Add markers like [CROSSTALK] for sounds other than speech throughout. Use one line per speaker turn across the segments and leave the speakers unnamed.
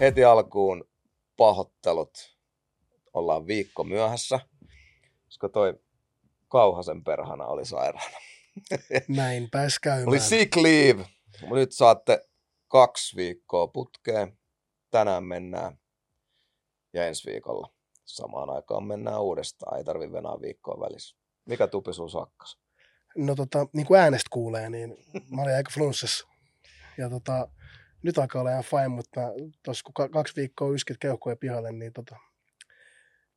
Heti alkuun pahoittelut. Ollaan viikko myöhässä, koska toi Kauhasen perhana oli sairaana. [LAUGHS]
Näin pääs käymään.
Oli sick leave. Nyt saatte kaksi viikkoa putkeen. Tänään mennään ja ensi viikolla samaan aikaan mennään uudestaan. Ei tarvi venää viikkoa välissä. Mikä tupi sun sakkas?
No tota, niin kuin äänestä kuulee, niin mä olin aika flunssassa. Ja tota, nyt alkaa olla ihan fine, mutta tuossa kun kaksi viikkoa yskit keuhkoja pihalle, niin tota,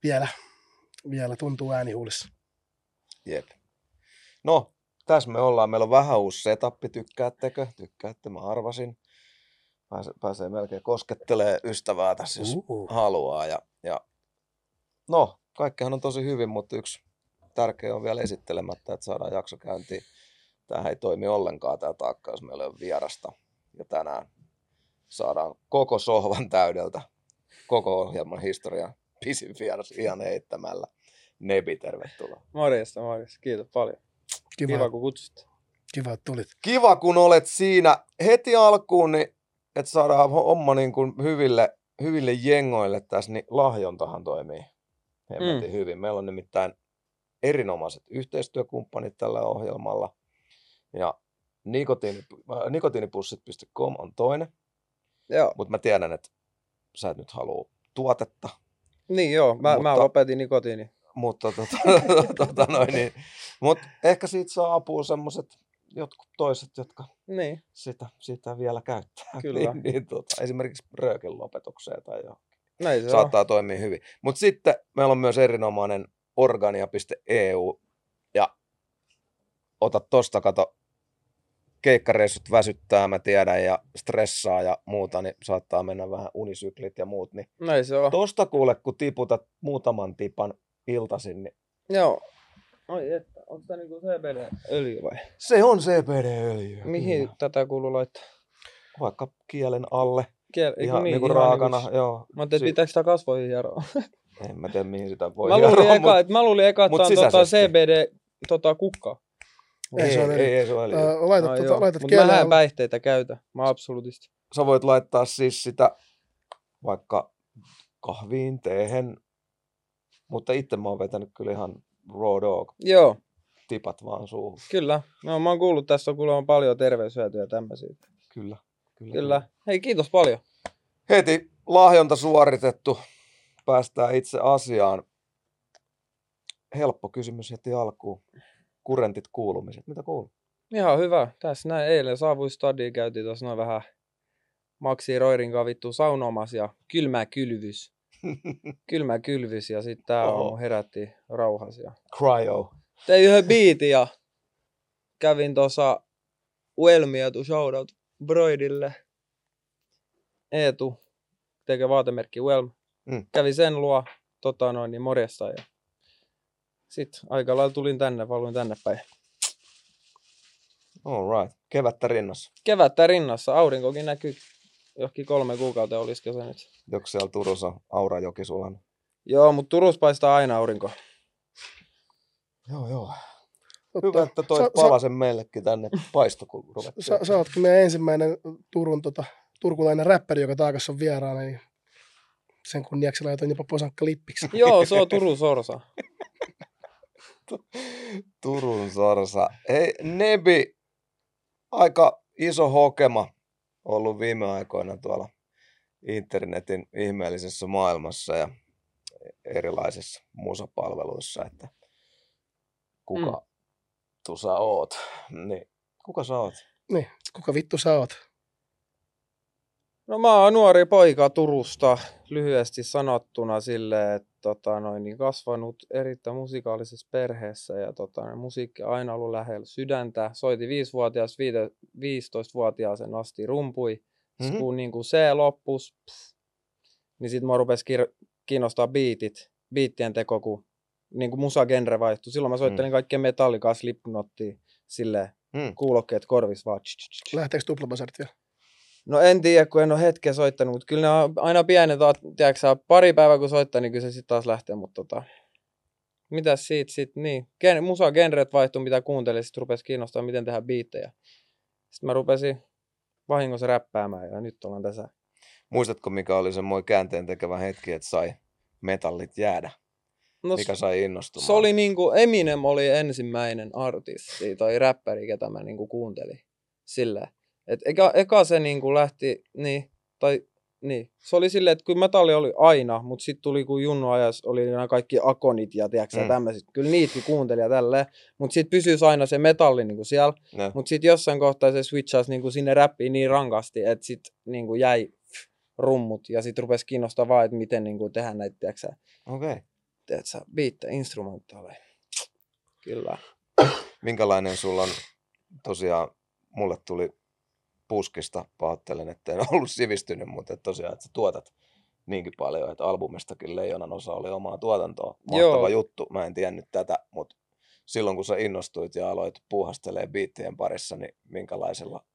vielä, vielä tuntuu ääni huulissa.
Jep. No, tässä me ollaan. Meillä on vähän uusi setup. Tykkäättekö? Tykkäätte, mä arvasin. Pääsee, pääsee melkein koskettelee ystävää tässä, jos uh-uh. haluaa. Ja, ja, no, kaikkihan on tosi hyvin, mutta yksi tärkeä on vielä esittelemättä, että saadaan jakso käyntiin. Tämähän ei toimi ollenkaan tämä taakka, jos meillä on vierasta. Ja tänään saadaan koko sohvan täydeltä, koko ohjelman historian pisin vieras ihan heittämällä. Nebi, tervetuloa.
Morjesta, morjesta. Kiitos paljon. Kiva, Kiva kun kutsut.
Kiva, että tulit.
Kiva, kun olet siinä heti alkuun, niin että saadaan homma niin kuin hyville, hyville jengoille tässä, niin lahjontahan toimii hemmetin mm. hyvin. Meillä on nimittäin erinomaiset yhteistyökumppanit tällä ohjelmalla. Ja nikotiini, nikotiinipussit.com on toinen.
Joo.
Mutta mä tiedän, että sä et nyt halua tuotetta.
Niin joo, mä, mutta, mä lopetin nikotiini.
Mutta, tota, [LAUGHS] tota noin, niin, mutta ehkä siitä saa apua semmoiset jotkut toiset, jotka
niin.
sitä, sitä vielä käyttää.
Kyllä.
niin, niin, tota, esimerkiksi röökin lopetukseen tai johonkin.
Näin se
Saattaa
on.
toimia hyvin. Mutta sitten meillä on myös erinomainen organia.eu ja ota tosta, kato, keikkareissut väsyttää, mä tiedän, ja stressaa ja muuta, niin saattaa mennä vähän unisyklit ja muut. Niin
Näin se on.
tosta kuule, kun tiputat muutaman tipan iltasin, niin
Joo. Oi, että, onko tämä niinku CBD-öljy vai?
se on CBD-öljy.
Mihin
Kyllä.
tätä kuuluu laittaa?
Vaikka kielen alle,
Kiel,
ihan
niin,
niinku
ihan
raakana.
Niinku,
joo.
mä ajattelin, että pitääkö sitä kasvoihin hieroa?
En mä tiedä, mihin sitä voi
mä, luulin
hieroa,
eka, että, mä luulin eka, että
mut
tää on tota. CBD tota, kukka.
Ei,
se
ei,
on
ei, ei, se on öljy.
Äh, laitat,
No,
tota, laitat
Mut
kielen
mä
alle.
päihteitä käytä. Mä absolutisti.
Sä voit laittaa siis sitä vaikka kahviin, teehen, mutta itse mä oon vetänyt kyllä ihan raw dog,
Joo,
tipat vaan suuhun.
kyllä. No, mä oon kuullut, tässä on kuulemma paljon terveyshyötyjä tämmöisiä.
Kyllä, kyllä.
Kyllä. Hei, kiitos paljon.
Heti lahjonta suoritettu. Päästään itse asiaan. Helppo kysymys heti alkuun. Kurentit kuulumiset. Mitä kuuluu?
Ihan hyvä. Tässä näin eilen saavuin stadiin, käytiin tuossa noin vähän Maxi Roirin vittu saunomas ja kylmä kylvys. [LAUGHS] Kylmä kylvys ja sitten tää aamu herättiin rauhas ja
Cryo.
tein yhden biitin ja kävin tuossa Uelmia tu shoutout Broidille. Eetu tekee vaatemerkki Uelm.
Mm.
Kävin sen luo tota noin, niin morjesta ja sitten aika lailla tulin tänne, valuin tänne päin.
All right. Kevättä rinnassa.
Kevättä rinnassa, aurinkokin näkyy johonkin kolme kuukautta olisiko se nyt.
Joku siellä Turussa Aurajoki sulan.
Joo, mutta Turussa paistaa aina aurinko.
Joo, joo.
Totta.
Hyvä, että toi
Sä- sä-
palasen meillekin tänne paisto, kun ruvettiin.
Sä, sä ootkin meidän ensimmäinen Turun, tota, turkulainen räppäri, joka taakassa on vieraana, niin sen kunniaksi laitoin jopa posankka lippiksi.
Joo, se on Turun sorsa. [LAUGHS]
Turun sorsa. Hei, Nebi, aika iso hokema ollut viime aikoina tuolla internetin ihmeellisessä maailmassa ja erilaisissa musapalveluissa, että kuka mm. tu sä oot. Niin, kuka sä oot?
Niin, kuka vittu sä oot?
No mä oon nuori poika Turusta, lyhyesti sanottuna silleen, että tota, noin, niin kasvanut erittäin musikaalisessa perheessä ja tota, noin, musiikki aina ollut lähellä sydäntä. Soiti 5-vuotias, 15-vuotiaaseen asti rumpui.
Mhm.
Mm-hmm. Kun niin kuin se loppus, pff, niin sitten mä rupesi kir- kiinnostaa biitit, biittien teko, kun niin kuin musagenre vaihtui. Silloin mä soittelin
Mm.
kaikkea metallikaa, slipknottia, silleen
Hmm.
kuulokkeet korvis vaan.
Lähteekö tuplabasarit vielä?
No en tiedä, kun en ole hetkeä soittanut, mutta kyllä ne on aina pienet, tiedätkö, pari päivää kun soittaa, niin kyllä se sitten taas lähtee, mutta tota, mitäs siitä sitten, niin, Gen, musa genret vaihtui, mitä kuuntelin, sitten rupesi kiinnostaa, miten tehdä biittejä. Sitten mä rupesin vahingossa räppäämään ja nyt ollaan tässä.
Muistatko, mikä oli semmoinen käänteen tekevä hetki, että sai metallit jäädä?
No,
Mikä sai innostumaan?
se oli niinku, Eminem oli ensimmäinen artisti tai räppäri, ketä mä niinku kuuntelin. Sillä. Et eka, eka se niinku lähti, niin, tai niin. Se oli silleen, että kyllä metalli oli aina, mutta sitten tuli kun Junnu ajas, oli nämä kaikki akonit ja tiedätkö,
Mm.
mm. tämmöiset. Kyllä niitäkin kuunteli ja tälleen. Mutta sitten pysyisi aina se metalli niinku siellä.
No.
Mutta sitten jossain kohtaa se switchasi niinku sinne räppiin niin rankasti, että sitten niinku jäi rummut ja sitten rupesi kiinnostaa vaan, että miten niinku tehdään näitä,
Okei. Okay.
tiedätkö, biittejä, instrumentaaleja. Kyllä.
Minkälainen sulla on, tosiaan mulle tuli puskista, pahoittelen, että en [LAUGHS] ollut sivistynyt, mutta että tosiaan, että sä tuotat niinkin paljon, että albumistakin leijonan osa oli omaa tuotantoa. Mahtava
Joo.
juttu, mä en tiennyt tätä, mutta silloin kun sä innostuit ja aloit puuhastelee biittien parissa, niin minkälaisella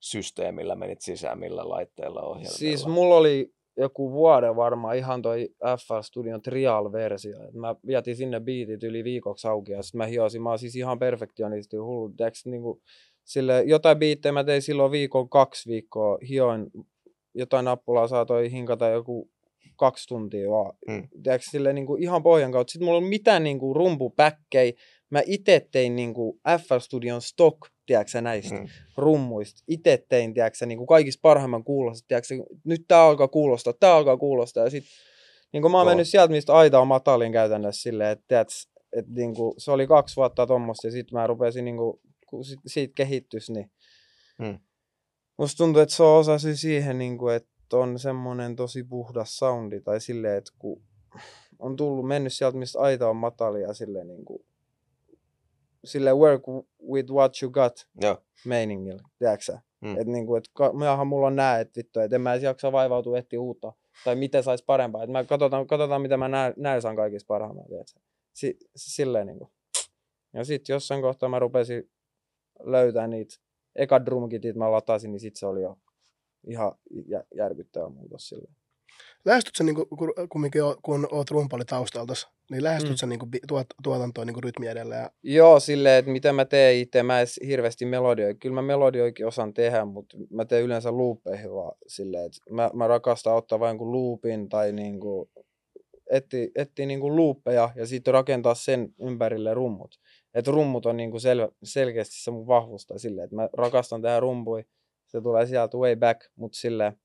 systeemillä menit sisään, millä laitteella ohjelmilla?
Siis mulla oli joku vuoden varmaan ihan toi FL Studion trial-versio. Mä jätin sinne biitit yli viikoksi auki ja sitten mä hiosin. Mä oon siis ihan perfektionisti hullu. Niinku, sille, jotain biittejä mä tein silloin viikon kaksi viikkoa. Hioin jotain nappulaa saatoi hinkata joku kaksi tuntia vaan.
Mm.
Mm. Tiiäks, sille, niinku, ihan pohjan kautta. Sitten mulla ei ollut mitään niinku, rumpupäkkejä. Mä itse tein niinku, FL Studion stock, tiedätkö näistä
Mm.
rummuista. Itse tein, tiedätkö, niin kuin kaikista parhaimman kuulosta, tiedätkö, nyt tää alkaa kuulostaa, tää alkaa kuulostaa. Ja sit, niin kuin mä oon
Joo.
mennyt sieltä, mistä aita on matalin käytännössä silleen, että tiedätkö, että niin kuin, se oli kaksi vuotta tuommoista ja sitten mä rupesin, niin kuin, kun sit, siitä kehittys, niin
Mm.
musta tuntuu, että se on osa siihen, niin kuin, että on semmoinen tosi puhdas soundi tai silleen, että kun on tullut, mennyt sieltä, mistä aita on matali ja silleen, niin kuin, silleen work with what you got
Joo.
meiningillä, tiedätkö?
Mm.
Että niinku, et ka- mulla on nää, että vittu, että en mä edes jaksa vaivautua etsiä uutta. Tai miten sais parempaa. Et mä katsotaan, katsotaan mitä mä näin, näin saan kaikista parhaimman, tiedätkö? Si- silleen niinku. Ja sit jossain kohtaa mä rupesin löytää niitä eka drumkitit mä latasin, niin sit se oli jo ihan jä- järkyttävä muutos silleen.
Lähestyt sä, niinku, kun, kumminkin kun oot rumpali taustalta, niin lähestyt
Mm.
sä niinku, bi- tuot, tuotantoa niinku rytmi edellä ja
Joo, silleen, että mitä mä teen itse, mä edes hirveästi melodioi. Kyllä mä melodioikin osaan tehdä, mutta mä teen yleensä loopeihin vaan silleen, että mä, mä rakastan ottaa vain jonkun loopin tai niinku, etsiä, etsiä niinku loopeja ja sitten rakentaa sen ympärille rummut. Että rummut on niinku sel, selkeästi se mun vahvuus tai silleen, että mä rakastan tehdä rumpui, se tulee sieltä way back, mutta silleen,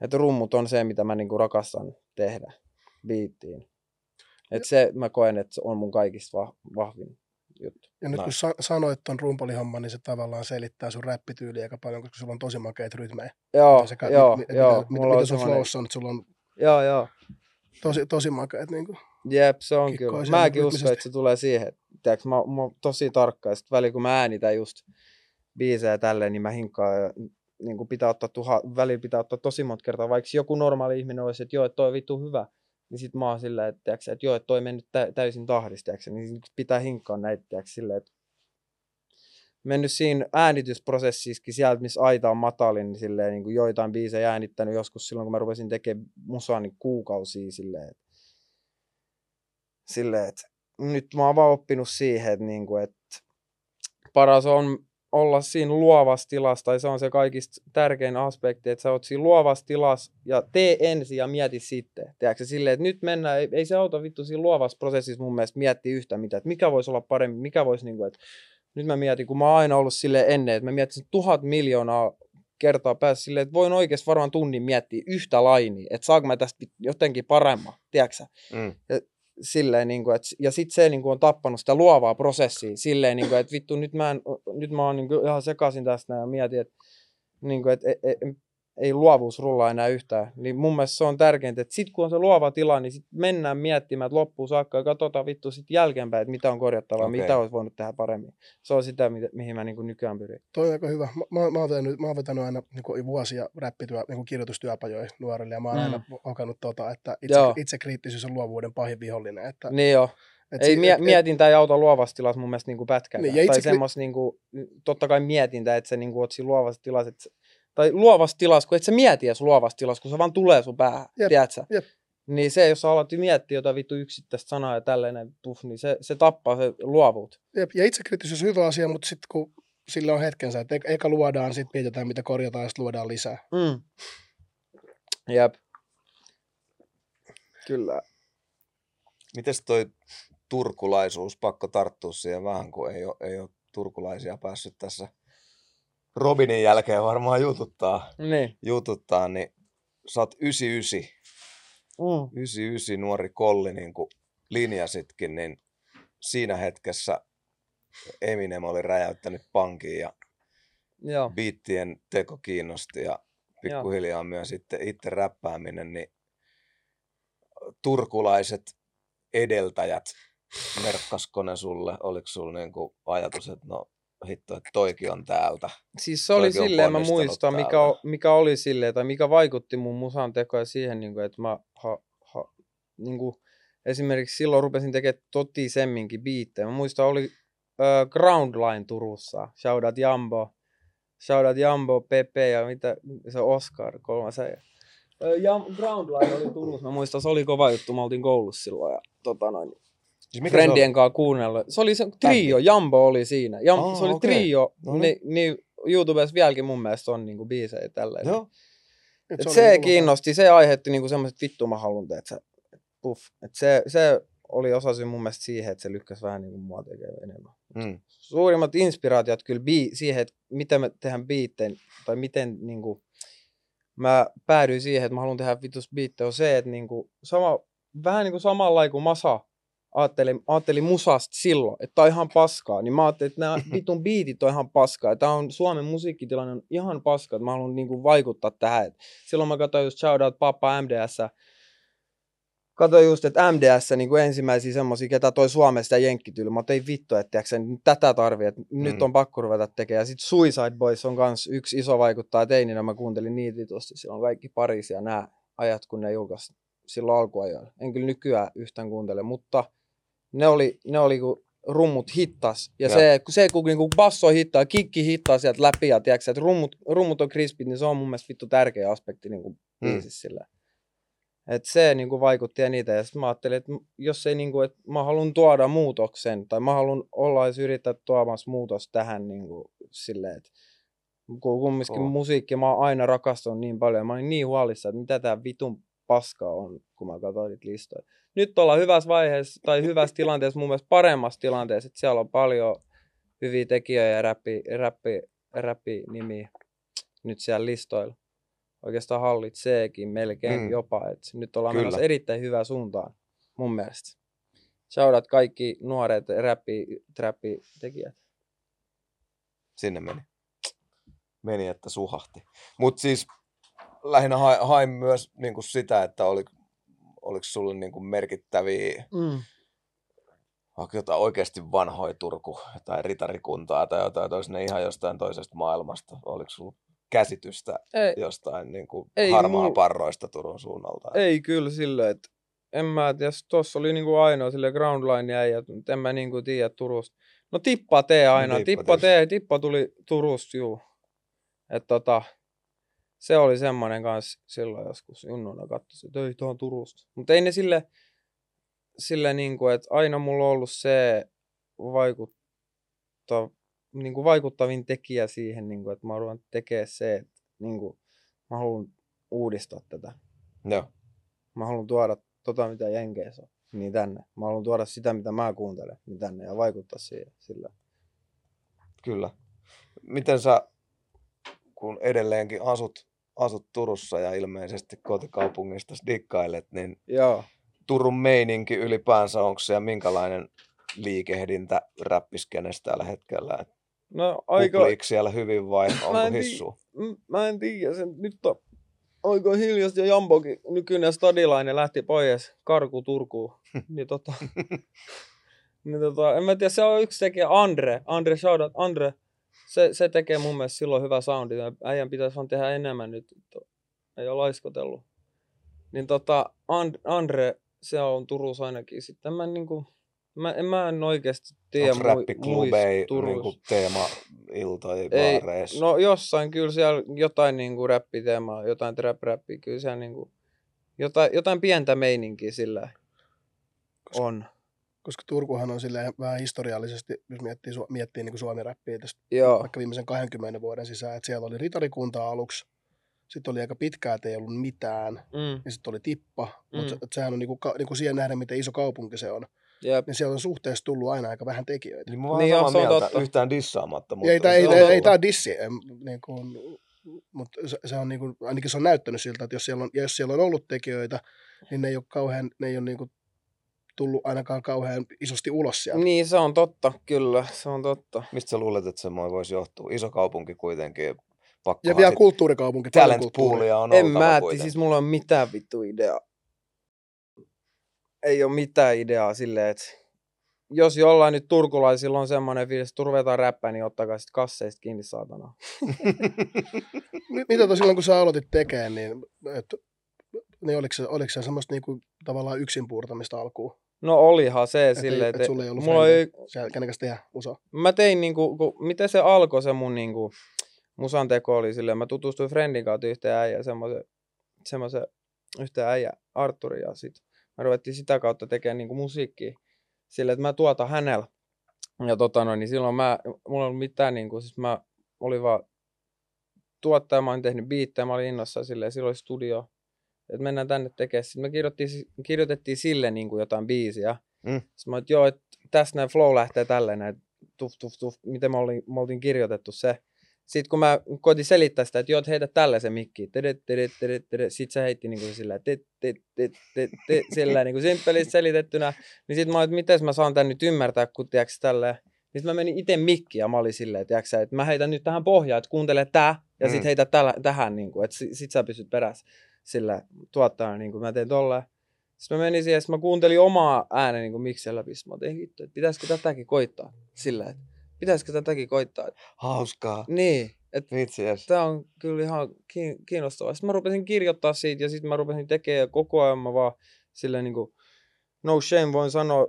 että rummut on se, mitä mä niinku rakastan tehdä biittiin. Et se mä koen, että se on mun kaikista va- vahvin juttu.
Ja nyt kun sa- sanoit ton rumpalihomman, niin se tavallaan selittää sun räppityyliä aika paljon, koska sulla on tosi makeita rytmejä.
Joo,
sä-
joo,
mi- mi-
joo.
Mitä, mitä
on
sun flowssa on, että sulla on
Joo, joo.
tosi, tosi makeet. Niin kuin.
Jep, se on kyllä. Mäkin uskon, että se tulee siihen. Tiedätkö, mä, mä oon tosi tarkka. Ja sit väliin, kun mä äänitän just biisejä tälleen, niin mä hinkkaan. Ja, niin kuin pitää ottaa tuha, välillä pitää ottaa tosi monta kertaa. Vaikka joku normaali ihminen olisi, että joo, että toi on vittu hyvä. Niin sit mä oon silleen, että, tiedätkö, että joo, että toi mennyt tä, täysin tahdista. Niin pitää hinkkaa näitä, silleen, että mennyt siinä äänitysprosessissakin sieltä, missä aita on matalin, niin, silleen, niin kuin joitain biisejä äänittänyt joskus silloin, kun mä rupesin tekemään musaa, niin kuukausia silleen, että silleen, että nyt mä oon vaan oppinut siihen, että, niin kuin, että paras on olla siinä luovassa tilassa, tai se on se kaikista tärkein aspekti, että sä oot siinä luovassa tilassa ja tee ensin ja mieti sitten. Tiedätkö, silleen, että nyt mennään, ei, ei se auta vittu siinä luovassa prosessissa mun mielestä miettiä yhtä mitään, että mikä voisi olla paremmin, mikä voisi niin kuin, että nyt mä mietin, kun mä oon aina ollut sille ennen, että mä mietin tuhat miljoonaa kertaa päässä silleen, että voin oikeasti varmaan tunnin miettiä yhtä lainia, että saanko mä tästä jotenkin paremman, tiedätkö?
Mm.
Silleen, niin kuin, että, ja sitten se niin kuin, on tappanut sitä luovaa prosessia silleen, niin kuin, että vittu, nyt mä, en, nyt mä oon niin kuin, ihan sekaisin tästä ja mietin, että, niin kuin, että ei, ei, ei luovuus rullaa enää yhtään. Niin mun mielestä se on tärkeintä, että sitten kun on se luova tila, niin sitten mennään miettimään, että loppuun saakka ja katsotaan vittu sitten jälkeenpäin, että mitä on korjattavaa, okay. mitä olisi voinut tehdä paremmin. Se on sitä, mitä- mihin mä niin kuin nykyään pyrin.
Toi on aika hyvä. Mä, mä, mä, oon, vetänyt, mä oon vetänyt aina niin kuin vuosia räppityö, niin kuin kirjoitustyöpajoja nuorille, ja mä oon
Mm.
aina kokannut tota, että itse,
Joo.
itsekriittisyys on luovuuden pahin vihollinen. Että,
Niin joo.
et
Ei, mie-
et-
mietintä ei auta luovassa tilassa mun mielestä niin pätkää.
Niin,
tai semmoista niin kuin, totta kai mietintä, että sä niin kuin, oot siinä luovassa tilassa, että, tai luovassa tilassa, kun et sä mieti edes luovassa tilassa, kun se vaan tulee sun päähän,
Jep,
tiedät sä?
jep.
Niin se, jos sä alat miettiä jotain vittu yksittäistä sanaa ja tällainen, puff, niin se, se tappaa se luovuut.
Jep, ja itsekriittisyys on hyvä asia, mutta sitten kun sillä on hetkensä, että eka- eka luodaan, sitten mietitään, mitä korjataan, ja sitten luodaan lisää.
Mm. Jep. Kyllä.
Mites toi turkulaisuus, pakko tarttua siihen vähän, kun ei ole, ei ole turkulaisia päässyt tässä Robinin jälkeen varmaan jututtaa,
Niin.
jututtaa niin sä oot 99,
Mm.
99 nuori kolli, niin kuin linjasitkin, niin siinä hetkessä Eminem oli räjäyttänyt pankin ja
Joo.
biittien teko kiinnosti ja pikkuhiljaa myös sitten itse räppääminen, niin turkulaiset edeltäjät, merkkasko ne sulle, oliko sulla niinku ajatus, että no hitto, että toikin on täältä?
Siis se oli
Toikin
silleen, mä muistan, mikä,
täältä.
mikä oli silleen, tai mikä vaikutti mun musan tekoon siihen, niin kuin, että mä ha, ha, niin kuin, esimerkiksi silloin rupesin tekemään totisemminkin biittejä. Mä muistan, oli äh, Groundline Turussa, shoutout Jambo, shoutout Jambo, Pepe ja mitä, se Oscar, kolmas äijä. Ö, Jam, Groundline oli Turussa, mä muistan, se oli kova juttu, mä oltiin koulussa silloin ja tota noin,
Siis mikä se
friendien kanssa kuunnella. Se oli se trio, Jambo oli siinä. Jam,
Aa,
se oli
okei.
trio,
No
niin,
niin.
niin YouTubessa vieläkin mun mielestä on niinku biisejä tällä.
Joo,
Et oli
se
mulla-
kiinnosti, se aiheutti niinku semmoiset vittu mä haluan, että se, puff. Et se, se oli osa syy mun mielestä siihen, että se lykkäsi vähän niinku mua tekemään enemmän.
mm.
Suurimmat inspiraatiot kyllä bii, siihen, että miten me tehdään biitteen, tai miten niinku, mä päädyin siihen, että mä haluan tehdä vitus biittejä, on se, että niinku, sama, vähän niin kuin samalla kuin Masa ajatteli, ajatteli musasta silloin, että tää on ihan paskaa, niin mä ajattelin, että nämä [LAUGHS] vitun biitit on ihan paskaa, tämä on Suomen musiikkitilanne on ihan paskaa, että mä haluan niinku vaikuttaa tähän. Et silloin mä katsoin just Shoutout Papa MDS, katsoin just, että MDS niin kuin ensimmäisiä semmoisia, ketä toi Suomesta ja jenkkityyli. Mä tein vittu, että tiiäksä, nyt tätä tarvii, että mm. nyt on pakko ruveta tekemään. Ja sitten Suicide Boys on kans yksi iso vaikuttaja teininä. Mä kuuntelin niitä vitusti. Silloin kaikki Pariisi ja nämä ajat, kun ne julkaisi silloin alkuajoilla. En kyllä nykyään yhtään kuuntele, mutta ne oli, ne oli kun rummut hittas. Ja
Joo.
se, se kun niinku basso hittaa, kikki hittaa sieltä läpi ja tiiäksä, että rummut, rummut on krispit, niin se on mun mielestä vittu tärkeä aspekti niinku
Mm.
biisissä sillä. Et se niinku vaikutti eniten. Ja sitten mä ajattelin, että jos ei niinku, että mä haluan tuoda muutoksen, tai mä haluan olla edes yrittää tuomassa muutos tähän niinku silleen, että kun kumminkin
Kova.
musiikki mä oon aina rakastanut niin paljon, mä olin niin huolissa, että mitä tää vitun paska on, kun mä katsoin niitä listoja. Nyt ollaan hyvässä vaiheessa, tai hyvässä tilanteessa, mun mielestä paremmassa tilanteessa, että siellä on paljon hyviä tekijöitä ja räppi, räppi, räppi nimiä nyt siellä listoilla. Oikeastaan hallitseekin melkein
Mm.
jopa, että nyt ollaan
Kyllä.
menossa erittäin hyvään suuntaan, mun mielestä. Shoutout kaikki nuoret räppi, trappi tekijät.
sinne meni. Meni, että suhahti. Mutta siis lähinnä hain, myös niinku sitä, että oli, oliko sulle niinku merkittäviä
Mm.
vaikka jotain oikeasti vanhoja Turku, tai ritarikuntaa tai jotain, että olisi ne ihan jostain toisesta maailmasta. Oliko sulla käsitystä
Ei,
jostain niin kuin
Ei
harmaa
mul-
parroista Turun suunnalta?
Ei kyllä silleen, että en mä tiedä, tuossa oli niinku ainoa sille groundline äijät, mutta en mä niinku tiedä Turusta. No Tippa tee aina,
Tippa
Tippa tee, Tippa tuli Turusta, juu. Et tota, se oli semmoinen kanssa silloin joskus junnuna katsoin, että ei, tää on Turusta. Mutta ei ne sille, sille niinku, että aina mulla on ollut se vaikutta, niinku vaikuttavin tekijä siihen, niinku, että mä haluan tekemään se, että niinku, mä haluan uudistaa tätä
Joo,
mä haluan tuoda tota, mitä Jenkeissä on, niin tänne. Mä haluan tuoda sitä, mitä mä kuuntelen, niin tänne ja vaikuttaa siihen sillä.
kyllä. Miten sä, kun edelleenkin asut, asut Turussa ja ilmeisesti kotikaupungista dikkailet, niin
Joo.
Turun meininki ylipäänsä, onko se ja minkälainen liikehdintä räppiskenestä tällä hetkellä? Et
No aika,
Kupliiko siellä hyvin vai onko hissu?
mä en tiedä, se nyt on aika hiljasta ja Jambokin nykyinen stadilainen lähti pois karku Turkuun. niin tota, [LAUGHS] niin tota, en mä tiedä, se on yksi tekijä, Andre, Andre, shoutout, Andre, se, se tekee mun mielestä silloin hyvä soundi. Äijän pitäisi vaan tehdä enemmän nyt, ei ole laiskotellut. Niin tota, And, Andre, se on Turussa ainakin. Sitten mä niinku, mä, en, mä en oikeasti tiedä
Onko räppiklubeja
Turussa.
niin teema-iltoja
Ei,
baareissa?
no jossain kyllä siellä jotain niinku räppiteemaa, jotain trap-räppiä, kyllä siellä niinku, jotain, jotain pientä meininkiä sillä on.
Koska Turkuhan on silleen vähän historiallisesti, jos miettii, miettii niin Suomi-räppiä tästä
Joo.
vaikka viimeisen 20 vuoden sisään, että siellä oli ritarikunta aluksi, sitten oli aika pitkään, että ei ollut mitään,
Mm.
ja sitten oli tippa, mm. mutta sehän on niin kuin, niin kuin siihen nähden, miten iso kaupunki se on,
Jep.
niin siellä on suhteessa tullut aina aika vähän tekijöitä.
Niin
Niin on, se on
mieltä
totta.
yhtään dissaamatta. Mutta
ei, tää,
se
ei,
on
ei, ei tämä ole dissi, niin kuin, mutta se, se on niin kuin, ainakin se on näyttänyt siltä, että jos siellä on, ja jos siellä on ollut tekijöitä, niin ne ei ole, kauhean, ne ei ole niin kuin tullut ainakaan kauhean isosti ulos sieltä.
Niin, se on totta, kyllä, se on totta.
Mistä sä luulet, että semmoinen voisi johtua? Iso kaupunki kuitenkin. Pakkohan
Ja vielä kulttuurikaupunki.
talent poolia on
En mä,
kuitenkin.
siis mulla on mitään vittu ideaa. Ei ole mitään ideaa silleen, että jos jollain nyt turkulaisilla on semmoinen fiilis, että ruvetaan räppää, niin ottakaa sitten kasseista kiinni saatana. [LAUGHS]
Mi- Mitä to silloin, kun sä aloitit tekemään, niin, et, niin oliko, se, oliko se semmoista niinku, tavallaan yksin puurtamista alkuun?
No olihan se
Et,
silleen, että
et sulla ei ollut
mulla ei,
kanssa tehdä musa.
mä tein niinku, kun, miten se alkoi se mun niinku, musan teko oli silleen, mä tutustuin Friendin kautta yhteen äijään, semmoisen, semmoisen yhteen äijä Arturin ja sit mä ruvettiin sitä kautta tekemään niinku musiikkia silleen, että mä tuotan hänellä. Ja tota noin, niin silloin mä, mulla ei ollut mitään niinku, siis mä olin vaan tuottaja, mä olin tehnyt biittejä, mä olin innossa silleen, silloin oli studio, että mennään tänne tekemään. Sitten me kirjoitettiin, kirjoitettiin sille niin kuin jotain biisiä.
Mm.
Sitten mä että joo, että tässä näin flow lähtee tälleen, näin tuf, tuf, tuf, miten me, olin, me oltiin kirjoitettu se. Sitten kun mä koitin selittää sitä, että joo, että heitä tällä se mikki. Sitten se heitti niin kuin sillä sillä niin kuin simppelisti selitettynä. Niin sitten mä olin, että miten mä saan tän nyt ymmärtää, kun tiedätkö tälleen. Niin sitten mä menin itse mikkiin ja mä olin silleen, tiedätkö, sä, että mä heitän nyt tähän pohjaan, että kuuntele tää ja
Mm.
sitten heitä tällä, tähän, niin kuin, että sit, sit sä pysyt perässä sillä tuottajana, niin kuin mä tein tolleen. Sitten mä menin siihen, mä kuuntelin omaa äänen niin miksen läpi. Mä otin, hitto, että pitäisikö tätäkin koittaa sillä, että pitäisikö tätäkin koittaa.
Hauskaa.
Niin, että
Vitsi, jes.
tämä on kyllä ihan kiin- kiinnostavaa. Sitten mä rupesin kirjoittaa siitä ja sitten mä rupesin tekemään ja koko ajan mä vaan silleen niin kuin, no shame voin sanoa,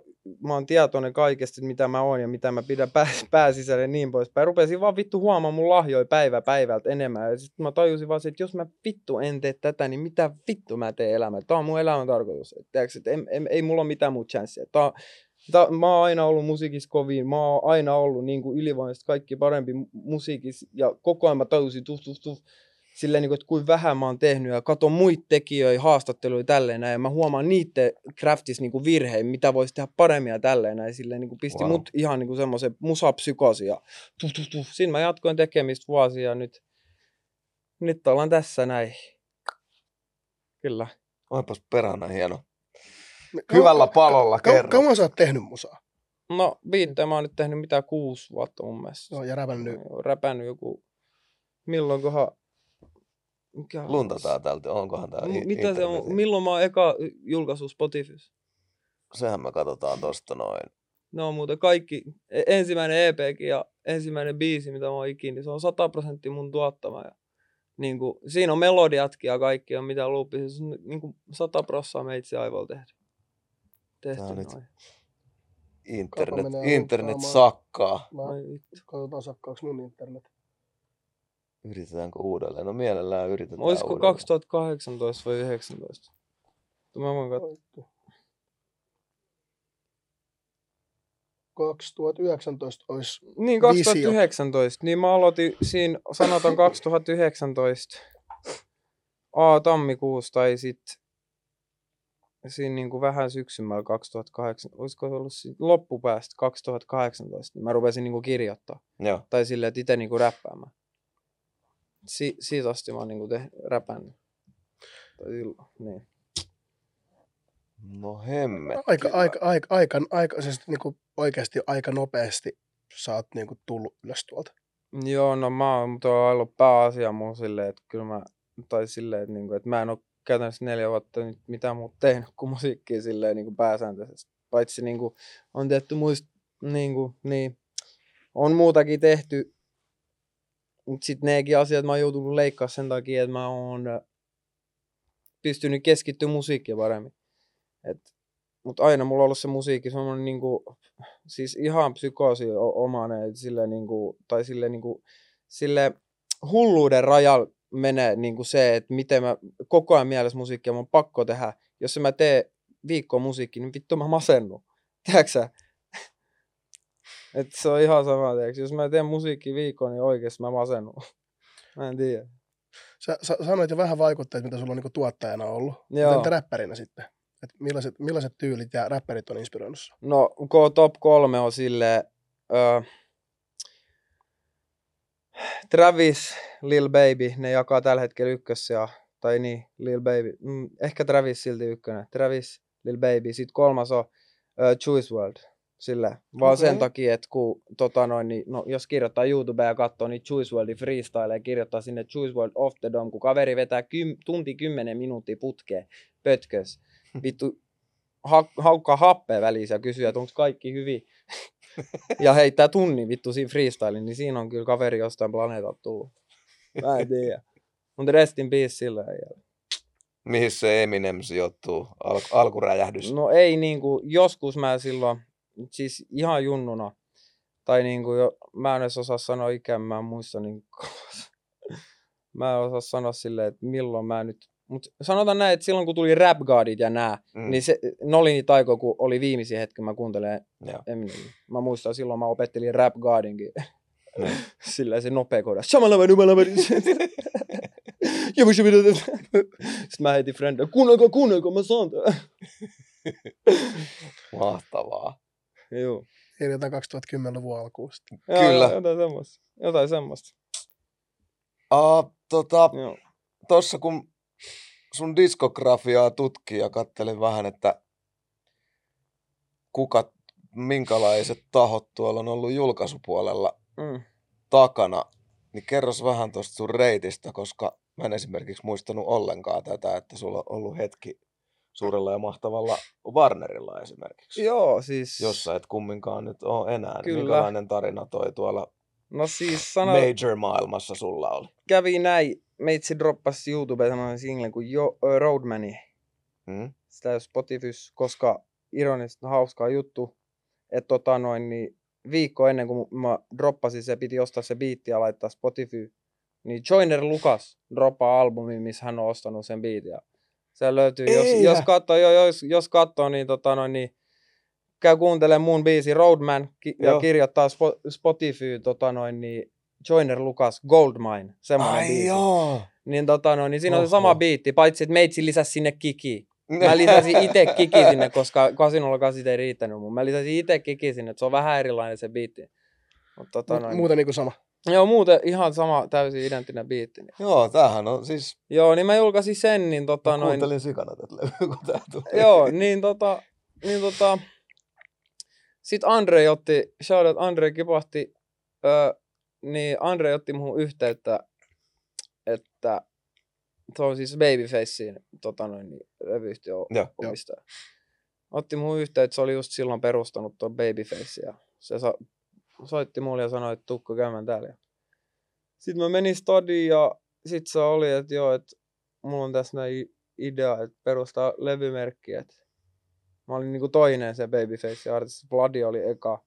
mä oon tietoinen kaikesta, mitä mä oon ja mitä mä pidän pää, pääsisälle ja niin poispäin. Rupesin vaan vittu huomaan mun lahjoja päivä päivältä enemmän. Ja sitten mä tajusin vaan, että jos mä vittu en tee tätä, niin mitä vittu mä teen elämällä. Tämä on mun elämän tarkoitus. Et, tiiäks, et en, en, ei mulla ole mitään muuta chanssiä. Tää, tää, mä oon aina ollut musiikissa kovin. Mä oon aina ollut niin ylivoimaisesti kaikki parempi mu- musiikissa. Ja koko ajan mä tajusin, tuf, tuf, tuf, silleen, niin kuin, että kuin vähän mä oon tehnyt ja katon muita tekijöitä, haastatteluja tälleen näin, ja mä huomaan niiden craftis niin virheitä, mitä voisi tehdä paremmin ja tälleen näin, silleen niin kuin pisti
Wow.
mut ihan niin semmoisen musapsykosi ja tuf, tuf, tuf. Siinä mä jatkoin tekemistä vuosia ja nyt, nyt ollaan tässä näin. Kyllä.
Onpas perhana hieno. Hyvällä
kau-
palolla
kau-
kerro.
Kauan sä oot tehnyt musaa?
No biittejä mä oon nyt tehnyt mitä kuusi vuotta mun mielestä.
Joo, ja räpännyt.
Räpännyt joku, milloinkohan, mikä
Luntataan täältä, onkohan tää
M- Mitä se on? Milloin mä oon eka julkaisu Spotifys?
Sehän me katsotaan tosta noin.
Ne on muuten kaikki, e- ensimmäinen EPkin ja ensimmäinen biisi, mitä mä oon ikinä, niin se on 100 prosenttia mun tuottama. Ja, niin kuin, siinä on melodiatkin ja kaikki on mitä luuppi. Se on niin kuin 100 prossaa me itse aivoilla tehty. Tehty
Tää on nyt
noin.
Internet, internet sakkaa.
Mä katsotaan sakkaaks mun internet.
Yritetäänkö uudelleen? No mielellään yritetään
Olisiko
uudelleen.
2018 vai 19? Mä voin katsoa.
Oikein. 2019 olisi
Niin,
Visio.
2019. Niin mä aloitin siinä, sanotaan 2019. A, tammikuussa tai sitten siinä niin kuin vähän syksymällä 2008, olisiko se ollut siinä loppupäästä 2018, niin mä rupesin niin kuin kirjoittaa.
Joo.
Tai silleen, että itse niin kuin räppäämään. Si- siitä asti mä oon niin kuin te- räpännyt. Tai silloin, niin.
No hemme.
aika, aika, aika, aika, aika siis niinku oikeasti aika nopeasti sä oot niinku tullut ylös tuolta.
Joo, no mä oon, mutta on ollut pääasia mun silleen, että kyllä mä, tai silleen, että, niinku, että mä en ole käytännössä neljä vuotta nyt mitään muuta tehnyt kuin musiikkia silleen niin kuin pääsääntöisesti. Paitsi niin kuin, on tehty muist, niin, kuin, niin, on muutakin tehty, mutta sitten nekin asiat mä oon joutunut leikkaa sen takia, että mä oon äh, pystynyt keskittyä musiikkiin paremmin. Et, mutta aina mulla on ollut se musiikki semmoinen niinku, siis ihan psykoosi omainen, sille niinku, tai sille niinku, sille hulluuden rajalla menee niinku se, että miten mä koko ajan mielessä musiikkia mun on pakko tehdä. Jos mä teen viikkoa musiikkia, niin vittu mä masennun. tiedätkö? Et se on ihan sama, tiedätkö? Jos mä teen musiikkiviikon, niin oikeasti mä masennun. [LAUGHS] Mä en tiedä.
Sä, sä sanoit jo vähän vaikutteet, mitä sulla on niinku tuottajana ollut.
Joo.
Entä räppärinä sitten? Et millaiset, millaiset tyylit ja räppärit on inspiroinut?
No, top kolme on silleen, ö, Travis, Lil Baby, ne jakaa tällä hetkellä ykkös ja, tai niin, Lil Baby, mm, ehkä Travis silti ykkönen, Travis, Lil Baby, sitten kolmas on ö, Choice World, sillä vaan
Okei.
sen takia, että kun tota noin, niin, no, jos kirjoittaa YouTubea ja katsoo niin Choice Worldin freestyle ja kirjoittaa sinne Choice World off the dome, kun kaveri vetää kym, tunti kymmenen minuuttia putkeen pötkös, [LAUGHS] vittu ha, haukkaa happea välissä ja kysyy, että onko kaikki hyvin. [LAUGHS] ja heittää tunnin vittu siinä freestylin, niin siinä on kyllä kaveri jostain planeetalta tullut. Mä en tiedä. Mutta rest in peace sillä äijällä.
Mihin se Eminem sijoittuu? Al- alkuräjähdys.
No ei niinku, joskus mä silloin, siis ihan junnuna, tai niinku jo, mä en edes osaa sanoa ikään, mä en muista niin [LAUGHS] Mä en osaa sanoa silleen, että milloin mä nyt, mutta sanotaan näin, että silloin kun tuli Rap Godit ja nää,
Mm.
niin se, ne oli niitä aikoja, kun oli viimeisiä hetki, mä kuuntelen. Eminem. Mä muistan silloin mä opettelin Rap Godinkin.
Niin. [LAUGHS]
Silleen se nopea kohda. Shamalama numalama. [LAUGHS] Sitten mä heitin friendille. Kuunnelkaa, kuunnelkaa, mä saan.
Mahtavaa.
Joo.
Eli jotain 2010-luvun alkuun sitten.
Joo,
Kyllä.
Jotain semmoista. Jotain semmoista.
Uh, tota,
Joo.
tossa kun sun diskografiaa tutkii ja kattelin vähän, että kuka, minkälaiset tahot tuolla on ollut julkaisupuolella
Mm.
takana, niin kerros vähän tuosta sun reitistä, koska mä en esimerkiksi muistanut ollenkaan tätä, että sulla on ollut hetki suurella ja mahtavalla Warnerilla esimerkiksi.
Joo, siis...
Jos sä et kumminkaan nyt ole enää,
Kyllä.
minkälainen tarina toi tuolla
No siis sana...
major-maailmassa sulla oli?
kävi näin. Meitsi droppasi YouTubeen semmoinen single kuin jo, ö, Roadmani.
Hmm?
sitä ole Spotifys, koska ironisesti hauskaa juttu, että tota noin, niin viikko ennen kuin mä droppasin se, piti ostaa se biitti ja laittaa Spotify, niin Joiner Lukas droppaa albumi, missä hän on ostanut sen biitin. Ja se löytyy, jos,
Eihän.
jos katsoo, jo, jos, jos katsoo, niin, tota noin, niin käy kuuntelemaan mun biisi Roadman ki- ja
Joo.
kirjoittaa Spo- Spotify tota noin, niin Joiner Lukas Goldmine, semmoinen
Ai
biisi.
joo.
Niin, tota noin, niin siinä on se sama
Oho.
biitti, paitsi että meitsi lisäsi sinne kiki. Mä lisäsin itse kiki sinne, koska kasinolla sit ei riittänyt mun. Mä lisäsin itse kiki sinne, että se on vähän erilainen se biitti. Mutta tota noin.
muuten niinku sama.
Joo, muuten ihan sama täysin identtinen biitti. Niin.
Joo, tämähän on siis...
Joo, niin mä julkaisin sen, niin tota
Mä
noin.
kuuntelin sikana tätä levyä, kun tää tuli.
Joo, niin tota, niin tota, sit Andre otti, shoutout Andre kipahti, öö, niin Andre otti muhun yhteyttä, että se on siis Babyfacein tota noin, niin, levyyhtiö omistaja. Otti muhun yhteyttä, se oli just silloin perustanut tuon Babyface ja se sa- soitti mulle ja sanoi, että tukko käymään täällä. Sitten mä menin stadiin ja sit se oli, että joo, että mulla on tässä näin idea, että perustaa levymerkki, että mä olin niinku toinen se Babyface artisti, Bloody oli eka.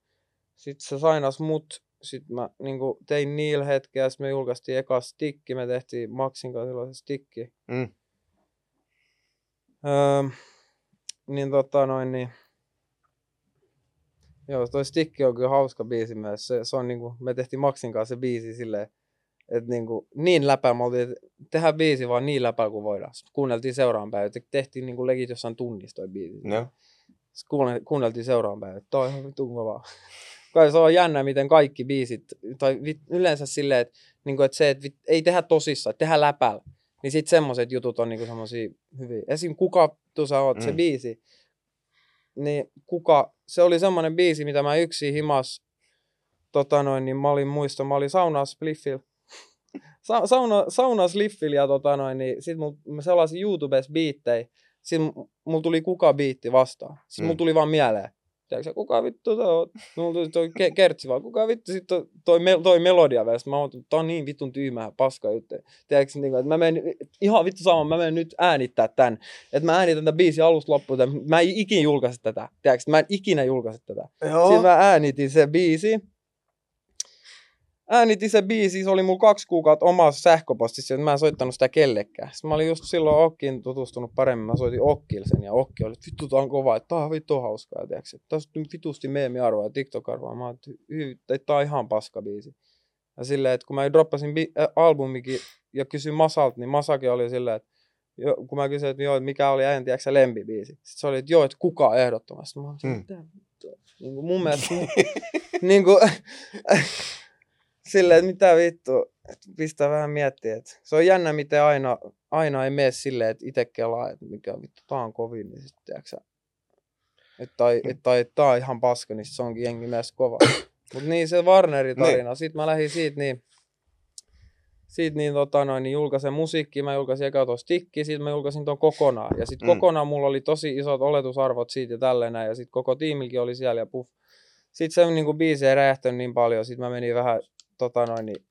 Sitten se sainas mut, sitten mä niinku tein niillä hetkeä, sitten me julkaistiin eka stikki, me tehtiin Maxin kanssa silloin se stikki.
Mm.
Öö, niin tota noin niin. Joo, toi Stikki on kyllä hauska biisi myös. Se, se on niinku, me tehtiin Maxin kanssa se biisi silleen, että niinku, niin läpä, me oltiin, että tehdään biisi vaan niin läpä kuin voidaan. Sitten kuunneltiin seuraavan päivän, että tehtiin niinku legit jossain tunnissa toi biisi.
Joo.
Sitten kuunne- kuunneltiin seuraavan päivän, että toi on ihan vitun kovaa. [LAUGHS] Kai se on jännä, miten kaikki biisit, tai yleensä silleen, että, niinku, että se, että ei tehdä tosissaan, tehdään läpällä. Niin sit semmoset jutut on niinku semmosia hyviä. Esim. Kuka tu sä oot, mm. se biisi. Niin kuka, se oli semmonen biisi, mitä mä yksin himas, tota noin, niin mä olin muista, mä olin saunaa Spliffil. [LAUGHS] Sa- sauna, sauna Spliffil ja tota noin, niin sit mul, mä selasin YouTubessa biittejä. Sitten mulla tuli kuka biitti vastaan. Mulla
Mm.
tuli vaan mieleen. Tiedätkö, kuka vittu toi on? Mulla tuli toi ke- kertsi vaan, kuka vittu sit toi, toi, mel- toi melodia vielä. Sitten mä oon, tää on niin vittun tyymää paska juttu. Tiedätkö, niin kuin, että mä menen, ihan vittu sama, mä menen nyt äänittää tän. Että mä äänitän tämän biisin alusta loppuun. tän. Mä en ikinä julkaise tätä. Tiedätkö, mä en ikinä julkaise tätä.
Joo.
Sitten mä äänitin se biisi. Äänitin se biisi, se oli mulla kaksi kuukautta omassa sähköpostissa, että mä en soittanut sitä kellekään. Sitten mä olin just silloin Okkiin tutustunut paremmin, mä soitin Okkille sen, ja Okki oli, että vittu tää on kova, että tää on vittu hauskaa, tiiäks, että tässä on vitusti meemiarvoa ja TikTok-arvoa. Mä että tää on ihan paska biisi. Ja silleen, että kun mä droppasin bi- äh, albumikin ja kysyin Masalta, niin Masakin oli silleen, että jo, kun mä kysyin, että joo, mikä oli äänti, tiedätkö lempibiisi. Sitten se oli, että joo, että kuka ehdottomasti. Mä olin, mm. niin kuin mun mielestä, [LAUGHS] niin kuin, [LAUGHS] silleen, että mitä vittu, että pistää vähän miettiä, että se on jännä, miten aina, aina ei mene silleen, että itse kelaa, että mikä vittu, tää on kovin, niin sitten tiedätkö että tai, mm. et, tai, tää on ihan paska, niin se onkin jengi mielestä kova. Mutta niin se Warnerin niin. tarina, niin. sitten mä lähdin siitä niin, siitä niin, tota noin, niin julkaisen musiikki, mä julkaisin eka tuossa tikki, sitten mä julkaisin ton kokonaan. Ja sitten mm. kokonaan mulla oli tosi isot oletusarvot siitä ja tälleen näin, ja sitten koko tiimilläkin oli siellä ja puff. Sitten se niin kuin biisi ei räjähtänyt niin paljon, sitten mä menin vähän, tota noin, niin,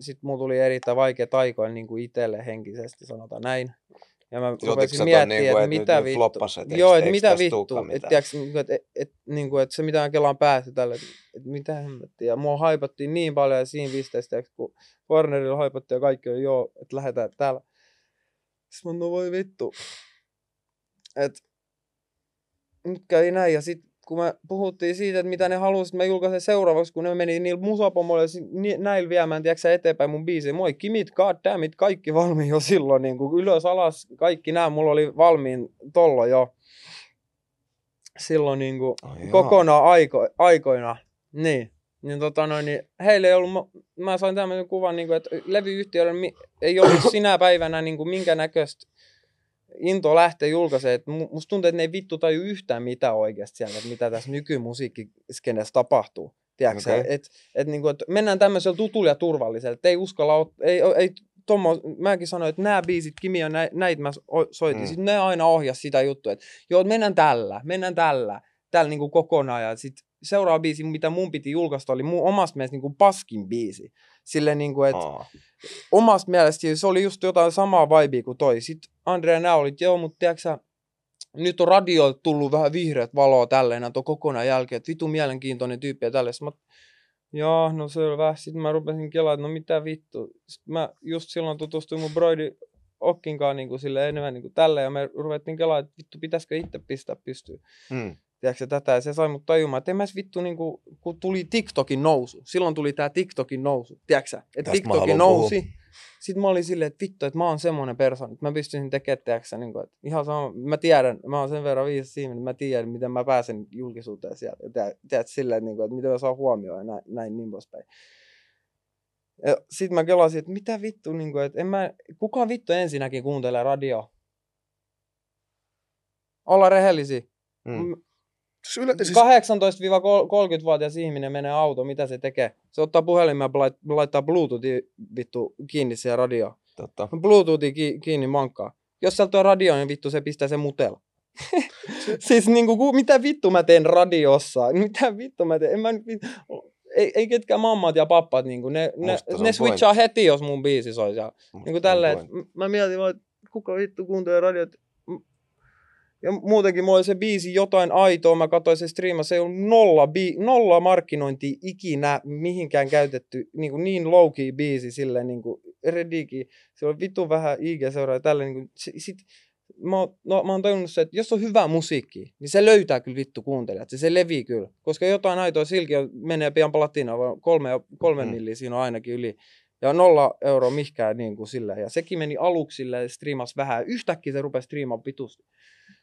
sitten mulla tuli erittäin vaikea taikoin niin kuin itselle henkisesti, sanotaan näin. Ja mä rupesin miettimään, niin että mitä vittu. Floppas, et joo, että mitä vittu. Että et, niinku, et, et, et, niinku, et se mitä kelaan päässä tälle, että et, mitä hemmettiä. Ja mua haipattiin niin paljon ja siinä pisteessä, kun Warnerilla haipattiin ja kaikki on joo, että lähdetään täällä. Sitten mä no voi vittu. Että nyt kävi näin ja sitten kun me puhuttiin siitä, että mitä ne halusivat, mä julkaisen seuraavaksi, kun ne meni niillä musapomoille näillä viemään, tiedätkö eteenpäin mun biisi. Moi, kimit, goddammit, kaikki valmiin jo silloin, niin kuin ylös, alas, kaikki nämä, mulla oli valmiin tollo jo. Silloin niin kuin oh, kokonaan aiko, aikoina. Niin. Niin, tota noin, niin heille ei ollut, mä sain tämmöisen kuvan, niin kuin, että levyyhtiöiden ei ollut sinä päivänä niin kuin minkä näköistä into lähtee julkaisemaan, että musta tuntuu, että ne ei vittu taju yhtään mitä oikeasti siellä, että mitä tässä nykymusiikkiskenessä tapahtuu. Tiedätkö okay. et, et, niin kuin, että mennään tämmöisellä tutulla ja turvallisella, että ei uskalla, ei, ei Tommo, mäkin sanoin, että nämä biisit, Kimi ja nä, näitä mä soitin, mm. sitten ne aina ohjas sitä juttua, että joo, mennään tällä, mennään tällä, tällä niin kuin kokonaan, ja sitten seuraava biisi, mitä mun piti julkaista, oli mun omasta mielestä niin kuin paskin biisi. Silleen niin kuin, että oh. omasta mielestä se oli just jotain samaa vibea kuin toi. Sitten Andrea nää oli, joo, mutta tiedätkö nyt on radio tullut vähän vihreät valoa tälleen, tuon kokonaan jälkeen, että vitu mielenkiintoinen tyyppi ja tälleen. Mä, joo, no selvä. Sitten mä rupesin kelaa, että no mitä vittu. Sitten mä just silloin tutustuin mun broidi Okkinkaan niin kuin sille enemmän niin kuin tälle ja me ruvettiin kelaa, että vittu pitäisikö itse pistää pystyyn. Hmm tiedätkö, tätä, ja se sai mut tajumaan, että en mä vittu, niin kuin, kun tuli TikTokin nousu, silloin tuli tämä TikTokin nousu, tiedätkö että TikTokin nousi, puhua. sitten mä olin silleen, että vittu, että mä oon semmoinen persoona, että mä pystyisin tekemään, tiedätkö, niin kuin, että ihan sama, mä tiedän, mä oon sen verran viisas siinä, että mä tiedän, miten mä pääsen julkisuuteen sieltä, tiedät, silleen, niin kuin, että miten mä saan huomioon ja näin, näin niin poispäin. Ja sitten mä kelasin, että mitä vittu, niin kuin, että en mä, kuka vittu ensinnäkin kuuntelee radio? Olla rehellisiä. Mm. Yle, siis... 18-30-vuotias ihminen menee auto, mitä se tekee? Se ottaa puhelimen ja laittaa Bluetoothin vittu kiinni siihen radioon. Totta. Bluetoothin ki- kiinni mankkaa. Jos sieltä on radio, niin vittu se pistää sen mutella. [LAUGHS] siis niinku, mitä vittu mä teen radiossa? Mitä vittu mä teen? En mä, ei, ei ketkään mammat ja pappat, niinku, ne, ne, ne switchaa heti, jos mun biisi soi. Niin tälleen, mä mietin vaan, että kuka vittu kuuntelee radiot, ja muutenkin mulla oli se biisi jotain aitoa, mä katsoin se striima, se ei ollut nolla, bi- nolla markkinointi ikinä mihinkään käytetty, niin, kuin niin low key biisi silleen niin kuin rediki, se oli vittu vähän IG-seuraa tälle, niin kuin, sit, mä, no, mä oon tajunnut se, että jos on hyvä musiikki, niin se löytää kyllä vittu kuuntelijat, se, se levii kyllä, koska jotain aitoa silki menee pian platina, vaan kolme, kolme mm. milliä siinä on ainakin yli, ja nolla euroa mihkään niin kuin sillä. Ja sekin meni aluksi sille striimas vähän. Yhtäkkiä se rupesi striimaan pitusti.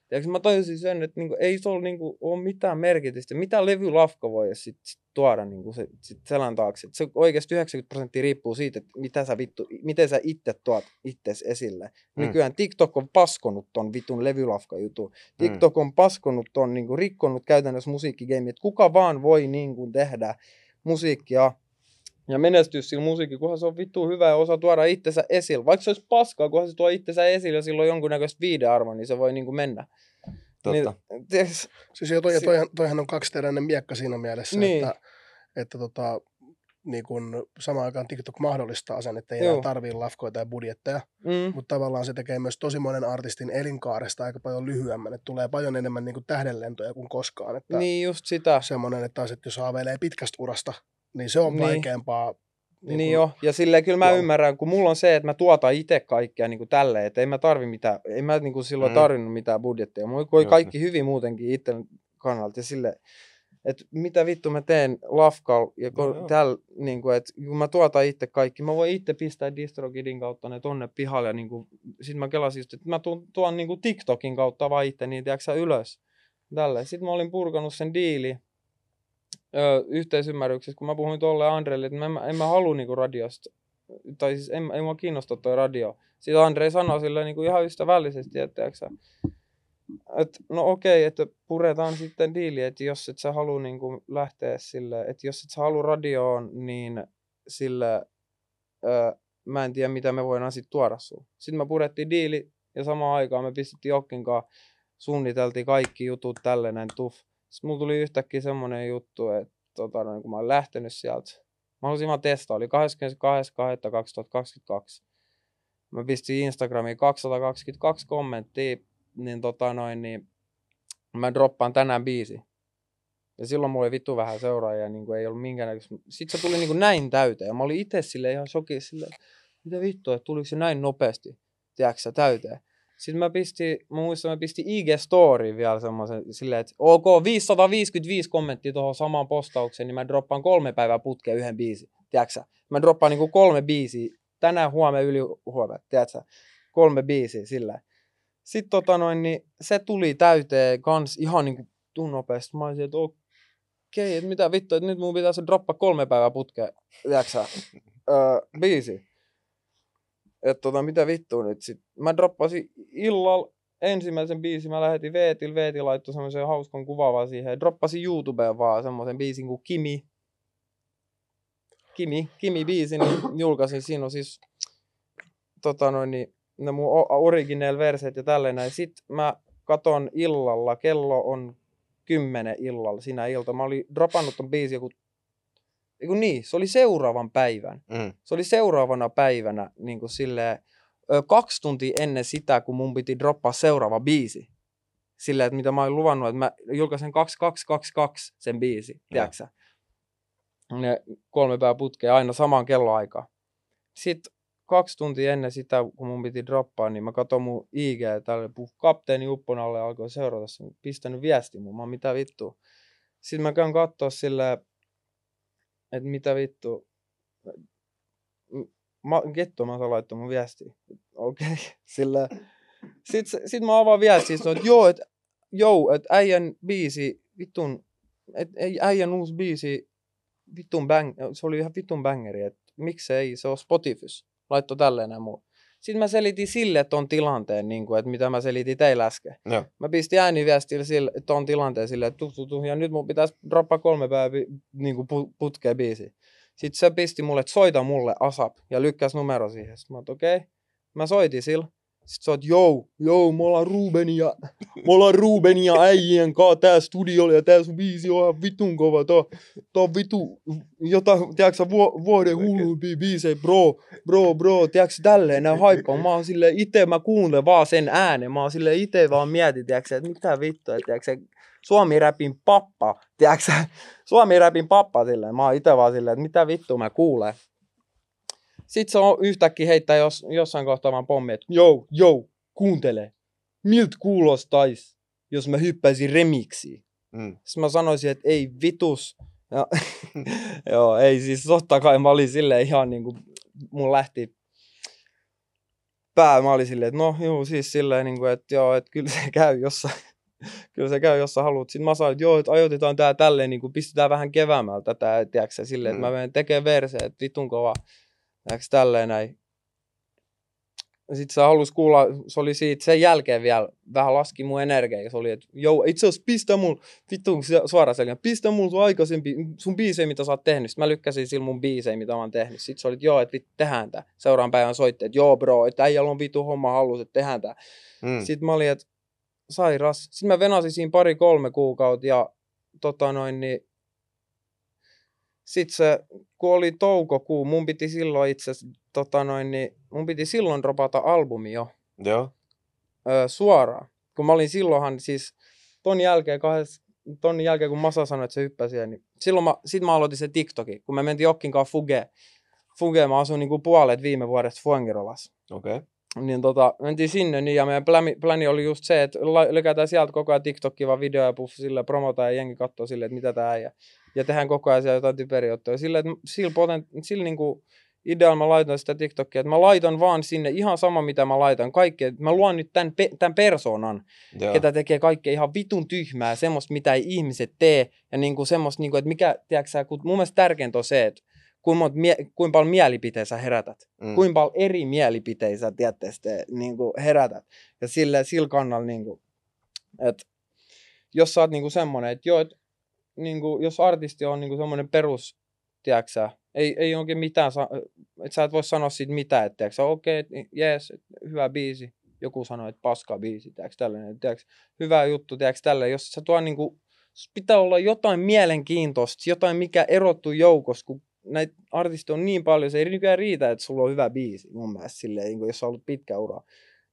Tiedätkö, mä tajusin sen, että niinku, ei se ole, niinku, ole mitään merkitystä. Mitä levylafka voi sit, sit tuoda niinku, se, sit selän taakse. Et se oikeasti 90 prosenttia riippuu siitä, että mitä sä vittu, miten sä itse tuot itses esille. Mm. Nykyään TikTok on paskonut ton vitun levylafka jutu. Mm. TikTok on paskonut ton, niinku, rikkonut käytännössä musiikkigame, että kuka vaan voi niinku, tehdä musiikkia ja menestyä sillä musiikilla, kunhan se on vittu hyvä ja osaa tuoda itsensä esille. Vaikka se olisi paskaa, kunhan se tuo itsensä esille ja sillä on jonkunnäköistä viidearvoa, niin se voi niin kuin mennä.
Totta. Niin, ties, siis jo toi, si- toihan, toihan on kaksiteräinen miekka siinä mielessä, niin. että, että tota, niin kun samaan aikaan TikTok mahdollistaa sen, että ei Joo. enää tarvii lafkoja tai budjetteja, mm. mutta tavallaan se tekee myös tosi monen artistin elinkaaresta aika paljon lyhyemmän, että tulee paljon enemmän niin kuin tähdenlentoja kuin koskaan. Että
niin, just sitä.
Semmoinen, että taas, että jos haaveilee pitkästä urasta, niin se on niin. vaikeampaa
Niin, niin joo, ja silleen kyllä mä joo. ymmärrän, kun mulla on se, että mä tuotan itse kaikkea niin kuin tälleen, että ei mä tarvi mitään, ei mä niin kuin silloin mm. tarvinnut mitään budjettia. Mulla oli kaikki hyvin muutenkin itse kannalta ja sille, että mitä vittu mä teen lafkal ja kun, no, täl, niin kuin, että kun mä tuotan itse kaikki, mä voin itse pistää DistroKidin kautta ne tonne pihalle ja niin kuin, sit mä kelasin just, että mä tuon, tuon niin kuin TikTokin kautta vaan itse niin tiedätkö ylös. Tälle. Sitten mä olin purkanut sen diili yhteisymmärryksessä, kun mä puhuin tuolle Andrelle, että mä, en, en mä halua niinku radiosta, tai siis en, en mua kiinnosta toi radio. Sitten Andre sanoi sille niinku ihan ystävällisesti, että et, no okei, että puretaan sitten diili, että jos et sä halua niinku lähteä sille, että jos et sä halua radioon, niin sille, ö, mä en tiedä mitä me voidaan sitten tuoda sun. Sitten me purettiin diili ja samaan aikaan me pistettiin Jokkin suunniteltiin kaikki jutut tälle näin tuff. Sitten mulla tuli yhtäkkiä semmoinen juttu, että tota, noin, kun mä olin lähtenyt sieltä, mä halusin vaan testaa, oli 22.2022. Mä pistin Instagramiin 222 kommenttia, niin, tota, noin, niin mä droppaan tänään biisi. Ja silloin mulla oli vittu vähän seuraajia, niin kuin ei ollut minkäännäköistä. Sitten se tuli niin kuin näin täyteen. Ja mä olin itse sille ihan shokissa silleen, mitä vittua, että tuliko se näin nopeasti, tiedätkö täyteen. Sitten mä pistin, mä muistan, mä pistin IG-story vielä semmoisen silleen, että ok, 555 kommenttia tuohon samaan postaukseen, niin mä droppaan kolme päivää putkeen yhden biisin. Tiedätkö Mä droppaan niinku kolme biisiä, tänään huomenna yli huomenna, tiedätkö Kolme biisiä sillä. Sitten tota noin, niin se tuli täyteen kans ihan niinku tunnopeasti. Mä olisin, että okei, okay, että mitä vittu, että nyt mun pitäisi droppaa kolme päivää putkeen, tiedätkö öö, biisi että tota, mitä vittua nyt sit. Mä droppasin illalla ensimmäisen biisin, mä lähetin Veetil, Veetil laittoi semmoisen hauskan kuvaavaa siihen, droppasin YouTubeen vaan semmoisen biisin kuin Kimi. Kimi, Kimi biisin, niin julkaisin, siinä on siis tota noin, niin, ne mun original verset ja tälleen näin. Sitten mä katon illalla, kello on kymmenen illalla sinä ilta. Mä olin dropannut ton biisin joku Eiku niin, se oli seuraavan päivän. Mm. Se oli seuraavana päivänä niin kuin silleen, kaksi tuntia ennen sitä, kun mun piti droppaa seuraava biisi. Silleen, että mitä mä olin luvannut, että mä julkaisen 2222 sen biisi, tiedätkö Ne kolme päivää putkea aina samaan kelloaikaan. Sitten kaksi tuntia ennen sitä, kun mun piti droppaa, niin mä katson mun IG, tälle kapteeni Uppon alle alkoi seurata sen, pistänyt viesti mun, mä mitä vittu. Sitten mä käyn katsoa silleen, että mitä vittu, ma, Ketto mä laittoi mun viesti. Okei, okay. [LAUGHS] sillä sitten sit mä avaan viesti, että joo, että joo, että äijän biisi, vittun, että äijän uusi biisi, vittun bang, se oli ihan vittun bangeri, että miksei se on Spotifys. Laitto tälleen näin muu. Sitten mä selitin sille ton tilanteen, niin kuin, että mitä mä selitin teille äsken. Joo. Mä pistin ääniviestille sille, ton tilanteen silleen, että tuh, tuh, ja nyt mun pitäisi droppaa kolme päivää niin kuin putkeen biisi. Sitten se pisti mulle, että soita mulle ASAP ja lykkäs numero siihen. Sitten mä okei. Okay. Mä soitin sillä. Sitten sä oot, joo, joo, me ollaan Ruben ja, me ollaan Ruben ja äijien kaa tää studiolla ja tää sun biisi on ihan vitun kova. Tää, tää on vitu, jota, tiedätkö vu, vuoden hulluimpia biisejä, bro, bro, bro, tiedätkö tälleen nää haippaa. Mä oon silleen, ite mä kuuntelen vaan sen äänen, mä oon silleen ite vaan mietin, tiedätkö, että mitä vittua, tiedätkö, Suomi-räpin pappa, tiedätkö, Suomi-räpin pappa silleen, mä oon ite vaan silleen, että mitä vittua mä kuulen. Sitten se on yhtäkkiä heittää jos, jossain kohtaa vaan pommi, että joo, joo, kuuntele. Miltä kuulostais, jos mä hyppäisin remiksiin? Mm. Sitten mä sanoisin, että ei vitus. Ja, [LAUGHS] [LAUGHS] joo, ei siis totta kai mä olin silleen ihan niin kuin, mun lähti pää, mä olin silleen, että no joo, siis silleen, niin kuin, että joo, että kyllä se käy jossain, kyllä se käy, jos sä [LAUGHS] haluat. Sitten mä sanoin, että joo, että ajoitetaan tää tälleen, niin kuin pistetään vähän keväämmällä tätä, tiedätkö silleen, mm. että mä menen tekemään verse, että vitun kova Näekö tälleen näin? Sitten se halusi kuulla, se oli siitä sen jälkeen vielä, vähän laski mun energiaa, se oli, että joo, itse asiassa pistä mun, vittu suoraan selkeä, pistä mun sun aikaisempi, sun biisejä, mitä sä oot tehnyt. Sitten mä lykkäsin sillä mun biisejä, mitä mä oon tehnyt. Sitten se oli, että joo, että vittu, tehdään tää. Seuraan päivän soitti, että joo bro, että äijällä on vittu homma halus, että tehdään tää. Mm. Sitten mä olin, että sairas. Sitten mä venasin siinä pari-kolme kuukautta ja tota noin, niin sitten se, kun oli toukokuu, mun piti silloin itse tota noin, niin mun piti silloin dropata albumi jo.
Joo.
Öö, suoraan. Kun mä olin silloinhan siis ton jälkeen, kahdes, ton jälkeen kun Masa sanoi, että se hyppäsi, niin silloin mä, sit mä aloitin se TikToki, kun me mentiin Jokkin kanssa Fuge, Funge, mä asun niinku puolet viime vuodesta Fuengirolassa.
Okei. Okay.
Niin tota, mentiin sinne niin, ja meidän pläni, pläni oli just se, että lykätään sieltä koko ajan TikTokia vaan videoja puff sille promotaan ja jengi katsoo silleen, että mitä tää äijä. Ja tehdään koko ajan jotain typeriottoja. Sillä, että sillä, potent, sillä niinku, idealla mä laitan sitä TikTokia, että mä laitan vaan sinne ihan sama, mitä mä laitan. Kaikki, että mä luon nyt tämän, pe- tämän persoonan, Joo. ketä tekee kaikkea ihan vitun tyhmää, semmoista, mitä ei ihmiset tee. Ja niinku semmoista, niinku, että mikä, tiedätkö kun mun mielestä tärkeintä on se, että kuinka, mie- kuinka paljon mielipiteitä herätät. Mm. Kuinka paljon eri mielipiteitä, tiedätte, niin kuin herätät. Ja sille, sillä kannalla, niin kuin, että jos sä oot niin kuin semmoinen, että joo, että niin kuin, jos artisti on niin kuin semmoinen perus, tiedätkö ei, ei oikein mitään, että sä et voi sanoa siitä mitään, että okei, okay, jees, hyvä biisi, joku sanoi, että paska biisi, tiedätkö, tällainen, tiedätkö, hyvä juttu, tiedätkö, tällainen, jos sä tuo niin kuin, pitää olla jotain mielenkiintoista, jotain mikä erottuu joukossa, kun näitä artisteja on niin paljon, se ei nykyään riitä, että sulla on hyvä biisi mun mielestä silleen, niin jos on ollut pitkä ura.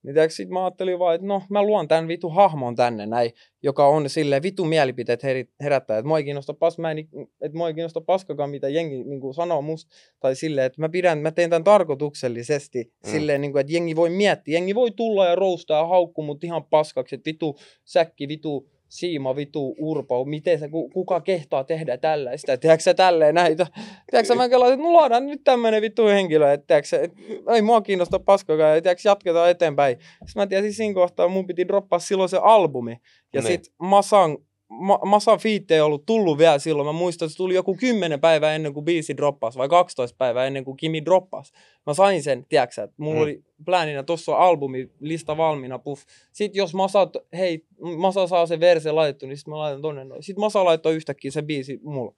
Niin sit mä ajattelin vaan, että no mä luon tämän vitu hahmon tänne näin, joka on silleen vitu mielipiteet herättää, että mua ei kiinnosta, pas, mä en, että mua ei kiinnosta paskakaan, mitä jengi niin kuin sanoo musta, tai silleen, että mä pidän, mä teen tämän tarkoituksellisesti, mm. silleen, niin kuin, että jengi voi miettiä, jengi voi tulla ja roustaa ja haukku mut ihan paskaksi, että vitu säkki, vitu Siima vitu Urpo, miten se, kuka kehtaa tehdä tällaista, tiedätkö sä tälleen näitä. Tiedätkö mä kelasin, että no luodaan nyt tämmönen vittu henkilö, että tiedätkö, et, ei mua kiinnosta paskakaan, ja tiedätkö, jatketaan eteenpäin. Sitten mä tiesin siinä kohtaa, mun piti droppaa silloin se albumi, ja niin. sit Masan Ma- Masan fiitte ei ollut tullut vielä silloin. Mä muistan, että se tuli joku 10 päivää ennen kuin biisi droppasi, vai 12 päivää ennen kuin Kimi droppasi. Mä sain sen, tiedätkö että mulla mm. oli plääninä, tossa on albumi, lista valmiina, puff. Sitten jos Masa, hei, Masa saa se verse laitettu, niin sitten mä laitan tonne noin. Sitten Masa laittoi yhtäkkiä se biisi mulla.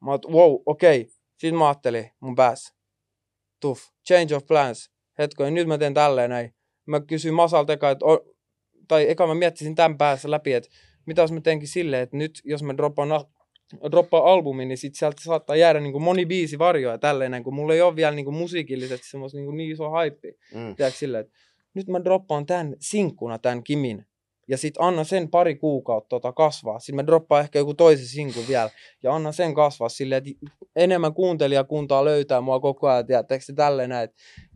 Mä oot, wow, okei. Okay. Sitten mä ajattelin, mun päässä. Tuff, change of plans. Hetkoin, nyt mä teen tälleen näin. Mä kysyin Masalta eka, että, tai eka mä miettisin tämän päässä läpi, että mitä jos mä teenkin silleen, että nyt jos mä droppaan, droppaan albumin, niin sit sieltä saattaa jäädä niin kuin moni biisi varjoa tälleen, kun mulla ei ole vielä niin kuin musiikillisesti semmoista niin, niin iso haippi. Mm. silleen, että nyt mä droppaan tämän sinkkuna, tämän Kimin. Ja sit anna sen pari kuukautta tota kasvaa. Sitten mä droppaan ehkä joku toisen sinkun vielä. Ja anna sen kasvaa silleen, että enemmän kuuntelijakuntaa löytää mua koko ajan. Tiedättekö tälleen näin.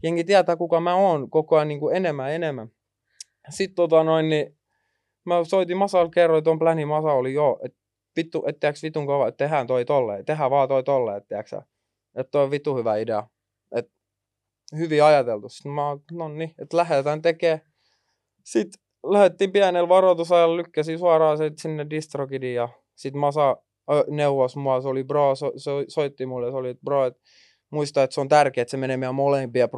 Jengi tietää, kuka mä oon koko ajan niin kuin enemmän enemmän. Sitten tota noin, niin mä soitin Masalle, kerroin tuon pläni, Masa oli joo, että vittu, että tiiäks vitun kova, että tehdään toi tolle, tehdään vaan toi tolle, että tiiäks että toi on vittu hyvä idea. Että hyvin ajateltu. Sitten mä no niin, että lähdetään tekemään. Sitten lähdettiin pienellä varoitusajalla, lykkäsin suoraan sinne Distrokidiin ja sitten Masa neuvos mua, se oli bro, so, so, soitti mulle, se oli, bro, että muistaa, että se on tärkeää, että se menee meidän molempia.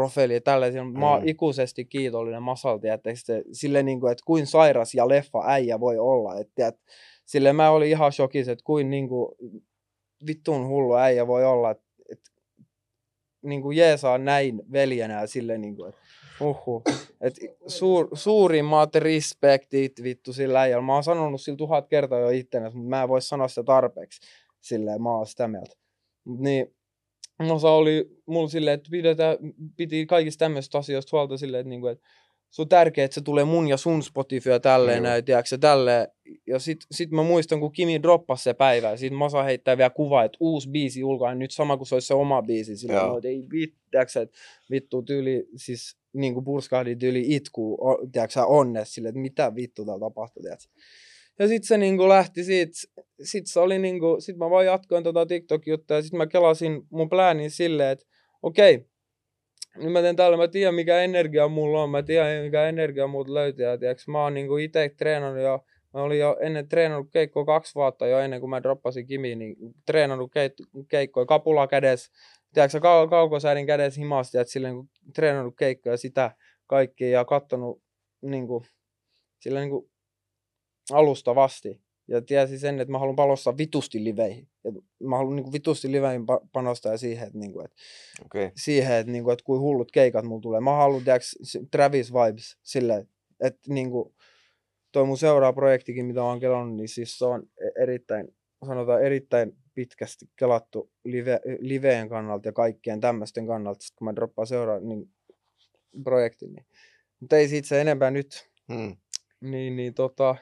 Tällaisia. Mm. Mä oon mm. ikuisesti kiitollinen Masalti, että sille niin kuin, että kuin sairas ja leffa äijä voi olla. Että, että sille mä olin ihan shokis, että kuin, niin kuin vittun hullu äijä voi olla. Että, että niin kuin Jeesaa näin veljenä ja sille niin kuin, että Uhu. Et suur, suurimmat respektit vittu sillä äijällä. Mä oon sanonut sillä tuhat kertaa jo ittenä, mutta mä en voi sanoa sitä tarpeeksi. Silleen mä oon sitä mieltä. Mut niin, osa oli mulla silleen, että pidetään, piti kaikista tämmöistä asioista huolta silleen, että, niinku, että se on tärkeää, että se tulee mun ja sun Spotify ja tälleen, näin, tiedätkö, tälleen. Ja sit, sit mä muistan, kun Kimi droppasi se päivä, ja sit Masa heittää vielä kuva, että uusi biisi ulkoa, nyt sama kuin se olisi se oma biisi. No, että ei vittu, että vittu tyyli, siis niin kuin purskahdi tyyli itkuu, tiedätkö, onnes, silleen, että mitä vittu täällä tapahtuu, tiedätkö. Ja sitten se niinku lähti siitä, sit se oli niinku, sit mä vaan jatkoin tota TikTok-juttua ja sit mä kelasin mun pläänin silleen, että okei, okay, nyt mä teen täällä, mä tiedän mikä energia mulla on, mä tiedän mikä energia muut löytää, tiiäks, mä oon niinku ite treenannut jo, mä olin jo ennen treenannut keikkoa kaksi vuotta jo ennen kuin mä droppasin Kimiin, niin treenannut keik- keikkoja kapula kädessä, tiedätkö, kau- kaukosäädin kädessä himasti, että silleen kun treenannut keikkoja sitä kaikkia ja kattonut niinku, silleen niinku alustavasti. Ja tiesin sen, että mä haluan panostaa vitusti liveihin. Et mä haluan niin vitusti liveihin panostaa siihen, että, niin kuin, että, okay. siihen, että, niin kuin, että kuin hullut keikat mulla tulee. Mä haluan tiiäks, Travis Vibes silleen, että niin kuin, toi mun seuraava projektikin, mitä olen kelannut, niin siis se on e-, erittäin, sanotaan erittäin pitkästi kelattu live, liveen kannalta ja kaikkien tämmöisten kannalta, kun mä droppaan seuraavan niin, projektin. Niin. Mutta ei siitä se enempää nyt. Hmm. Niin, niin tota,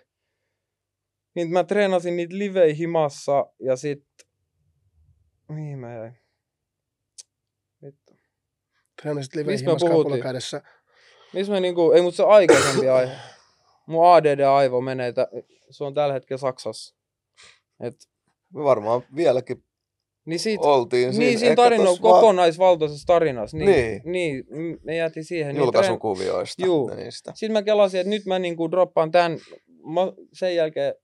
niin mä treenasin niitä livei himassa ja sit... Mihin mä jäin? Vittu.
Treenasit live
Mistä me
himas
puhuttiin?
kapula kädessä.
Missä me niinku, ei mut se aikaisempi aihe. Mun ADD-aivo menee, tä, se on tällä hetkellä Saksassa. Et,
Me varmaan vieläkin
niin siitä,
oltiin
niin siinä tarino, kokonaisvaltaisessa tarinassa. Niin,
Niin.
niin. niin me jäätiin siihen. Niin treen-
julkaisukuvioista.
Juu.
ja niistä.
Sitten mä kelasin, että nyt mä niinku droppaan tämän, mä sen jälkeen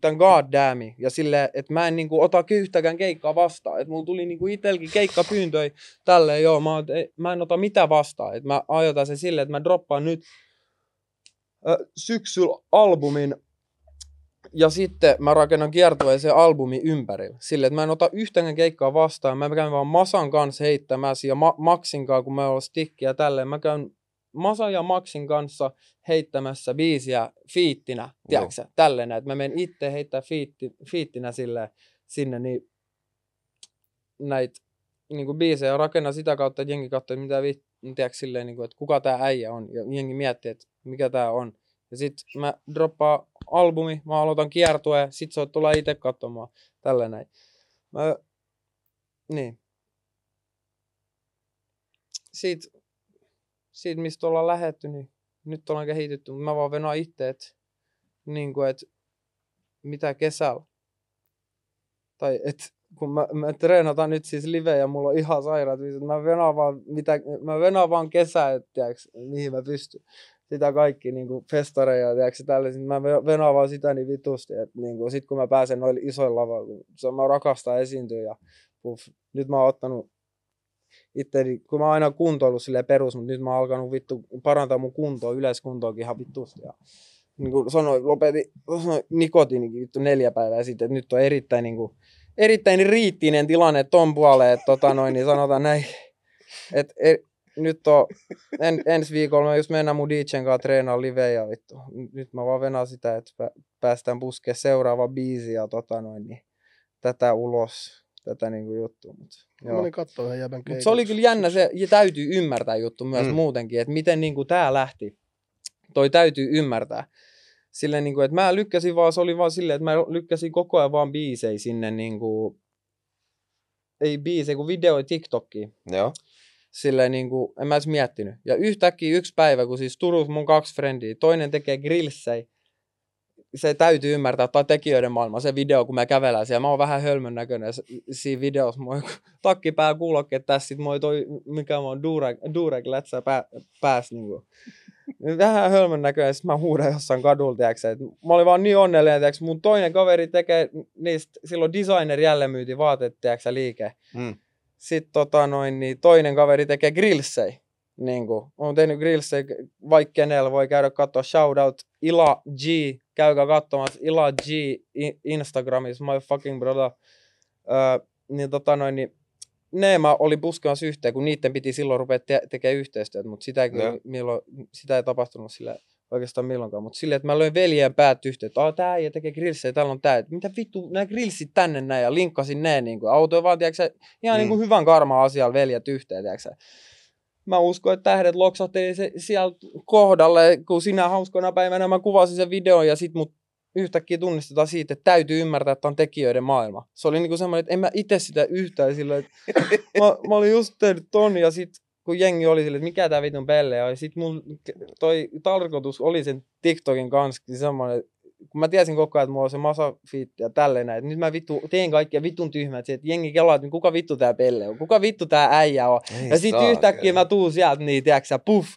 tämän God Damn, ja silleen, että mä en niinku ota yhtäkään keikkaa vastaan. Että mulla tuli niinku itelläkin keikkapyyntöjä tälleen, joo, mä, ei- mä en ota mitään vastaan. Että mä ajotan se silleen, että mä droppaan nyt äh, syksyllä albumin, ja sitten mä rakennan sen albumin ympärillä. Silleen, että mä en ota yhtään keikkaa vastaan. Mä käyn vaan Masan kanssa heittämässä ja Ma- kanssa, kun mä oon stikkiä tälleen. Mä käyn Masa ja Maxin kanssa heittämässä biisiä fiittinä, tiedätkö sä, tälleen, että mä menen itse heittää fiitti, fiittinä sille, sinne, niin näitä niin kuin biisejä ja rakennan sitä kautta, että jengi katsoo, että mitä vi, tiedätkö, silleen, niin kuin, että kuka tää äijä on, ja jengi miettii, että mikä tää on. Ja sit mä droppaan albumi, mä aloitan kiertue, sit se tulee itse katsomaan, tällä näin. Mä, niin. Siitä, siitä, mistä ollaan lähetty, niin nyt ollaan kehitytty, mä vaan venaan itse, että niin kuin, että mitä kesällä. Tai että kun mä, mä treenataan nyt siis live ja mulla on ihan sairaat viisut, mä venaan vaan, mitä, mä venaan vaan kesää, että tiiäks, mihin mä pystyn. Sitä kaikki niin kuin festareja, tiiäks, tällaiset, mä venaan vaan sitä niin vitusti, että niin kuin, sit kun mä pääsen noille isoille lavoille, kun mä rakastan esiintyä ja puff, nyt mä oon ottanut itteni, kun mä oon aina kuntoillut silleen perus, mutta nyt mä oon alkanut vittu parantaa mun kuntoa, yleiskuntoakin ihan vittusti. Ja, niin kuin sanoin, lopetin sanoin, nikotiinikin vittu neljä päivää sitten, että nyt on erittäin, niin kuin, erittäin riittinen tilanne ton puoleen, että tota noin, niin sanotaan näin, että et, nyt on, en, ensi viikolla mä just mennään mun DJn kanssa treenaan live ja vittu, nyt mä vaan venaan sitä, että pä- päästään puskemaan seuraava biisi ja tota noin, niin tätä ulos, tätä niinku juttua. Mut,
Mä
joo.
olin kattoo yhden jäbän
Mut se oli kyllä jännä, se ja täytyy ymmärtää juttu myös
Mm.
muutenkin, että miten niinku tää lähti. Toi täytyy ymmärtää. Silleen, niinku, että mä lykkäsin vaan, se oli vaan silleen, että mä lykkäsin koko ajan vaan biisei sinne, niinku, ei biisei, kun video TikTokkiin.
Joo.
Silleen niinku, en mä edes miettinyt. Ja yhtäkkiä yksi päivä, kun siis Turussa mun kaksi frendiä, toinen tekee grillsei, se täytyy ymmärtää, tai tekijöiden maailma, se video, kun mä kävelään siellä. Mä oon vähän hölmön näköinen siinä videossa. Moi takkipää kuulokkeet tässä, sit moi toi, mikä mä oon, Durek, Durek lätsä pää, pääs niinku. Vähän hölmön näköinen, sit mä huudan jossain kadulla, tiiäksä. Mä olin vaan niin onnellinen, tiiäksä. Mun toinen kaveri tekee niistä, silloin designer jälleen myyti vaateet, tiiäksä, liike.
Mm.
Sitten tota noin, niin toinen kaveri tekee grillsei. Niin kuin, on tehnyt grillsei, vaikka kenellä voi käydä katsoa. Shoutout Ila G, käykää katsomassa Ila G Instagramissa, my fucking brother. Öö, niin tota noin, niin ne mä olin puskemassa yhteen, kun niiden piti silloin rupea te- tekemään yhteistyötä, mutta sitä ei, kyllä
Joo.
milloin, sitä ei tapahtunut sillä oikeastaan milloinkaan. Mutta silleen, että mä löin veljen päät yhteen, että tää äijä tekee grillsejä, täällä on tää. Mitä vittu, nämä grillsit tänne näin ja linkkasin ne niin kuin, autoja vaan, tiiäksä, ihan
Mm.
niin kuin hyvän karma asialla veljet yhteen, tiiäksä. Mä uskon, että tähdet loksahteli se sieltä kohdalle, kun sinä hauskana päivänä mä kuvasin sen videon ja sit mut yhtäkkiä tunnistetaan siitä, että täytyy ymmärtää, että on tekijöiden maailma. Se oli niinku semmoinen, että en mä itse sitä yhtään sillä, että [LAUGHS] mä, mä, olin just tehnyt ton ja sit kun jengi oli silleen, että mikä tää vitun pelle on, ja sit mun toi tarkoitus oli sen TikTokin kanssa niin semmoinen, kun mä tiesin koko ajan, että mulla on se masafiitti ja tälleen näin, että nyt mä vittu teen kaikkia vitun tyhmät, että jengi kelaa, että kuka vittu tää pelle on, kuka vittu tää äijä on,
Ei
ja sit
saakeli.
yhtäkkiä mä tuun sieltä, niin tiedätkö puff,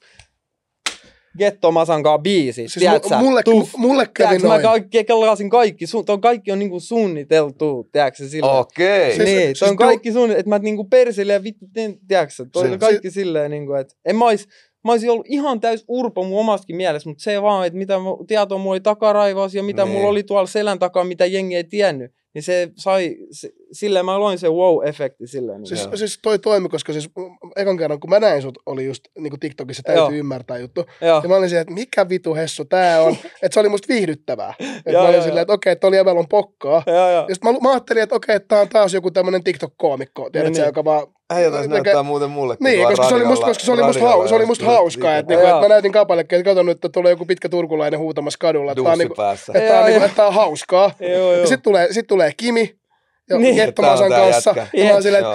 Getto Masankaa biisi,
Siis
tiedätkö
mu- mulle,
tuff,
mulle kävi
tiedätkö, mä
noin.
kaikki, kelasin kaikki, su, ton kaikki on niinku suunniteltu, tiedätkö silleen.
Okei.
Siis-
niin,
siis
toi on
tuo-
kaikki sun, että mä niinku persille ja vittu, teen, tiedätkö, toi
Se-
oli kaikki silleen niinku, että en mä ois, mä olisin ollut ihan täys urpo mun omastakin mielessä, mutta se vaan, että mitä mu- tietoa mulla oli takaraivaus ja mitä
Niin.
mulla oli tuolla selän takaa, mitä jengi ei tiennyt, niin se sai, se, silleen mä loin se wow-efekti silleen. Niin.
Siis,
Joo.
siis toi toimi, koska siis mm, ekan kerran kun mä näin sut, oli just niin kuin TikTokissa täytyy
Joo.
ymmärtää juttu.
Joo.
Ja mä olin siellä, että mikä vitu hessu tää on. [LAUGHS] että se oli musta viihdyttävää. Että
Joo,
mä olin silleen, että okei, että oli jäbällä on pokkaa.
Joo, joo.
Ja sit mä, mä ajattelin, että okei, että tää on taas joku tämmönen TikTok-koomikko, tiedätkö,
niin.
joka vaan...
Äijä taisi
Tekee-
näyttää muuten mullekin.
Niin, koska se oli musta, koska se oli musta, hau, se oli musta
sitten
hauskaa, että, niinku, että mä näytin kapallekin, että katon nyt, että tulee joku pitkä turkulainen huutamassa kadulla, että tää on,
Duussi
niinku, että tää on, niinku,
joo.
että tää on hauskaa.
Joo, joo.
Ja sit tulee, sit tulee Kimi, ja
Niin.
Ketto
Tää on
Masan
tää
kanssa.
jätkä.
Ja mä oon silleen.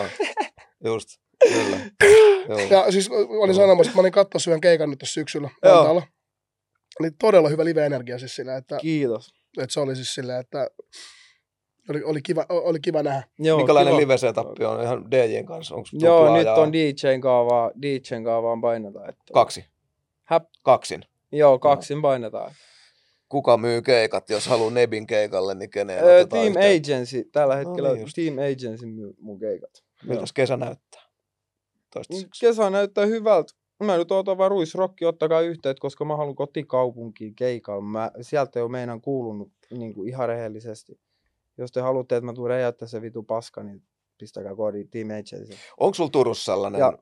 Just. Kyllä. [CLEARS THROAT] Joo.
Ja siis olin sanomassa, että mä olin katsoa yhden keikan nyt tässä syksyllä
Joo.
Vantaalla. Niin todella hyvä live-energia siis sillä, että,
Kiitos.
että se oli siis sillä, että oli, oli, kiva, oli kiva nähdä.
Joo,
Minkälainen
kiva.
live setup on ihan DJn kanssa? Onko
Joo, nyt on DJn kaavaa, DJn kaavaan painetaan. Että...
Kaksi.
Häp.
Kaksin.
Joo, kaksin painetaan.
Kuka myy keikat? Jos haluaa Nebin keikalle, niin keneen
Öö, Team
yhteyttä?
Agency, tällä hetkellä
niin just.
Team Agency myy mun keikat.
Miltäs kesä näyttää? Toistaiseksi.
Kesä näyttää hyvältä. Mä nyt otan vaan Ruisrokki, ottakaa yhteyttä, koska mä haluan kotikaupunkiin keikalla. Mä, sieltä ei ole meidän kuulunut niin kuin ihan rehellisesti. Jos te haluatte, että mä tuun räjäyttää se vitu paska, niin pistäkää koodi Team Agency.
Onko sulla Turussa sellainen
Ja-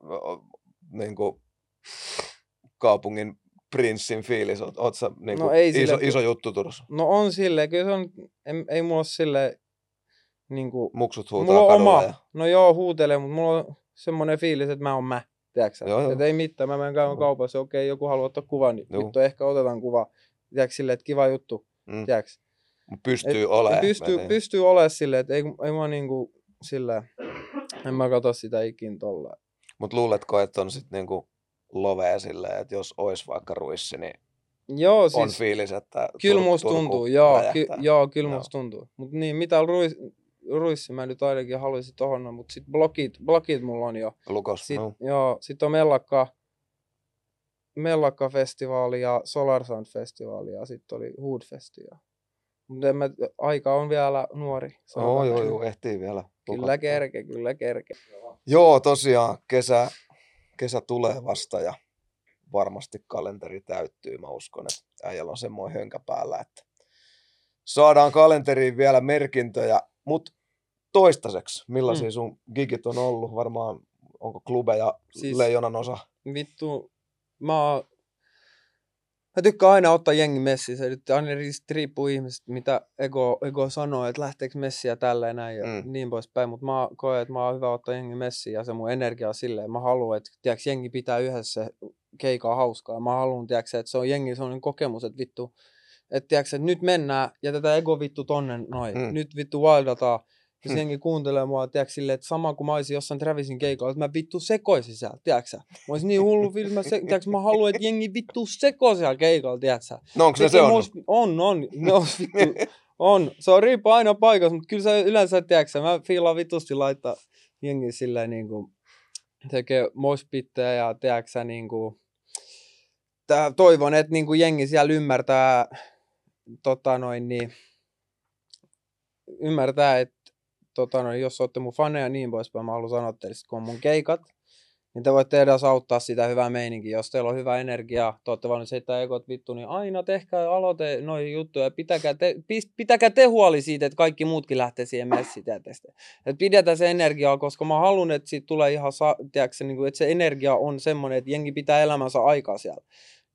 niin kuin, kaupungin prinssin fiilis? Oot, oot sä, niin
No
kuin,
ei
iso,
sille-
iso juttu Turussa?
No on silleen, kyllä se on, ei, ei mulla ole silleen, niin kuin,
Muksut huutaa
mulla on
kadulla
oma,
Ja...
no joo huutelee, mutta mulla on semmoinen fiilis, että mä oon mä, tiedätkö
Joo, joo.
Että ei mitään, mä menen käymään
Joo.
kaupassa, okei, joku haluaa ottaa kuvan, niin
Joo.
vittu ehkä otetaan kuva, tiedätkö silleen, että kiva juttu,
Mm.
tiedätkö
Mut pystyy
Et-
olemaan.
Pystyy,
menee.
pystyy olemaan silleen, että ei, ei mä niinku sillä, en mä katso sitä ikin tolla.
Mut luuletko, että on sit niinku lovea silleen, että jos ois vaikka ruissi, niin
Joo,
siis on fiilis, että
kyllä
Tur-
musta tuntuu, joo, ky, joo, kyllä
Joo.
musta tuntuu. Mut niin, mitä ruis, ruissi mä nyt ainakin haluaisin tohon, mutta sit blokit, blokit mulla on jo.
Lukos,
Sit,
no.
joo, sit on Mellakka, Mellakka-festivaali ja Solar Sound-festivaali ja sitten oli Hood-festi. Mutta en mä, aika on vielä nuori.
Joo, joo, joo, ehtii vielä.
Kyllä kerke, kyllä kerke.
Joo, tosiaan kesä, kesä tulee vasta ja varmasti kalenteri täyttyy. Mä uskon, että äijällä on semmoinen hönkä päällä, että saadaan kalenteriin vielä merkintöjä. Mutta toistaiseksi, millaisia
Mm.
sun gigit on ollut? Varmaan onko klubeja. Siis- leijonan osa?
vittu, mä oon... Mä tykkään aina ottaa jengi messiin. Se nyt aina ri- riippuu ihmisestä, mitä ego, ego sanoo, että lähteekö messiä tällä ja näin ja
Mm.
niin poispäin. Mutta mä koen, että mä oon hyvä ottaa jengi messiin ja se mun energia on silleen. Mä haluan, että tiiäks, jengi pitää yhdessä keikaa hauskaa. Mä haluan, tiiäks, että se on jengi sellainen kokemus, että vittu, että, tiiäks, että nyt mennään, jätetään ego vittu tonne noin.
Mm.
Nyt vittu wildataan.
Hmm.
se jengi kuuntelee mua, tiedätkö, silleen, että sama kuin mä olisin jossain Travisin keikalla, että mä vittu sekoisin siellä, tiedätkö? Mä olisin niin hullu mä, se, tiedätkö, mä haluan, että jengi vittu sekoi siellä keikalla, tiedätkö?
No onko se se on?
On, on. Ne on, vittu, on. Se on riippuu aina paikassa, mutta kyllä se yleensä, tiedätkö mä fiilaan vitusti laittaa jengi silleen niin kuin, tekee moshpittejä ja tiedätkö niin kuin, tää, toivon, että niin kuin jengi siellä ymmärtää, tota noin, niin, ymmärtää, että tota noin, jos olette mun faneja ja niin poispäin, mä haluan sanoa teille, kun on mun keikat, niin te voitte edes auttaa sitä hyvää meininkiä. Jos teillä on hyvä energia, te olette valmis heittää ekot vittu, niin aina tehkää aloite noihin juttuja. Pitäkää te, pitäkää te huoli siitä, että kaikki muutkin lähtee siihen messiin. Että pidetään se energiaa, koska mä haluan, että siitä tulee ihan, tiedätkö, niin kuin, että se energia on semmoinen, että jengi pitää elämänsä aikaa siellä.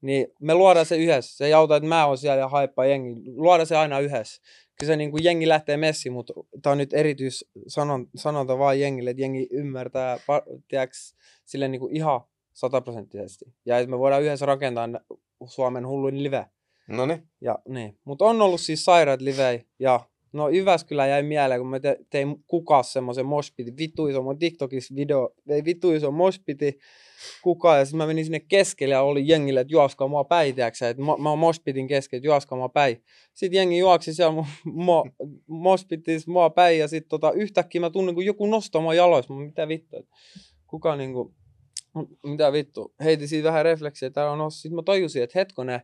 Niin me luodaan se yhdessä. Se ei auta, että mä oon siellä ja haippaa jengi. Luodaan se aina yhdessä. Kyllä se niin kuin jengi lähtee messiin, mutta tämä on nyt erityis sanon, sanonta vaan jengille, että jengi ymmärtää, tiedäks, sille niin kuin ihan sataprosenttisesti. Ja että me voidaan yhdessä rakentaa Suomen hulluin live.
No niin.
Ja niin. Mutta on ollut siis sairaat livei. Ja no Jyväskylä jäi mieleen, kun mä te, tein kukas semmoisen moshpitin. Vittu iso, mun TikTokissa video, ei vittu iso moshpiti kukaan. Ja sitten mä menin sinne keskelle ja oli jengille, että juoskaa mua päin, tiiäksä, että mä, mä oon moshpitin keskellä, että juoskaa mua päin. Sitten jengi juoksi siellä mo, mo, moshpitis mua päin ja sitten tota, yhtäkkiä mä tunnen, kun joku nostaa mua jaloissa. Mä, mitä vittu, että kuka niinku, mitä vittu, heitin siitä vähän refleksiä, täällä on. Sitten mä tajusin, että hetkonen,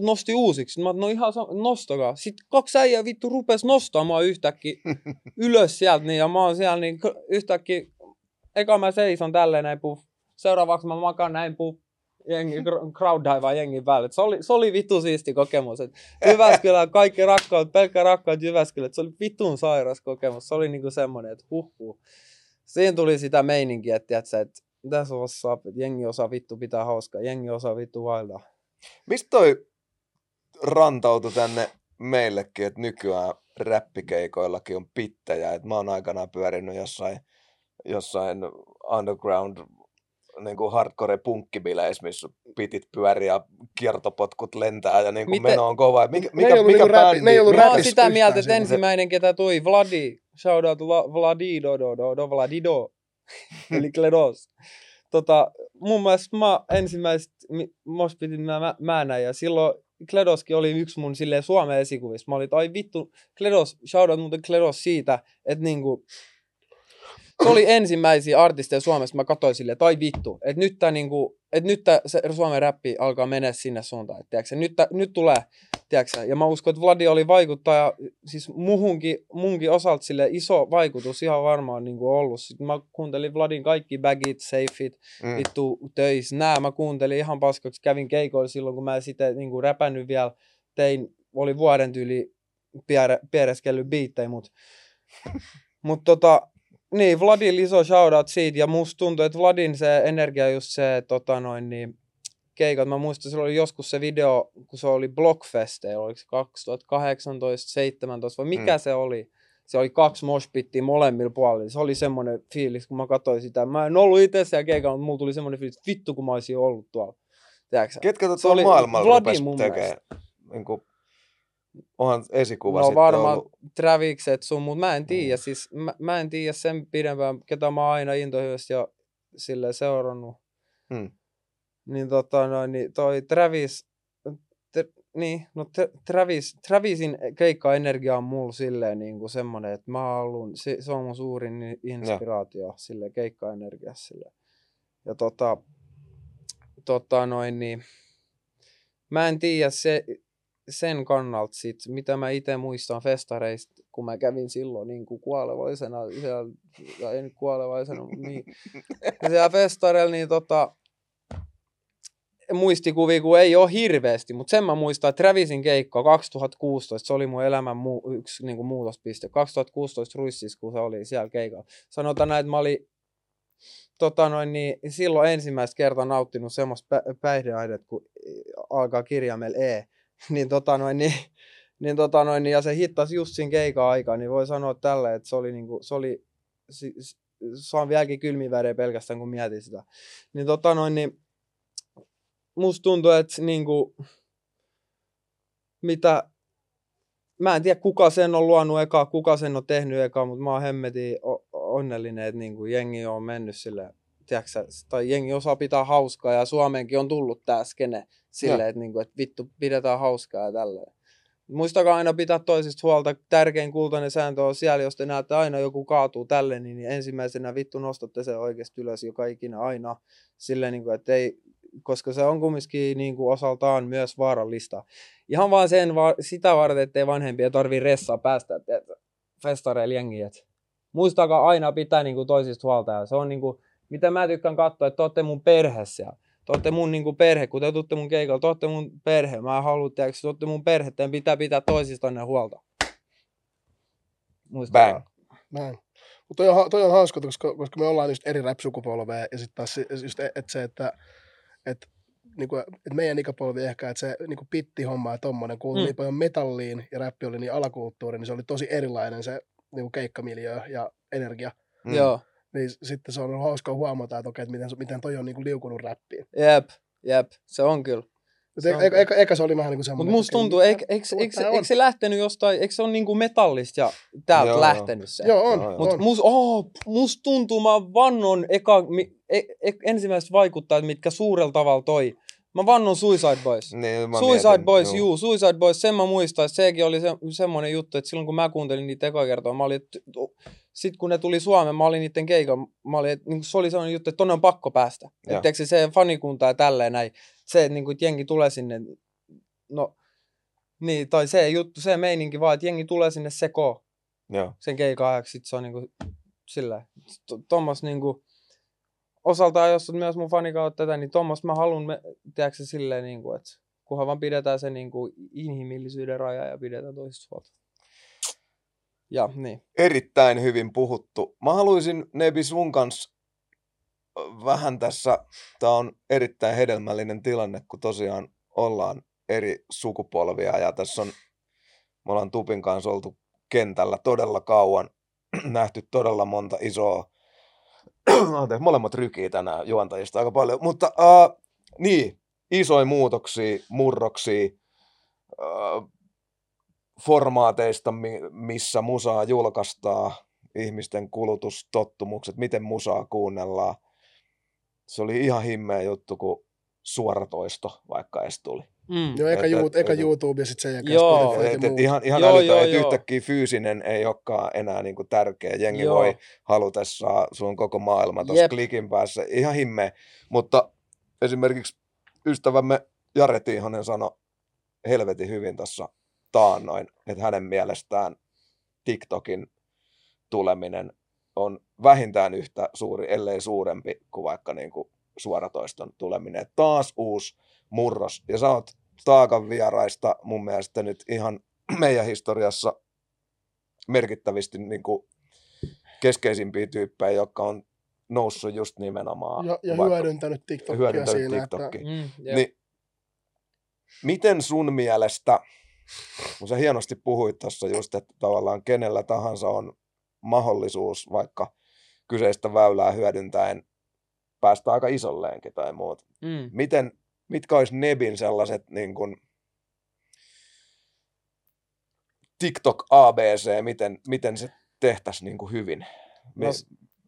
nosti uusiksi. Mä no ihan sama, nostakaa. Sitten kaksi äijää vittu rupes nostamaan yhtäkkiä [LAUGHS] ylös sieltä, niin, ja mä oon siellä niin yhtäkkiä, eka mä seison tälleen näin puff. Seuraavaksi mä makaan näin puff. Jengi, crowd divaa jengin päälle. Et Se oli, se oli vittu siisti kokemus. Et Jyväskylä, kaikki rakkaut, pelkkä rakkaut Jyväskylä. Et Se oli vitun sairas kokemus. Se oli niinku semmonen, että huh huh. Siinä tuli sitä meininkiä, että, että tässä osaa, että jengi osaa vittu pitää hauskaa, jengi osaa vittu vaildaa.
Mistä toi rantautui tänne meillekin, että nykyään räppikeikoillakin on pittejä. Et mä oon aikanaan pyörinyt jossain, jossain underground niin kuin hardcore punkkibileissä, missä pitit pyörii ja kiertopotkut lentää ja niin kuin
Miten-
meno on kova. Mikä,
Ne ei
mikä,
ollut
mikä
niinku
bändi?
ne ei ollut
Mä oon sitä mieltä, että ensimmäinen, ketä tuli, Vladi, shout out La- Vladido, do, do, do, Vladido. [LAUGHS] eli Kledos. Tota, mun mielestä mä ensimmäiset moshpitit mä, mä, mä näin, ja silloin Kledoskin oli yksi mun silleen Suomen esikuvista. Mä olin, ai vittu, Kledos, shoutout muuten Kledos siitä, että niinku, se oli ensimmäisiä artisteja Suomessa, mä katsoin silleen, että ai vittu, että nyt, tää, niinku, että nyt tää, se Suomen räppi alkaa mennä sinne suuntaan, että, tiiäksä, nyt, tää, nyt tulee, tiiäksä, ja mä uskon, että Vladi oli vaikuttaja, siis muhunkin, munkin osalta sille iso vaikutus ihan varmaan niin kuin ollut. Sitten mä kuuntelin Vladin kaikki bagit, safeit, mm. vittu töis, nää mä kuuntelin ihan paskaksi, kävin keikoilla silloin, kun mä sitten niin kuin räpännyt vielä, tein, oli vuoden tyyli piereskellyt biittejä, mutta [LAUGHS] mut tota, niin, Vladin iso shoutout siitä, ja musta tuntuu, että Vladin se energia just se, tota noin, niin, keikat. Mä muistan, se oli joskus se video, kun se oli Blockfeste, oliko se 2018, 17 vai mikä mm. se oli? Se oli kaksi moshpittiä molemmilla puolilla. Se oli semmoinen fiilis, kun mä katsoin sitä. Mä en ollut itse siellä keikalla, mutta mulla tuli semmoinen fiilis, että vittu kun mä olisin ollut tuolla. Tiedätkö?
Ketkä tuota oli maailmalla rupesi tekemään? Niin kuin, onhan esikuva
no, varmaan ollut. Travikset sun, mutta mä en tiedä. Mm. Siis, mä, mä, en tiedä sen pidempään, ketä mä oon aina intohimoisesti ja silleen seurannut. Mm niin, tota, no, niin toi Travis, te, niin, no Travis, Travisin keikka-energia on mulla silleen niin kuin semmoinen, että mä haluun, se, se on mun suurin inspiraatio ja. sille keikka-energia sille. Ja tota, tota noin, niin, mä en tiedä se, sen kannalta sit, mitä mä itse muistan festareista, kun mä kävin silloin niin kuin kuolevaisena, siellä, ei nyt kuolevaisena, mutta niin, [LAUGHS] siellä festareilla, niin tota, muistikuvia, kun ei ole hirveästi, mutta sen mä muistan, että Travisin keikka 2016, se oli mun elämän muu, yksi niin kuin muutospiste. 2016 Ruississa, kun se oli siellä keikalla. Sanotaan näin, että mä olin tota noin, niin silloin ensimmäistä kertaa nauttinut semmoista pä- päihdeaidet, kun alkaa kirjaimella E. [LAUGHS] niin tota noin, niin, niin, tota noin, niin, ja se hittasi just siinä keikan aikaa, niin voi sanoa tällä, että se oli, niin kuin, se oli, saan vieläkin kylmiä pelkästään, kun mietin sitä. Niin tota noin, niin, musta tuntuu, että niinku, mitä, mä en tiedä kuka sen on luonut eka, kuka sen on tehnyt eka, mutta mä oon hemmetin onnellinen, että niinku jengi on mennyt sille, tiedätkö, tai jengi osaa pitää hauskaa ja Suomeenkin on tullut tää skene silleen, että, niinku, että vittu pidetään hauskaa ja tälleen. Muistakaa aina pitää toisista huolta. Tärkein kultainen sääntö on siellä, jos te näette aina joku kaatuu tälle, niin ensimmäisenä vittu nostatte sen oikeasti ylös joka ikinä aina. Silleen, niin kuin, että ei, koska se on kumminkin niin kuin osaltaan myös vaarallista. Ihan vaan sen, va- sitä varten, ettei vanhempia tarvii ressaa päästä festareille jengiä. Muistakaa aina pitää niin kuin toisista huolta. Ja se on niin kuin, mitä mä tykkään katsoa, että te olette mun perheessä. Te olette mun niin kuin perhe, kun te tuutte mun keikalla, te olette mun perhe. Mä haluan, että te olette mun perhe, teidän pitää pitää toisistanne huolta.
Muistakaa. Bang.
Näin. Mutta toi on, toi on hauska, koska, koska me ollaan just eri rap-sukupolveja ja sitten taas just, että se, että että niin kuin, että meidän ikäpolvi ehkä, että se niin kuin pitti-homma ja tommonen, kuului mm. niin paljon metalliin ja räppi oli niin alakulttuuri, niin se oli tosi erilainen se niin kuin keikkamiljö ja energia.
Mm. Joo.
Niin sitten se on ollut hauskaa huomata, että, okei, että miten, miten toi on niin kuin liukunut räppiin.
Jep, jep, se on kyllä.
Se e- eka, eka, eka, se oli vähän niin kuin semmoinen.
Mutta musta tuntuu, eikö, eikö, eikö, eikö se lähtenyt jostain, eikö se ole niin kuin metallista ja täältä joo, lähtenyt se?
Joo, on.
Mutta must, oh, musta tuntuu, mä vannon eka, mi, e, e, ensimmäiset vaikuttajat, mitkä suurella tavalla toi. Mä vannon Suicide Boys.
Niin, mä
Suicide
mietin,
Boys, juu. juu. Suicide Boys, sen mä muistan, sekin oli se, semmoinen juttu, että silloin kun mä kuuntelin niitä eka kertaa, mä olin, että sit kun ne tuli Suomeen, mä olin niiden keikalla, mä olin, että niin se oli sellainen juttu, että tonne on pakko päästä. Että se fanikunta ja tälleen näin. Se, että, niin kuin, että jengi tulee sinne no, niin, tai se juttu, se meininki vaan, että jengi tulee sinne sekoon
Joo.
sen keikan ajaksi, sit se on niinku sillä, tuommois niinku, osaltaan, jos on myös mun fanikautta tätä, niin tuommoista mä haluan, tiedätkö silleen, niinku, että kunhan vaan pidetään se niinku inhimillisyyden raja ja pidetään toisista huolta. Ja, niin.
Erittäin hyvin puhuttu. Mä haluaisin, Nebi, sun kanssa vähän tässä, tämä on erittäin hedelmällinen tilanne, kun tosiaan ollaan eri sukupolvia ja tässä on, me ollaan Tupin kanssa oltu kentällä todella kauan, [CLEARS THROAT] nähty todella monta isoa, [CLEARS THROAT] anteeksi, molemmat rykii tänään juontajista aika paljon, mutta uh, niin, isoja muutoksia, murroksia, formaateista, missä musaa julkaistaan, ihmisten kulutustottumukset, miten musaa kuunnellaan. Se oli ihan himmeä juttu, kun suoratoisto vaikka edes tuli.
Mm. Joo, eka,
Et-
juu,
et-
eka
et-
YouTube ja sitten sen jälkeen
Joo,
Spotify ja
Et, et ihan ihan
Joo,
älytön,
joo,
että
joo.
yhtäkkiä fyysinen ei olekaan enää niinku tärkeä. Jengi
Joo.
voi halutessaan sun koko maailma tuossa klikin päässä. Ihan himmeä. Mutta esimerkiksi ystävämme Jare Tiihonen sanoi helvetin hyvin tuossa taannoin, että hänen mielestään TikTokin tuleminen on vähintään yhtä suuri, ellei suurempi kuin vaikka niin kuin suoratoiston tuleminen. Taas uusi murros. Ja sä oot Taakan vieraista mun mielestä nyt ihan [CLEARS THROAT] meidän historiassa merkittävästi niin kuin keskeisimpiä tyyppejä, jotka on noussut just nimenomaan.
Ja, ja
vaikka-
hyödyntänyt TikTokia
hyödyntänyt
siinä,
TikTokia.
että
Mm, jep.
Niin, miten sun mielestä, kun sä hienosti puhuit tuossa just, että tavallaan kenellä tahansa on mahdollisuus vaikka kyseistä väylää hyödyntäen päästä aika isolleenkin tai muut.
Mm.
Miten, mitkä olisi Nebin sellaiset niin kuin, TikTok ABC, miten, miten se tehtäisiin niin kuin hyvin?
No,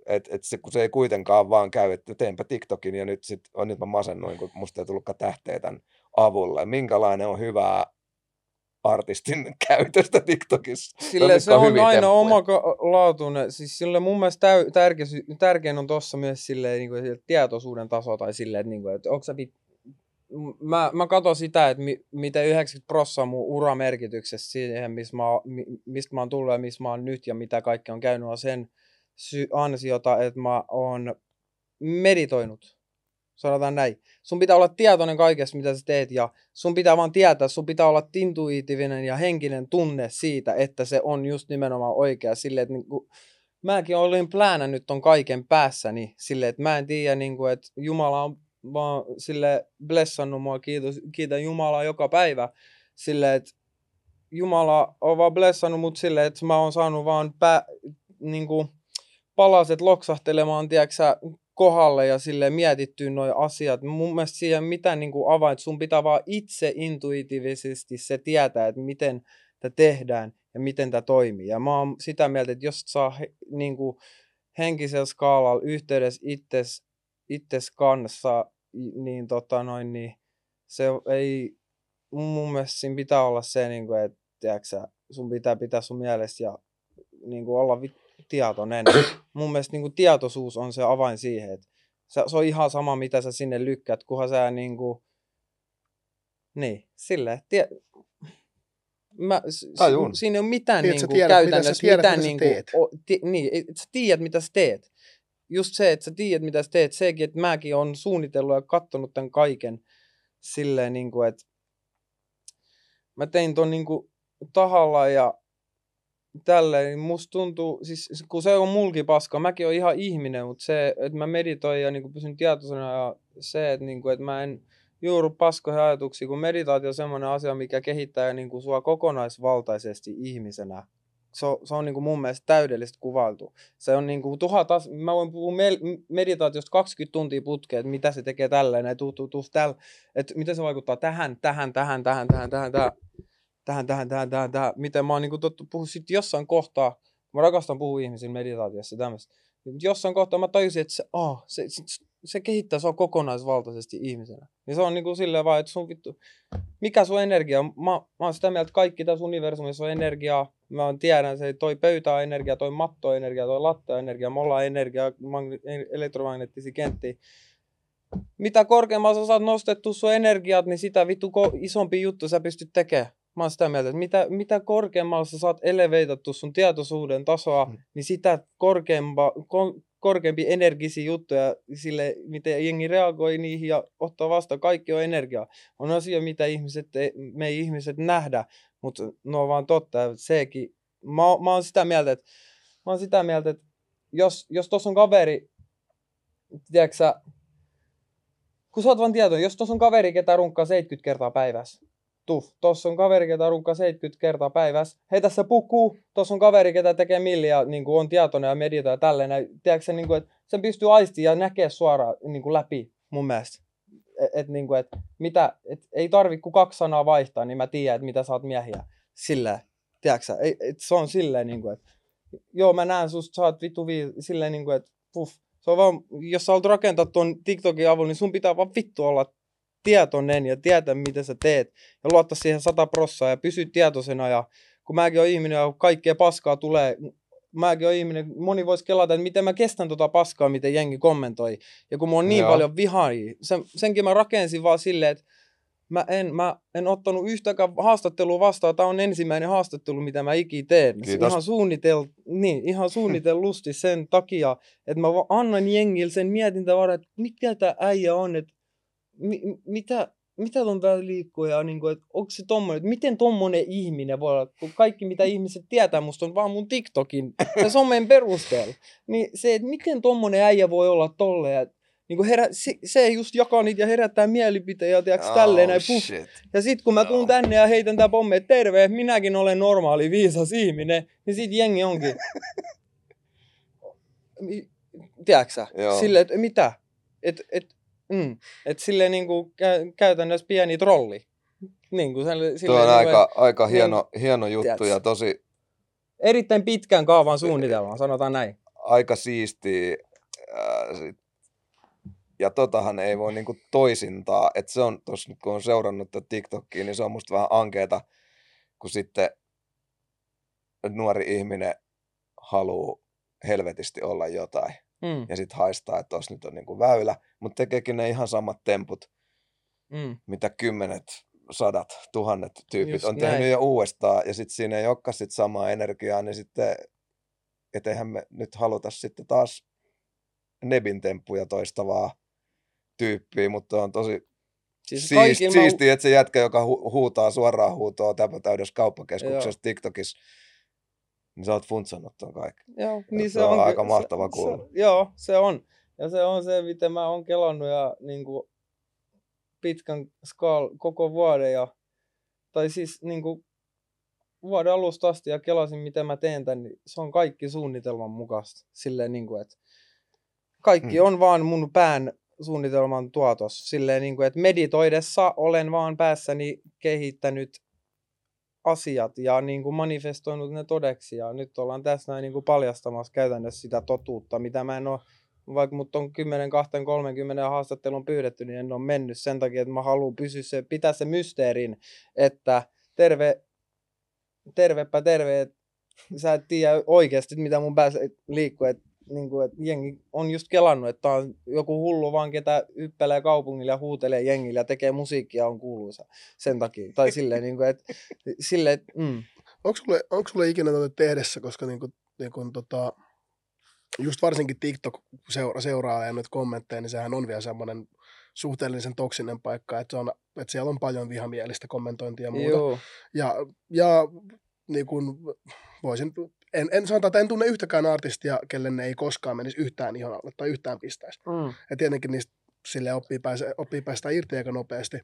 et, et se, kun se ei kuitenkaan vaan käy, että teenpä TikTokin ja nyt, sit, on, nyt mä masennuin, kun musta ei tullutkaan tähteä tämän avulla. Minkälainen on hyvää artistin [LAUGHS] käytöstä TikTokissa?
Sille se on
hyviä
aina omalaatuinen. Siis sille mun mielestä täy, tärkein, tärkein on tossa myös silleen, niin kuin, tietoisuuden taso tai silleen, että, niin kuin, että onko sä vit... Mä, mä katson sitä, että mi, miten 90 prosenttia mun uramerkityksessä siihen, missä mä, mi, mistä mä oon tullut ja missä mä oon nyt ja mitä kaikki on käynyt, on sen sy- ansiota, että mä oon meditoinut. Sanotaan näin. Sun pitää olla tietoinen kaikesta, mitä sä teet, ja sun pitää vaan tietää, sun pitää olla intuitiivinen ja henkinen tunne siitä, että se on just nimenomaan oikea. Silleen, että niinku, mäkin olin pläänännyt ton kaiken päässäni, silleen, että mä en tiedä, niinku, että Jumala on vaan sille blessannut mua, kiitos, kiitän Jumalaa joka päivä, silleen, että Jumala on vaan blessannut mut silleen, että mä oon saanut vaan pää, niinku, palaset loksahtelemaan, tiedätkö kohdalle ja sille mietittyä nuo asiat. Mun mielestä siihen mitään niin kuin avain, sun pitää vaan itse intuitiivisesti se tietää, että miten tämä tehdään ja miten tämä toimii. Ja mä oon sitä mieltä, että jos saa niin kuin henkisellä skaalalla yhteydessä itses, itses kanssa, niin, tota noin, niin se ei, mun mielestä siinä pitää olla se, niin kuin, että tiedätkö, sun pitää pitää sun mielessä ja niin kuin olla tietoinen. [COUGHS] Mun mielestä niin kuin tietoisuus on se avain siihen, että se, se on ihan sama, mitä sä sinne lykkäät, kunhan sä niin kuin, niin, silleen, tie, Mä,
Tajun.
siinä ei ole mitään
Niin,
niin kuin,
tiedät, mitä sä
käytännössä,
tiedät,
mitään
mitä
niin kuin, o, ti, niin, että sä tiedät, mitä sä teet. Just se, että sä tiedät, mitä sä teet, sekin, että mäkin on suunnitellut ja katsonut tämän kaiken silleen, niin kuin, että mä tein ton niin kuin, tahalla ja tälleen, niin musta tuntuu, siis kun se on mulki paska, mäkin olen ihan ihminen, mutta se, että mä meditoin ja niin pysyn tietoisena ja se, että, niin kuin, että mä en juuru paskoja ajatuksia, kun meditaatio on semmoinen asia, mikä kehittää niin kuin sua kokonaisvaltaisesti ihmisenä. Se on, se on niin kuin mun mielestä täydellisesti kuvailtu. Se on niin kuin tuhat as- mä voin puhua mel- meditaatiosta 20 tuntia putkeen, että mitä se tekee tällä, että miten se vaikuttaa tähän, tähän, tähän, tähän, tähän, tähän, tähän, tähän, tähän, tähän, tähän, tähän. Miten mä oon niin tottu puhua sit jossain kohtaa, mä rakastan puhua ihmisille meditaatiossa tämmöistä. Jossain kohtaa mä tajusin, että se, oh, se, se, se kehittää sua kokonaisvaltaisesti ihmisenä. Niin se on niin kuin silleen vaan, että sun vittu, mikä sun energia on? Mä, mä oon sitä mieltä, että kaikki tässä universumissa on energiaa. Mä tiedän, se toi pöytä on energia, toi matto on energia, toi latte on energia, me ollaan energia, magne- elektromagneettisia kenttiä. Mitä korkeammalla sä saat nostettua sun energiat, niin sitä vittu ko- isompi juttu sä pystyt tekemään. Mä oon sitä mieltä, että mitä, mitä korkeammalla sä saat eleveitattu sun tietoisuuden tasoa,
Mm.
niin sitä korkeampa, ko, korkeampi energisiä juttuja, sille miten jengi reagoi niihin ja ottaa vastaan, kaikki on energiaa. On asia, mitä ihmiset, me ei ihmiset nähdä, mutta ne on vaan totta. Sekin, mä, mä oon sitä mieltä, että, mä oon sitä mieltä, että jos, jos tuossa on kaveri, tiedätkö sä, kun sä oot vaan tietoinen, jos tuossa on kaveri, ketä runkkaa 70 kertaa päivässä, tuff, tuossa on kaveri, ketä runkkaa 70 kertaa päivässä, heitä se pukuu, tuossa on kaveri, ketä tekee milliä, niin kuin on tietoinen ja meditoi ja tälleen, tiedätkö niin kuin, että sen pystyy aistimaan ja näkee suoraan niin kuin läpi mun mielestä. Et, et, niin kuin, et, mitä, et, ei tarvi kuin kaksi sanaa vaihtaa, niin mä tiedän, että mitä sä oot miehiä. Silleen, tiedätkö ei, et, se on silleen, niin kuin, että joo mä näen susta, sä oot vittu vii, silleen niin kuin, että puff. Se on vaan, jos sä haluat rakentaa tuon TikTokin avulla, niin sun pitää vaan vittu olla tietoinen ja tietää, mitä sä teet. Ja luottaa siihen sata prossaa ja pysy tietoisena. Ja kun mäkin olen ihminen ja kaikkea paskaa tulee, mäkin olen ihminen, moni voisi kelata, että miten mä kestän tota paskaa, miten jengi kommentoi. Ja kun mulla on niin Joo. paljon vihaajia, sen, senkin mä rakensin vaan silleen, että mä en, mä en ottanut yhtäkään haastattelua vastaan. Tämä on ensimmäinen haastattelu, mitä mä ikinä teen. Kiitos. Ihan, suunnitel, niin, ihan suunnitellusti sen takia, että mä annan jengille sen mietintävaran, että mikä tämä äijä on, että mi, mitä, mitä on täällä liikkuu ja niin kuin, että onko se tommonen, että miten tommonen ihminen voi olla, kun kaikki mitä ihmiset tietää musta on vaan mun TikTokin ja somen perusteella. Niin se, että miten tommonen äijä voi olla tolleen, niin kuin herä, se, se just jakaa niitä ja herättää mielipiteitä, tiedätkö, oh, tälleen näin, puff. Ja sit kun mä tuun tänne ja heitän tää pomme, että terve, minäkin olen normaali, viisas ihminen, niin sit jengi onkin. [LAUGHS] tiedätkö Silleen, että mitä? Et, et, mm, et silleen niin kuin kä- käytännössä pieni trolli. Niin kuin sille,
Tuo on niin aika, kuin, aika hieno, niin, hieno juttu tiedätkö? ja tosi...
Erittäin pitkän kaavan suunnitelma, sanotaan näin.
Aika siistiä. Äh, ja totahan ei voi niinku toisintaa, että se on, tos, kun on seurannut tätä TikTokia, niin se on musta vähän ankeeta, kun sitten nuori ihminen haluaa helvetisti olla jotain. Mm. Ja sitten haistaa, että tuossa nyt on niinku väylä, mutta tekeekin ne ihan samat temput, mm. mitä kymmenet, sadat, tuhannet tyypit Just on näin. tehnyt jo uudestaan, ja sitten siinä ei olekaan sit samaa energiaa, niin sitten, et eihän me nyt haluta sitten taas Nebin temppuja toistavaa tyyppiä, mutta on tosi siis siist, siistiä, että se jätkä, joka hu- huutaa suoraan huutoa täydessä kauppakeskuksessa Joo. TikTokissa, niin sä oot funtsannut ton kaikki.
Joo,
niin se, se on, on aika mahtava kuulla.
Se, joo, se on. Ja se on se, miten mä oon kelannut ja niin kuin, pitkän skaal koko vuoden. Ja, tai siis niin kuin, vuoden alusta asti ja kelasin, miten mä teen tän, niin se on kaikki suunnitelman mukaista. Silleen, niin kuin, että kaikki hmm. on vaan mun pään suunnitelman tuotos. Silleen, niin kuin, että meditoidessa olen vaan päässäni kehittänyt asiat ja niin kuin manifestoinut ne todeksi. Ja nyt ollaan tässä näin niin kuin paljastamassa käytännössä sitä totuutta, mitä mä en ole, vaikka mut on 10, 20, 30 haastattelun pyydetty, niin en ole mennyt sen takia, että mä haluan pysyä se, pitää se mysteerin, että terve, tervepä terve, että sä et tiedä oikeasti, mitä mun päässä liikkuu, että niin kuin, että jengi on just kelannut, että on joku hullu vaan, ketä yppelee kaupungilla ja huutelee jengillä ja tekee musiikkia on kuuluisa sen takia. Tai silleen, niin kuin, että, [LAUGHS] silleen, että mm.
Onko sulle, onko sulle ikinä tätä tehdessä, koska niin kuin, niin kuin, tota, just varsinkin TikTok seura, seuraa ja nyt kommentteja, niin sehän on vielä semmoinen suhteellisen toksinen paikka, että, se on, että siellä on paljon vihamielistä kommentointia ja muuta. Joo. Ja, ja niin kuin, voisin en, en sanota, että en tunne yhtäkään artistia, kelle ne ei koskaan menisi yhtään ihon alle tai yhtään pistäisi. Mm. Ja tietenkin niistä sille oppii, pääse, oppii päästä irti aika nopeasti.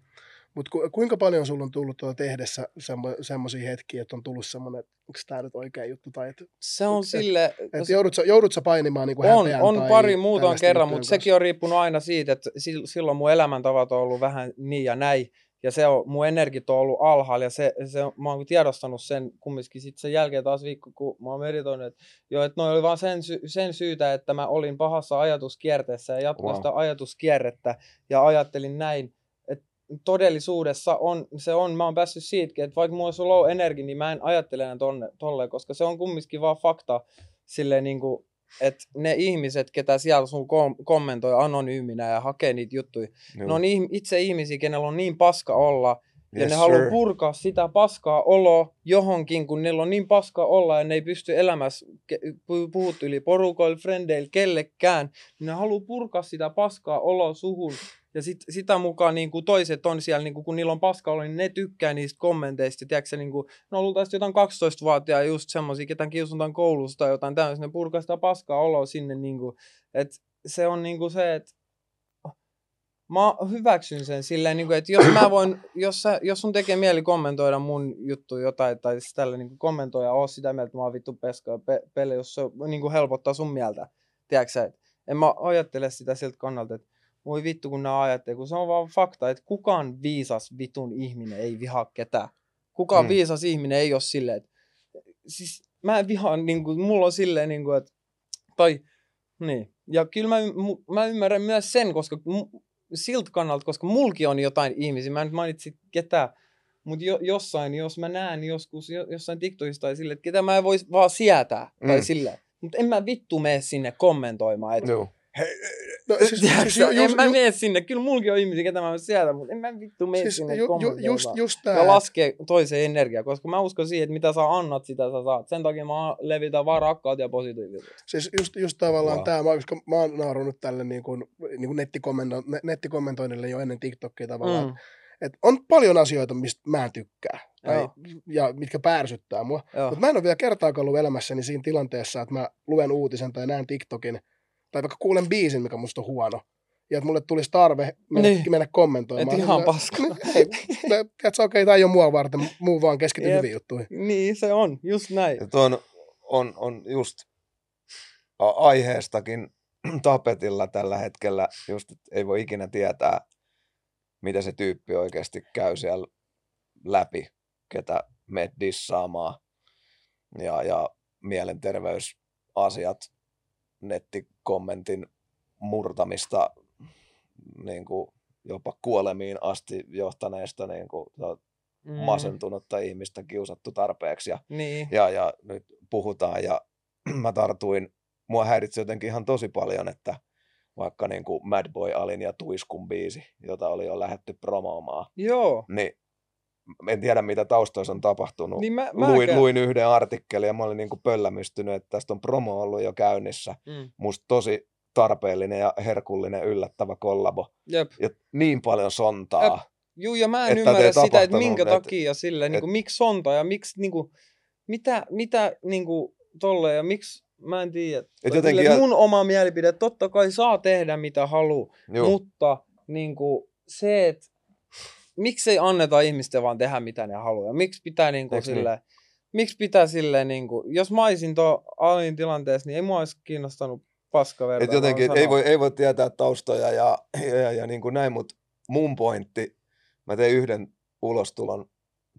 Mutta ku, kuinka paljon sulla on tullut tuota tehdessä semmo, semmoisia hetkiä, että on tullut semmoinen, onko tämä nyt oikea juttu? Tai et,
se on et, sille...
Et, et joudut, sä, joudut sä painimaan niin
On, on tai pari muuta kerran, mutta sekin on riippunut aina siitä, että silloin mun elämäntavat on ollut vähän niin ja näin ja se on, mun energit on ollut alhaalla ja se, se, mä oon tiedostanut sen kumminkin sitten sen jälkeen taas viikko, kun mä oon meditoinut, että joo, että noi oli vaan sen, sy- sen syytä, että mä olin pahassa ajatuskierteessä ja jatkoin wow. sitä ajatuskierrettä ja ajattelin näin, että todellisuudessa on, se on, mä oon päässyt siitäkin, että vaikka mulla on low energy, niin mä en ajattele enää tonne, tolleen, koska se on kumminkin vaan fakta silleen niin kuin että ne ihmiset, ketä siellä sun kom- kommentoi anonyyminä ja hakee niitä juttuja, Joo. ne on itse ihmisiä, kenellä on niin paska olla, ja yes, ne haluaa purkaa sitä paskaa oloa johonkin, kun niillä on niin paska olla ja ne ei pysty elämässä, puhuttu yli porukoille, frendeille, kellekään, ne haluaa purkaa sitä paskaa oloa suhun ja sit, sitä mukaan niin kuin toiset on siellä, niin kuin, kun niillä on paska ollut, niin ne tykkää niistä kommenteista. Tiedätkö, niin kuin, no luultavasti jotain 12-vuotiaita just semmoisia, ketään kiusuntaan koulusta tai jotain tämmöistä, ne purkaa sitä paskaa oloa sinne. Niin kuin, että se on niin kuin se, että mä hyväksyn sen silleen, niin kuin, että jos mä voin, jos, sä, jos sun tekee mieli kommentoida mun juttu jotain, tai siis tällä niin kuin oo sitä mieltä, että mä oon vittu peskaa pe, pele, jos se niin kuin helpottaa sun mieltä. Tiedätkö en mä ajattele sitä siltä kannalta, että voi vittu kun nämä ajattelee, kun se on vaan fakta, että kukaan viisas vitun ihminen ei vihaa ketään. Kukaan mm. viisas ihminen ei ole silleen, että siis mä en vihaa, niin kuin, mulla on silleen, niin kuin, että, tai, niin. Ja kyllä mä, mä ymmärrän myös sen, koska siltä kannalta, koska mulki on jotain ihmisiä, mä en nyt mainitsi ketään, mutta jo, jossain, jos mä näen joskus jossain TikTokissa tai silleen, että ketä mä en voisi vaan sietää, mm. tai silleen, mutta en mä vittu mene sinne kommentoimaan, että No, siis, siis, ju, en mä mene sinne. Kyllä mulki on ihmisiä, ketä mä sieltä, mutta en mä vittu mene siis, sinne ju, ju, just, just tää. Ja laskee toisen energiaa, koska mä uskon siihen, että mitä sä annat, sitä sä saat. Sen takia mä levitän vaan rakkaat ja positiivisuutta.
Siis just, just tavallaan wow. tämä, koska mä oon naurunut tälle niin kuin, niin kuin nettikomento, nettikommentoinnille jo ennen TikTokia tavallaan. Mm. Et on paljon asioita, mistä mä en tykkää. Tai, ja mitkä pärsyttää mua. Mutta mä en ole vielä kertaakaan ollut elämässäni siinä tilanteessa, että mä luen uutisen tai näen TikTokin – tai vaikka kuulen biisin, mikä musta on huono, ja että mulle tulisi tarve mennä, niin. mennä kommentoimaan.
Et ihan paska.
Niin, ei, tiedätkö, okei, okay, tämä ei ole mua varten, muu vaan keskity hyviin juttuihin.
Niin, se on, just näin.
Ja on, on, on just aiheestakin [CLEARS THROAT] tapetilla tällä hetkellä, just, että ei voi ikinä tietää, mitä se tyyppi oikeasti käy siellä läpi, ketä meet dissaamaan. Ja, ja mielenterveysasiat nettikommentin murtamista niin kuin jopa kuolemiin asti johtaneesta niin kuin, mm. masentunutta ihmistä kiusattu tarpeeksi. Ja,
niin.
ja, ja nyt puhutaan ja [CLEARS THROAT] mä tartuin, mua häiritsi jotenkin ihan tosi paljon, että vaikka niin kuin Mad Boy Alin ja Tuiskun biisi, jota oli jo lähetty promoomaan.
Joo.
Niin en tiedä mitä taustoissa on tapahtunut. Niin mä, luin, luin yhden artikkelin ja mä olin niin kuin pöllämystynyt, että tästä on promo ollut jo käynnissä. Mm. Musta tosi tarpeellinen ja herkullinen yllättävä kollabo.
Jep.
Ja niin paljon sontaa. Jep.
Juu, ja mä en ymmärrä sitä, että minkä et, takia sille, niin kuin, miksi sonta ja miksi, niin kuin, mitä, mitä niin kuin, tolle ja miksi, mä en tiedä. Et jotenkin, sille, mun oma mielipide, totta kai saa tehdä mitä haluaa, mutta niin kuin, se, että miksi ei anneta ihmisten vaan tehdä mitä ne haluaa? Miksi pitää niinku niin? silleen, niin? miksi pitää silleen niin kuin, jos mä olisin tuo Alin tilanteessa, niin ei mua olisi kiinnostanut paska verta.
Et jotenkin ei voi, ei voi tietää taustoja ja, ja, ja, ja niin kuin näin, mutta mun pointti, mä tein yhden ulostulon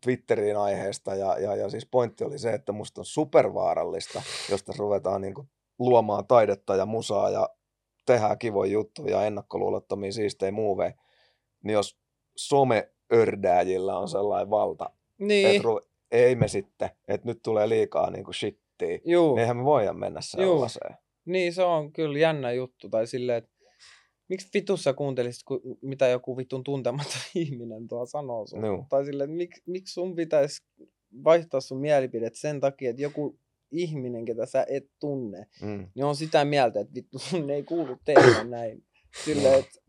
Twitteriin aiheesta ja, ja, ja siis pointti oli se, että musta on supervaarallista, josta ruvetaan niin kuin luomaan taidetta ja musaa ja tehdään kivoja juttuja ja ennakkoluulottomia siistejä muuveja. Niin jos some-ördääjillä on sellainen valta,
niin.
että ru- ei me sitten, että nyt tulee liikaa niin kuin shittiä, Juu. eihän me voida mennä sellaiseen. Juu.
Niin, se on kyllä jännä juttu. Tai silleen, että miksi vitussa kuuntelisit, mitä joku vitun tuntematon [LAUGHS] ihminen tuo sanoo sun? No. Tai silleen, että miksi, miksi sun pitäisi vaihtaa sun mielipidet sen takia, että joku ihminen, ketä sä et tunne, mm. niin on sitä mieltä, että vittu sun ei kuulu tehdä näin. Silleen, että,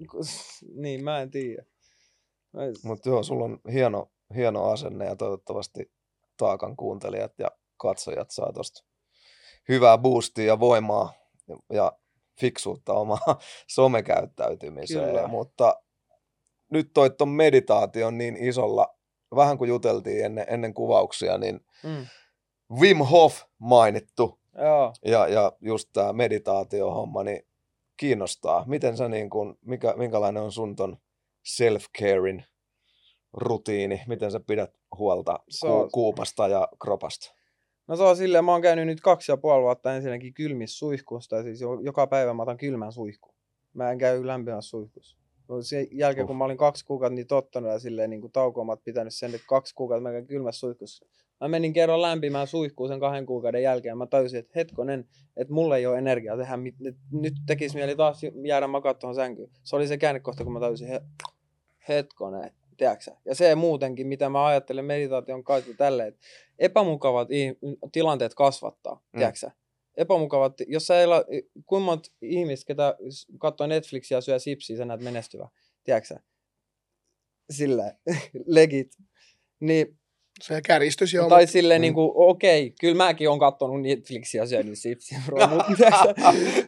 niin mä en tiedä.
Mutta joo, sulla on hieno, hieno asenne ja toivottavasti taakan kuuntelijat ja katsojat saa tuosta hyvää boostia ja voimaa ja fiksuutta omaa [LAUGHS] somekäyttäytymiseen. Kyllä. Mutta nyt toi ton meditaation niin isolla, vähän kuin juteltiin ennen, ennen kuvauksia, niin mm. Wim Hof mainittu.
Joo.
Ja, ja just tämä meditaatiohomma, niin kiinnostaa. Miten sä niin kun, mikä, minkälainen on sun ton self-carein rutiini? Miten sä pidät huolta ku- kuupasta ja kropasta?
No se on silleen, mä oon käynyt nyt kaksi ja puoli vuotta ensinnäkin kylmissä suihkusta, siis joka päivä mä otan kylmän suihku. Mä en käy lämpimässä suihkussa. Sen jälkeen, kun mä olin kaksi kuukautta niin tottunut ja silleen niin kuin taukoamat pitänyt sen, että kaksi kuukautta mä käyn kylmässä suihkussa. Mä menin kerran lämpimään suihkuun sen kahden kuukauden jälkeen. Mä tajusin, että hetkonen, että mulla ei ole energiaa tehdä. Nyt tekisi mieli taas jäädä makaa tuohon sänkyyn. Se oli se käännekohta, kun mä tajusin, he, hetkonen, tiedätkö? Ja se muutenkin, mitä mä ajattelen meditaation kautta tälleen, että epämukavat tilanteet kasvattaa, mm. tiedätkö? Epämukavat, jos sä elä, kuinka monta ihmistä, ketä katsoo Netflixiä ja syö sipsiä, sä näet menestyvä, tiedätkö? Sillä [LAUGHS] legit. Niin
se käristys joo.
Tai silleen mm. niin kuin, okei, okay, kyllä mäkin olen katsonut Netflixiä syönyt sipsiä, bro, mutta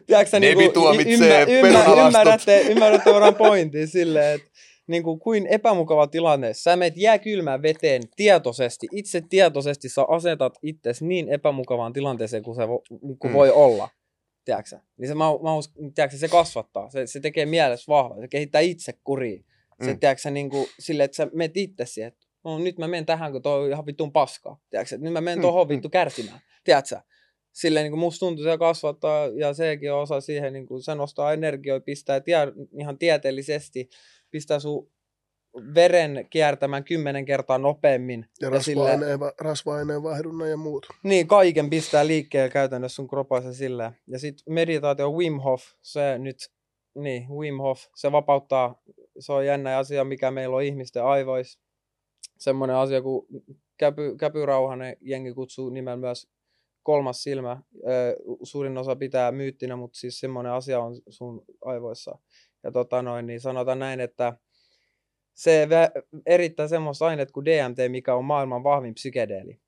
tiedätkö, niin kuin, ymmär, ymmär, ymmärrätte, ymmärrätte varmaan pointin silleen, että niin kuin, kuin epämukava tilanne. Sä menet jääkylmään veteen tietoisesti, itse tietoisesti sä asetat itsesi niin epämukavaan tilanteeseen kuin se vo, kuin mm. voi olla. Tiedätkö? Niin se, mä, mä us, tiedätkö, se kasvattaa, se, se tekee mielessä vahva, se kehittää itse kuriin. Se, mm. tiedätkö, niin kuin, sille, että sä menet itse siihen, että no nyt mä menen tähän, kun toi on ihan vittun paskaa. Tiedätkö, nyt mä menen
Mm,
tohon
mm.
vittu kärsimään. Tiedätkö? Silleen niin kuin musta tuntuu, se kasvattaa ja sekin on osa siihen, niin kuin se nostaa energioita, pistää tie, ihan tieteellisesti, pistää sun veren kiertämään kymmenen kertaa nopeammin.
Ja
Ja silleen-
rasva-aineen, va- rasva-aineen vaihdunnan ja muut.
Niin, kaiken pistää liikkeelle käytännössä sun kropassa sillä. Ja sitten meditaatio Wim Hof, se nyt, niin, Wim Hof, se vapauttaa, se on jännä asia, mikä meillä on ihmisten aivoissa. Semmoinen asia, kun käpy, käpyrauhanen jengi kutsuu nimellä myös kolmas silmä. Suurin osa pitää myyttinä, mutta siis semmoinen asia on sun aivoissa. Ja tota noin, niin sanotaan näin, että se erittää semmoista ainetta kuin DMT, mikä on maailman vahvin psykedeeli.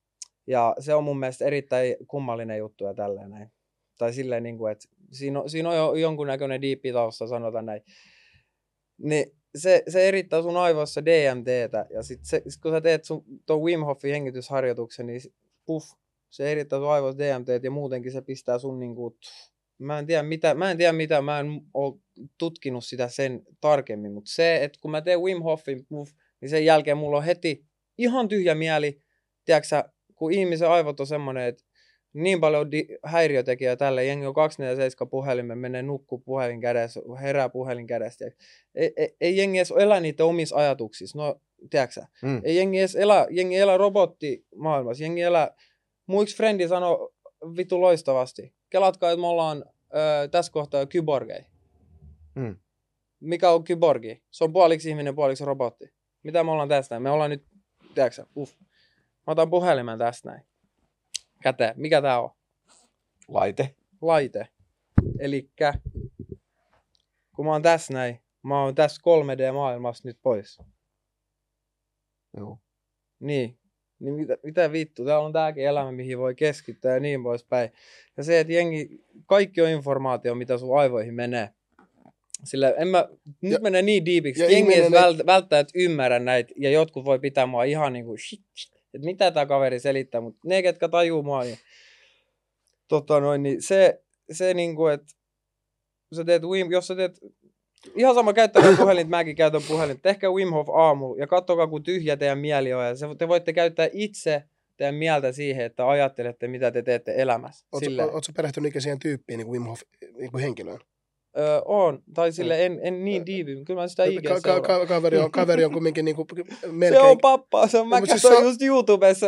Ja se on mun mielestä erittäin kummallinen juttu ja tälleen näin. Tai silleen, niin kuin, että siinä on, siinä on jo jonkunnäköinen diippi tausta, sanotaan näin. Niin se, se erittää sun aivoissa DMTtä, ja sit, se, sit kun sä teet sun tuon Wim Hofin hengitysharjoituksen, niin puff, se erittää sun aivoissa DMT ja muutenkin se pistää sun niinku, mä en tiedä mitä, mä en tiedä mitä, mä en ole tutkinut sitä sen tarkemmin, mutta se, että kun mä teen Wim Hofin puff, niin sen jälkeen mulla on heti ihan tyhjä mieli, tiedätkö kun ihmisen aivot on semmoinen, että niin paljon di- häiriötekijä tälle, jengi on 247 puhelimen, menee nukku puhelin kädessä, herää puhelin kädessä. Ei, ei, ei jengi edes elä niitä omissa ajatuksissa, no tiedätkö?
Mm.
Ei jengi edes elä, jengi elä robottimaailmassa, jengi elä, mun yksi frendi sanoi vitu loistavasti, kelatkaa, että me ollaan ö, tässä kohtaa kyborgeja.
Mm.
Mikä on kyborgi? Se on puoliksi ihminen, puoliksi robotti. Mitä me ollaan tästä? Me ollaan nyt, tiedätkö uff. Mä otan puhelimen tästä näin. Käteen. Mikä tää on?
Laite.
Laite. Elikkä, kun mä oon tässä näin, mä oon tässä 3D-maailmassa nyt pois.
Joo.
Niin. Niin mitä, mitä vittu, täällä on tääkin elämä, mihin voi keskittyä ja niin poispäin. Ja se, että jengi, kaikki on informaatio, mitä sun aivoihin menee. Sillä en mä, nyt
Ja-
menee niin diipiksi, jengi
ihminen
vält, välttämättä ymmärrä näitä, ja jotkut voi pitää mua ihan niinku shit, shit että mitä tämä kaveri selittää, mutta ne, ketkä tajuu mua, niin, tota noin, niin se, se niinku, että sä teet jos sä teet, ihan sama käyttäkää puhelin, mäkin käytän puhelin, tehkää Wim Hof aamu ja katsokaa, kun tyhjä teidän mieli on, ja se, te voitte käyttää itse teidän mieltä siihen, että ajattelette, mitä te teette elämässä.
Oletko perehtynyt ikinä siihen tyyppiin niin kuin Wim Hof niin kuin henkilöön?
Öö, on, tai sille en, en niin diivi, kyllä mä sitä IG
Ka- ka- ka- kaveri, on, kaveri on kumminkin niin kuin
Se
melkein...
on pappa, se on,
No,
mä
siis
katsoin
on-
just YouTubessa,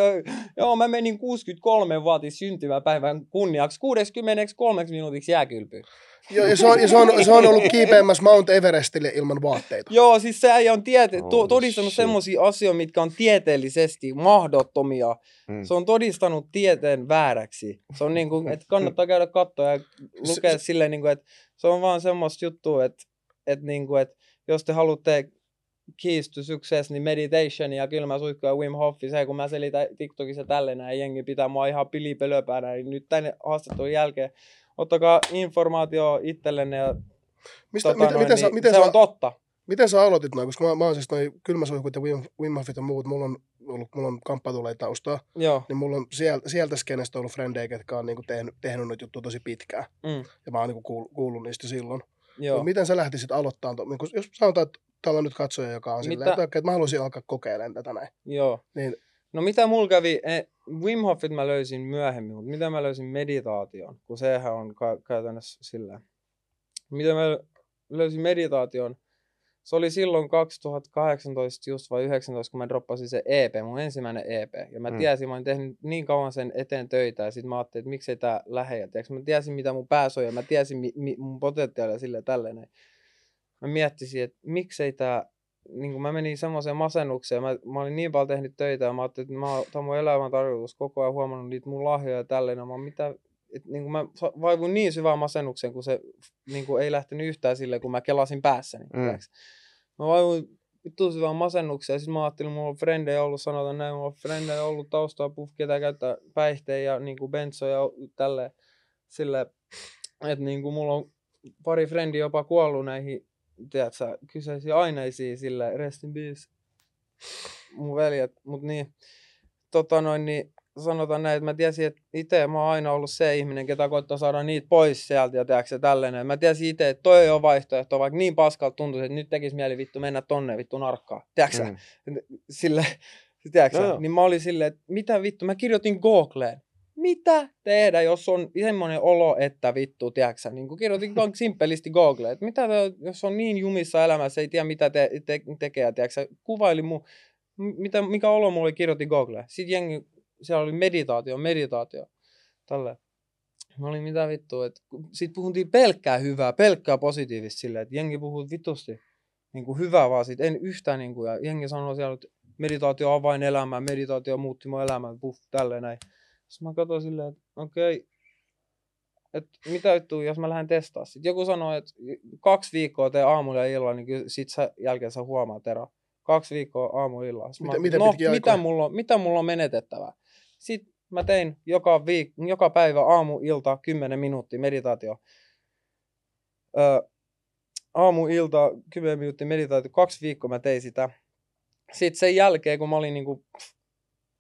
joo mä menin 63 vuotis syntymäpäivän kunniaksi. 63 minuutiksi jääkylpyyn.
Joo, ja se on, ja se on, se on ollut kiipeämässä Mount Everestille ilman vaatteita.
Joo, siis se ei on tiete-
Holy
to- todistanut semmoisia asioita, mitkä on tieteellisesti mahdottomia.
Mm.
Se on todistanut tieteen vääräksi. Se on niin kuin, että kannattaa käydä katsoa ja lukea
Se-
silleen, niin kuin, että se on vaan semmoista juttua, että, että, niin kuin, että jos te haluatte keys to success, niin meditation ja kylmä suihku ja Wim Hofi, se kun mä selitän TikTokissa tälleen näin, jengi pitää mua ihan pilipölöpäänä, niin nyt tänne haastattelun jälkeen ottakaa informaatio itsellenne ja
Mistä,
tota,
miten,
noin,
miten, sä,
niin,
miten,
se
sä,
on totta.
miten sä aloitit noin? Koska mä, mä oon siis noin kylmäsuihkut ja Wim, Wim Hofit ja muut. Mulla on ollut, mulla on kamppatuleita taustaa.
Joo,
Niin mulla on sieltä, sieltä skenestä ollut frendejä, ketkä on niinku tehnyt, tehnyt noita juttuja tosi pitkään.
mm,
Ja mä oon niinku kuullut, kuullut niistä silloin.
joo.
Mut miten sä lähtisit aloittamaan? To, niin kun, jos sanotaan, että täällä on nyt katsoja, joka on silleen,
Mitä-
että, okei, että mä haluaisin alkaa kokeilemaan tätä näin.
Joo.
Niin,
No mitä mulla kävi, eh, Wim Hofit mä löysin myöhemmin, mutta mitä mä löysin meditaation, kun sehän on ka- käytännössä sillä. Mitä mä löysin meditaation, se oli silloin 2018 just vai 19, kun mä droppasin se EP, mun ensimmäinen EP. Ja mä
Mm.
tiesin, mä olin tehnyt niin kauan sen eteen töitä ja sitten mä ajattelin, että miksei tää lähde. Ja tiiäks, mä tiesin, mitä mun päässä on ja mä tiesin mi- mi- mun potentiaalia sille tälleen. Mä miettisin, että miksei tää niin kuin mä menin semmoiseen masennukseen, mä, mä olin niin paljon tehnyt töitä ja mä ajattelin, että mä, on mun elämän tarkoitus koko ajan huomannut niitä mun lahjoja ja tälleen. ja Mä, mitä, et, niin kuin mä vaivuin niin syvään masennukseen, kun se niin kuin ei lähtenyt yhtään silleen, kun mä kelasin päässäni.
Mm.
Mä vaivuin vittu syvään masennukseen ja sitten mä ajattelin, mulla on frendejä ollut, sanotaan näin, mulla on frendejä ollut taustaa, puff, ketä käyttää päihteitä ja niin kuin bensoja ja tälleen. Silleen, että niin kuin mulla on pari frendiä jopa kuollut näihin tiedätkö, kyseisiä aineisiin sille rest in peace, mun veljet, mut niin, tota noin, niin sanotaan näin, että mä tiesin, että itse mä oon aina ollut se ihminen, ketä koittaa saada niitä pois sieltä ja tiedätkö, tällainen. Mä tiesin itse, että toi ei ole vaihtoehto, vaikka niin paskalta tuntuisi, että nyt tekisi mieli vittu mennä tonne vittu narkkaan, tiedätkö,
Mm.
sille, Tiedätkö, no,
joo.
niin mä olin silleen, että mitä vittu, mä kirjoitin Googleen. Mitä tehdä, jos on semmoinen olo, että vittu, tiedätkö, niin kuin kirjoitin vaan [LAUGHS] simppelisti Googleen, että mitä jos on niin jumissa elämässä, ei tiedä mitä te, te, tekee, tiedätkö, kuvaili mun, m- mitä, mikä olo mulla oli, kirjoitin Googleen. Sitten jengi, siellä oli meditaatio, meditaatio, tälleen. Mä olin mitä vittua, että siitä puhuttiin pelkkää hyvää, pelkkää positiivista silleen, että jengi puhuu vitusti niin kuin hyvää vaan siitä, en yhtään niin kuin, ja jengi sanoo siellä, että meditaatio avain elämään, meditaatio muutti mun elämän, puff, tälleen näin. Sitten mä katsoin silleen, että okei, okay, että mitä vittua, jos mä lähden testaa. Sitten joku sanoi, että kaksi viikkoa tee aamulla ja illalla, niin kyllä sit sä, jälkeen sä huomaat ero. Kaksi viikkoa aamu illalla.
Mitä-
mä,
miten
no, mitä
aikoja?
mulla, on, mitä mulla on menetettävää? Sitten mä tein joka, viik- joka päivä aamu, ilta, 10 minuuttia meditaatio. Öö, aamu, ilta, 10 minuuttia meditaatio. Kaksi viikkoa mä tein sitä. Sitten sen jälkeen, kun mä olin niinku,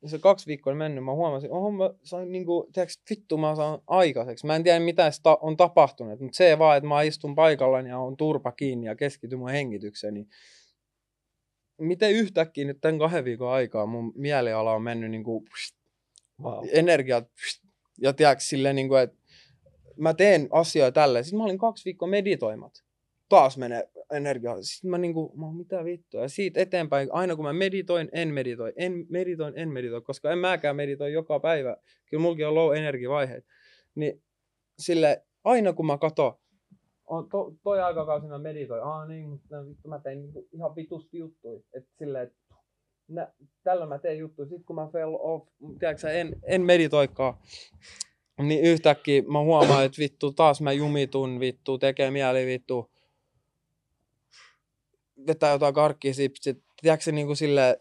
se kaksi viikkoa mennyt, mä huomasin, oho mä sain niinku, tiedätkö, vittu mä saan aikaiseksi. Mä en tiedä mitä on tapahtunut, mutta se vaan, että mä istun paikallani ja on turpa kiinni ja keskityn mun hengitykseen, niin miten yhtäkkiä nyt tämän kahden viikon aikaa mun mieliala on mennyt niinku,
Wow.
energiat ja tiedätkö, silleen, niin kuin, että mä teen asioita tälleen. Sitten mä olin kaksi viikkoa meditoimat. Taas menee energia. Sitten mä niinku, mä mitä vittua. Ja siitä eteenpäin, aina kun mä meditoin, en meditoi. En meditoin, en meditoi, koska en mäkään meditoi joka päivä. Kyllä mulkin on low energy vaiheet. Niin sille aina kun mä katon, on to, toi aikakausi mä meditoin. Aa niin, mutta vittu mä tein niinku ihan vitusti juttuja. Että silleen, että nä, tällöin mä teen juttuja. Sitten kun mä fell off, tiedätkö en, en meditoikaan, niin yhtäkkiä mä huomaan, että vittu taas mä jumitun, vittu, tekee mieli, vittu, vetää jotain karkkisipsit, tiedätkö se niinku silleen,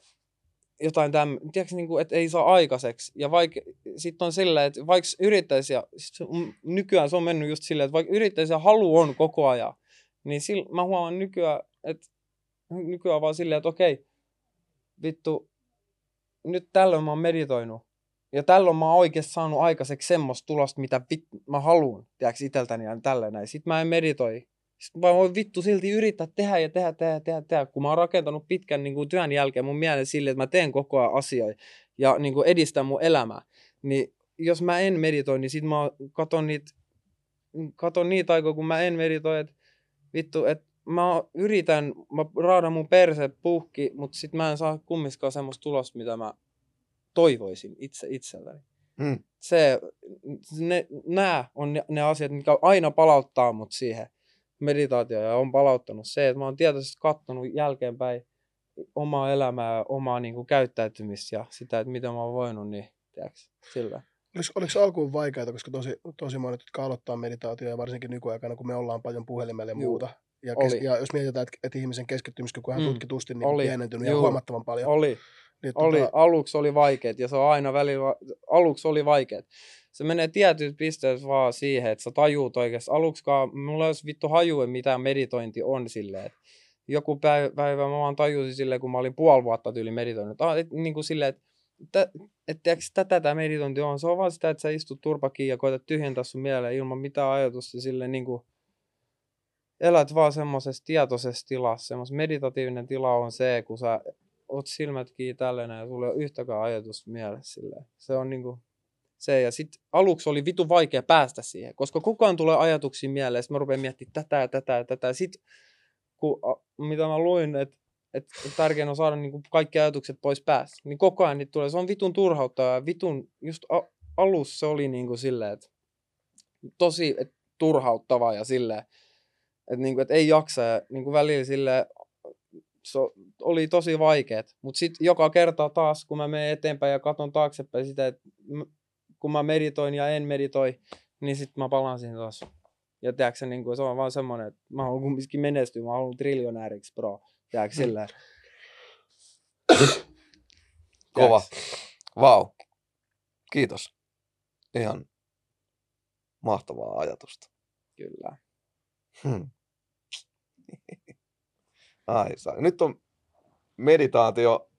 jotain täm, tiedätkö niinku, että ei saa aikaiseksi. Ja vaikka, sitten on silleen, että vaikka yrittäisi, ja nykyään se on mennyt just silleen, että vaikka yrittäisi ja halu on koko ajan, niin sil, mä huomaan nykyään, että nykyään vaan silleen, että okei, vittu, nyt tällöin mä oon meditoinut. Ja tällöin mä oon oikeasti saanut aikaiseksi semmoista tulosta, mitä vit, mä haluan, tiedätkö, iteltäni ja tälleen näin. Sitten mä en meditoi. Sitten mä voin vittu silti yrittää tehdä ja tehdä, tehdä, tehdä, tehdä. Kun mä oon rakentanut pitkän niin kuin työn jälkeen mun mielen silleen, että mä teen koko ajan asioita ja niin kuin edistän mun elämää. Niin jos mä en meditoi, niin sit mä katon niitä, katon niitä aikoja, kun mä en meditoi, että vittu, että mä yritän, mä raadan mun perse puhki, mutta sit mä en saa kumminkaan semmoista tulosta, mitä mä toivoisin itse itselläni.
Mm.
Se, ne, nämä on ne, ne asiat, mitkä aina palauttaa mut siihen meditaatioon ja on palauttanut se, että mä oon tietoisesti kattonut jälkeenpäin omaa elämää ja omaa niin kuin, käyttäytymistä ja sitä, että mitä mä oon voinut, niin tiedätkö, sillä.
Oliko, oliko se alkuun vaikeaa, koska tosi, tosi monet, jotka aloittaa meditaatio ja varsinkin nykyaikana, kun me ollaan paljon puhelimella ja muuta. Ja, kes,
oli.
ja jos mietitään, että, että ihmisen keskittymiskyky on
Mm,
tutkitusti niin
oli.
pienentynyt ja
Juu.
huomattavan paljon.
Oli.
Niin,
Oli,
tota,
aluksi oli vaikeet ja se on aina välillä, aluksi oli vaikeet. Se menee tietyt pisteet vaan siihen, että sä tajuut oikeasti. Aluksikaan, mulla ei olisi vittu haju, että mitä meditointi on silleen. Joku päivä, mä vaan tajusin silleen, kun mä olin puoli vuotta tyyli meditoinut. Ah, et, niin kuin silleen, että tä- että tiedätkö, tätä tämä meditointi on. Se on vaan sitä, että sä istut turpakiin ja koetat tyhjentää sun mieleen ilman mitään ajatusta silleen niin kuin elät vaan semmoisessa tietoisessa tilassa. Semmoinen meditatiivinen tila on se, kun sä oot silmät kiinni tälleen ja sulla ei ole yhtäkään ajatusta mielessä silleen. Se on niinku se. Ja sit aluksi oli vitu vaikea päästä siihen, koska koko ajan tulee ajatuksia mieleen. Sitten mä rupean miettimään tätä ja tätä ja tätä. Sitten kun, mitä mä luin, että et tärkein on saada niinku kaikki ajatukset pois päästä, niin koko ajan niitä tulee. Se on vitun turhauttavaa ja vitun, just a, alussa se oli niinku silleen, että tosi et, turhauttavaa ja silleen, että niinku, et ei jaksa ja niinku välillä silleen, se oli tosi vaikeet. Mutta sitten joka kerta taas, kun mä menen eteenpäin ja katson taaksepäin sitä, että kun mä meditoin ja en meditoi, niin sitten mä palaan siihen taas. Ja tiedätkö, niin kuin, se on vaan semmoinen, että mä haluan kumminkin menestyä, mä haluan triljonääriksi, bro. Tiedätkö, sillä [COUGHS]
Kova. Vau. Wow. Kiitos. Ihan mahtavaa ajatusta.
Kyllä.
Hmm. [LAUGHS] Ai saa. Nyt on meditaatio,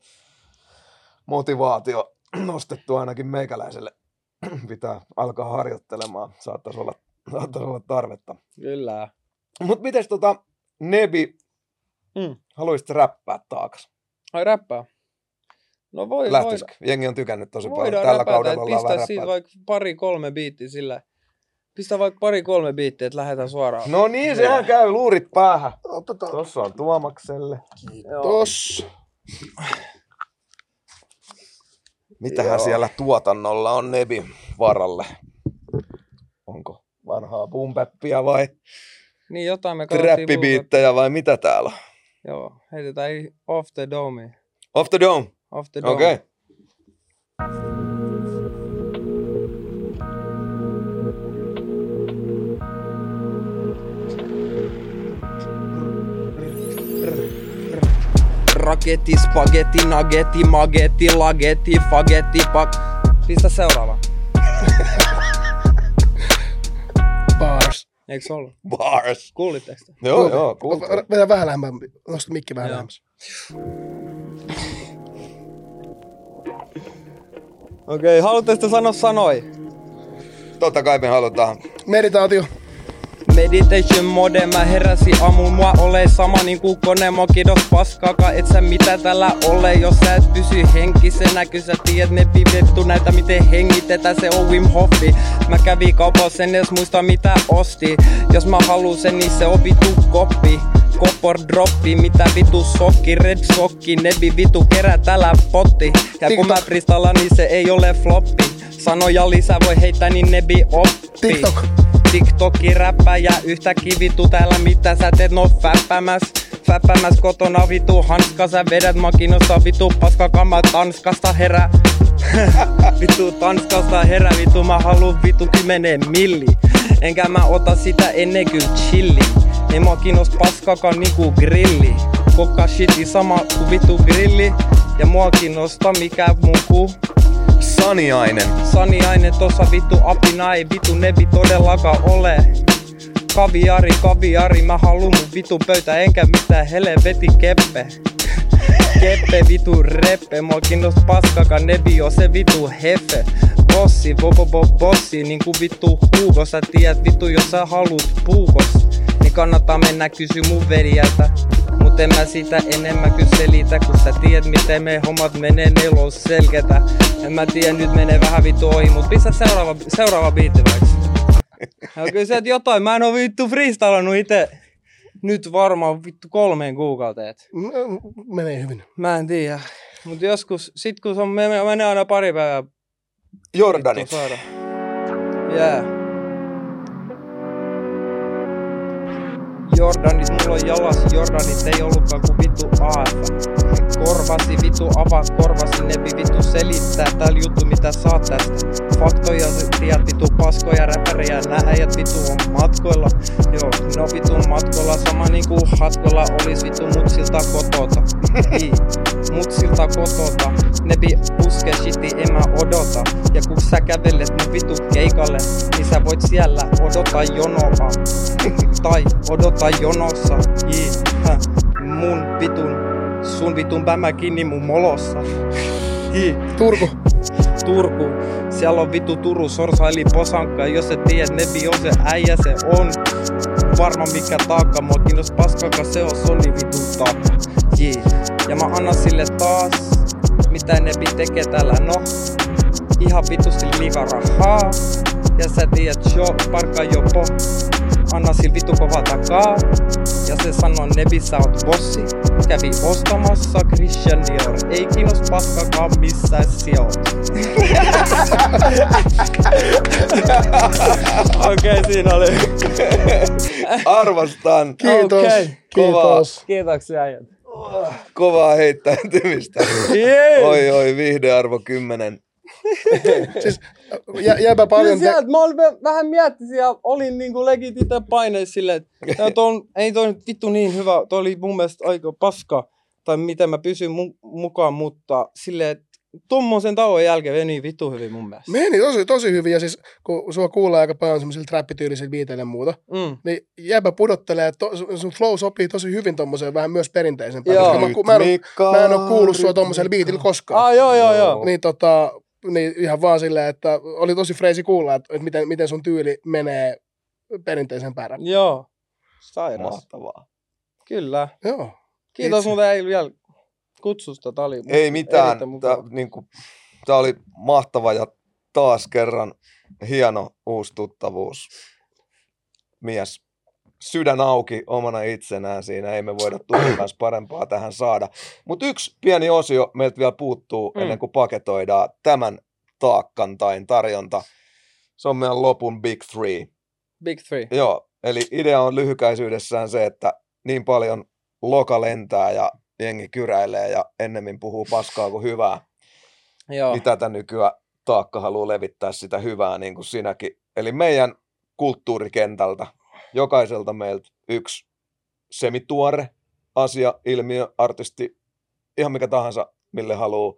motivaatio nostettu ainakin meikäläiselle. [CLEARS THROAT] Pitää alkaa harjoittelemaan. Saattaisi olla, [CLEARS THROAT] saattaisi olla tarvetta.
Kyllä.
Mutta miten tota, Nebi,
Mm.
haluaisit räppää taakas?
Ai räppää. No voi,
Lähtisikö? Jengi on tykännyt tosi paljon.
voidaan
Tällä
räpätä,
kaudella ollaan
pistää
vähän
siitä vaikka pari kolme biittiä sillä. Pistä vaikka pari kolme biittiä, että lähdetään suoraan.
No niin, sehän käy luurit päähän.
Otetaan
Tossa on Tuomakselle.
tos.
Mitähän
Joo.
siellä tuotannolla on Nebi varalle? Onko vanhaa bumpeppia vai
Niin jotain me
trappibiittejä vai mitä täällä
Joo, heitetään off the dome.
Off the dome.
Off the dome.
Okei. Okay.
Raketti, spagetti, nagetti, magetti, lagetti, fagetti, pak... Pistä seuraava. [LAUGHS]
Bars.
Eikö se ollut?
Bars.
Kuulitteko te?
Joo, joo, kuultiin.
Vedä vähän lähemmän. Nosta mikki vähän lähemmäs.
Okei, okay, haluatteko te sanoa sanoi?
Totta kai me halutaan.
Meditaatio.
Meditation mode, mä heräsin aamuun, mua ole sama niinku kone, mua kidos paskaakaan, et sä mitä tällä ole, jos sä et pysy henkisenä, kyllä sä tiedät ne vittu näitä miten hengitetään, se on Wim Hofi. Mä kävin kaupassa, en edes muista mitä osti, jos mä halusen, niin se on vitu koppi. Kopor droppi, mitä vitu sokki, red sokki, nebi vitu kerää tällä potti. Ja kun mä freestalla, niin se ei ole floppi. Sanoja lisää voi heittää, niin nebi oppi.
TikTok.
TikTokki räppäjä yhtäkkiä vitu täällä mitä sä teet. No fäppämäs Fäppämäs kotona vitu hanska. Sä vedät mua kiinnostaa vitu paskakama Tanskasta herää. [LAUGHS] Vitu Tanskasta herää vitu mä haluun vitu kymmenen milli. Enkä mä ota sitä ennen kyllä chilli. Ei mua kiinnost paskakaan niinku grilli. Kokka shiti sama ku vitu grilli. Ja mua kiinnosta mikä mun ku
Saniainen.
Saniainen tossa vittu apina ei vittu nebi todellakaan ole. Kaviari, kaviari, mä haluun mun vittu pöytä enkä mitään helveti keppe. Keppe vitu reppe, mua kiinnost paskakaan nebi on se vitu hefe. Bossi, bo bo bo bossi, niinku vittu Hugo. Sä tiedät vittu jos sä haluut puukos Niin kannattaa mennä kysy mun veljältä Mut en mä sitä enemmän kyllä selitä Kun sä tiedät miten me hommat menee, meillä on selketä En mä tiedä, nyt menee vähän vittu ohi Mut pistä seuraava, seuraava biitti vaikka ja kyllä se, että jotain, mä en oo vittu freestylannut itse nyt varmaan vittu kolmeen kuukauteen.
M- Menee hyvin.
Mä en tiedä. Mut joskus, sit kun se on, menee, menee aina pari päivää
Jordanit.
Jää. Jordanit, mulla on jalas Jordanit, ei ollutkaan kuin vittu AF. Korvasi vittu avaa, korvasi nebi vittu selittää täällä juttu mitä saat tästä. Faktoja tiedät vittu paskoja räpäriä, nää äijät vittu on matkoilla. Joo, ne on vittu matkoilla, sama niinku hatkoilla olis vittu mutsilta kotota. Mutsilta kotota, nebi puske shiti en mä odota. Ja kun sä kävelet mun vittu keikalle, niin sä voit siellä odottaa jonoa. Tai odota jonossa, jii, hä, mun vitun, sun vitun pämä kiinni mun molossa. Jii,
Turku.
Turku, siellä on vittu Turu, Sorsa eli Posankka, ja jos et tiedä, Nebi on se äijä, se on. Varma mikä taakka, mua kiinnos paskaka, se on Sony vittu taakka, jee. Ja mä annan sille taas, mitä Nebi tekee täällä, no, ihan vitusti liikaa rahaa, ja sä tiedät, jo, parka jopo, anna sille vittu kova takaa, ja se sanoo, Nebi sä oot bossi, kävi ostamassa Christian Dior, ei kiinnos paskakaan missä sijoit. [LAUGHS] Okei, okay, siinä oli.
Arvostan.
Kiitos.
Okei.
Kiitos.
Kiitoksia äijät.
Kovaa heittäytymistä.
Jee!
Oi oi, viihdearvo 10. [LAUGHS]
Siis jä,
Kyllä
paljon... Te-
sieltä, mä olin vähän miettisin ja olin niinku legit itse paineissa silleen, että [LAUGHS] tää ton, ei toi nyt vittu niin hyvä, toi oli mun mielestä aika paska, tai miten mä pysyn mu- mukaan, mutta silleen, että tommosen tauon jälkeen meni vittu hyvin mun mielestä.
Meni tosi, tosi hyvin, ja siis kun sua kuulee aika paljon semmoisilla trappityylisillä biiteillä ja muuta,
Mm.
niin jääpä pudottelee, että to, sun- flow sopii tosi hyvin tommoseen vähän myös perinteisempään.
Joo.
Koska mä, mä, en, mä en oo kuullut sua tommosella biitillä koskaan.
Ah, joo, joo, joo.
Niin tota, niin ihan vaan silleen, että oli tosi freesi kuulla, että, että miten, miten sun tyyli menee perinteisen päärän.
Joo. Sairas.
Mahtavaa.
Kyllä.
Joo.
Kiitos
Itse.
muuten äijille vielä kutsusta. Tämä oli
Ei mitään. Tämä, niin kuin, tämä oli mahtava ja taas kerran hieno uusi tuttavuus. Mies sydän auki omana itsenään siinä, ei me voida kanssa parempaa tähän saada. Mutta yksi pieni osio meiltä vielä puuttuu
Mm.
ennen kuin paketoidaan tämän taakkantain tarjonta. Se on meidän lopun Big Three.
Big Three.
Joo, eli idea on lyhykäisyydessään se, että niin paljon loka lentää ja jengi kyräilee ja ennemmin puhuu paskaa kuin hyvää.
Joo.
Niin tätä nykyään taakka haluaa levittää sitä hyvää niin kuin sinäkin. Eli meidän kulttuurikentältä, jokaiselta meiltä yksi semituore asia, ilmiö, artisti, ihan mikä tahansa, mille haluaa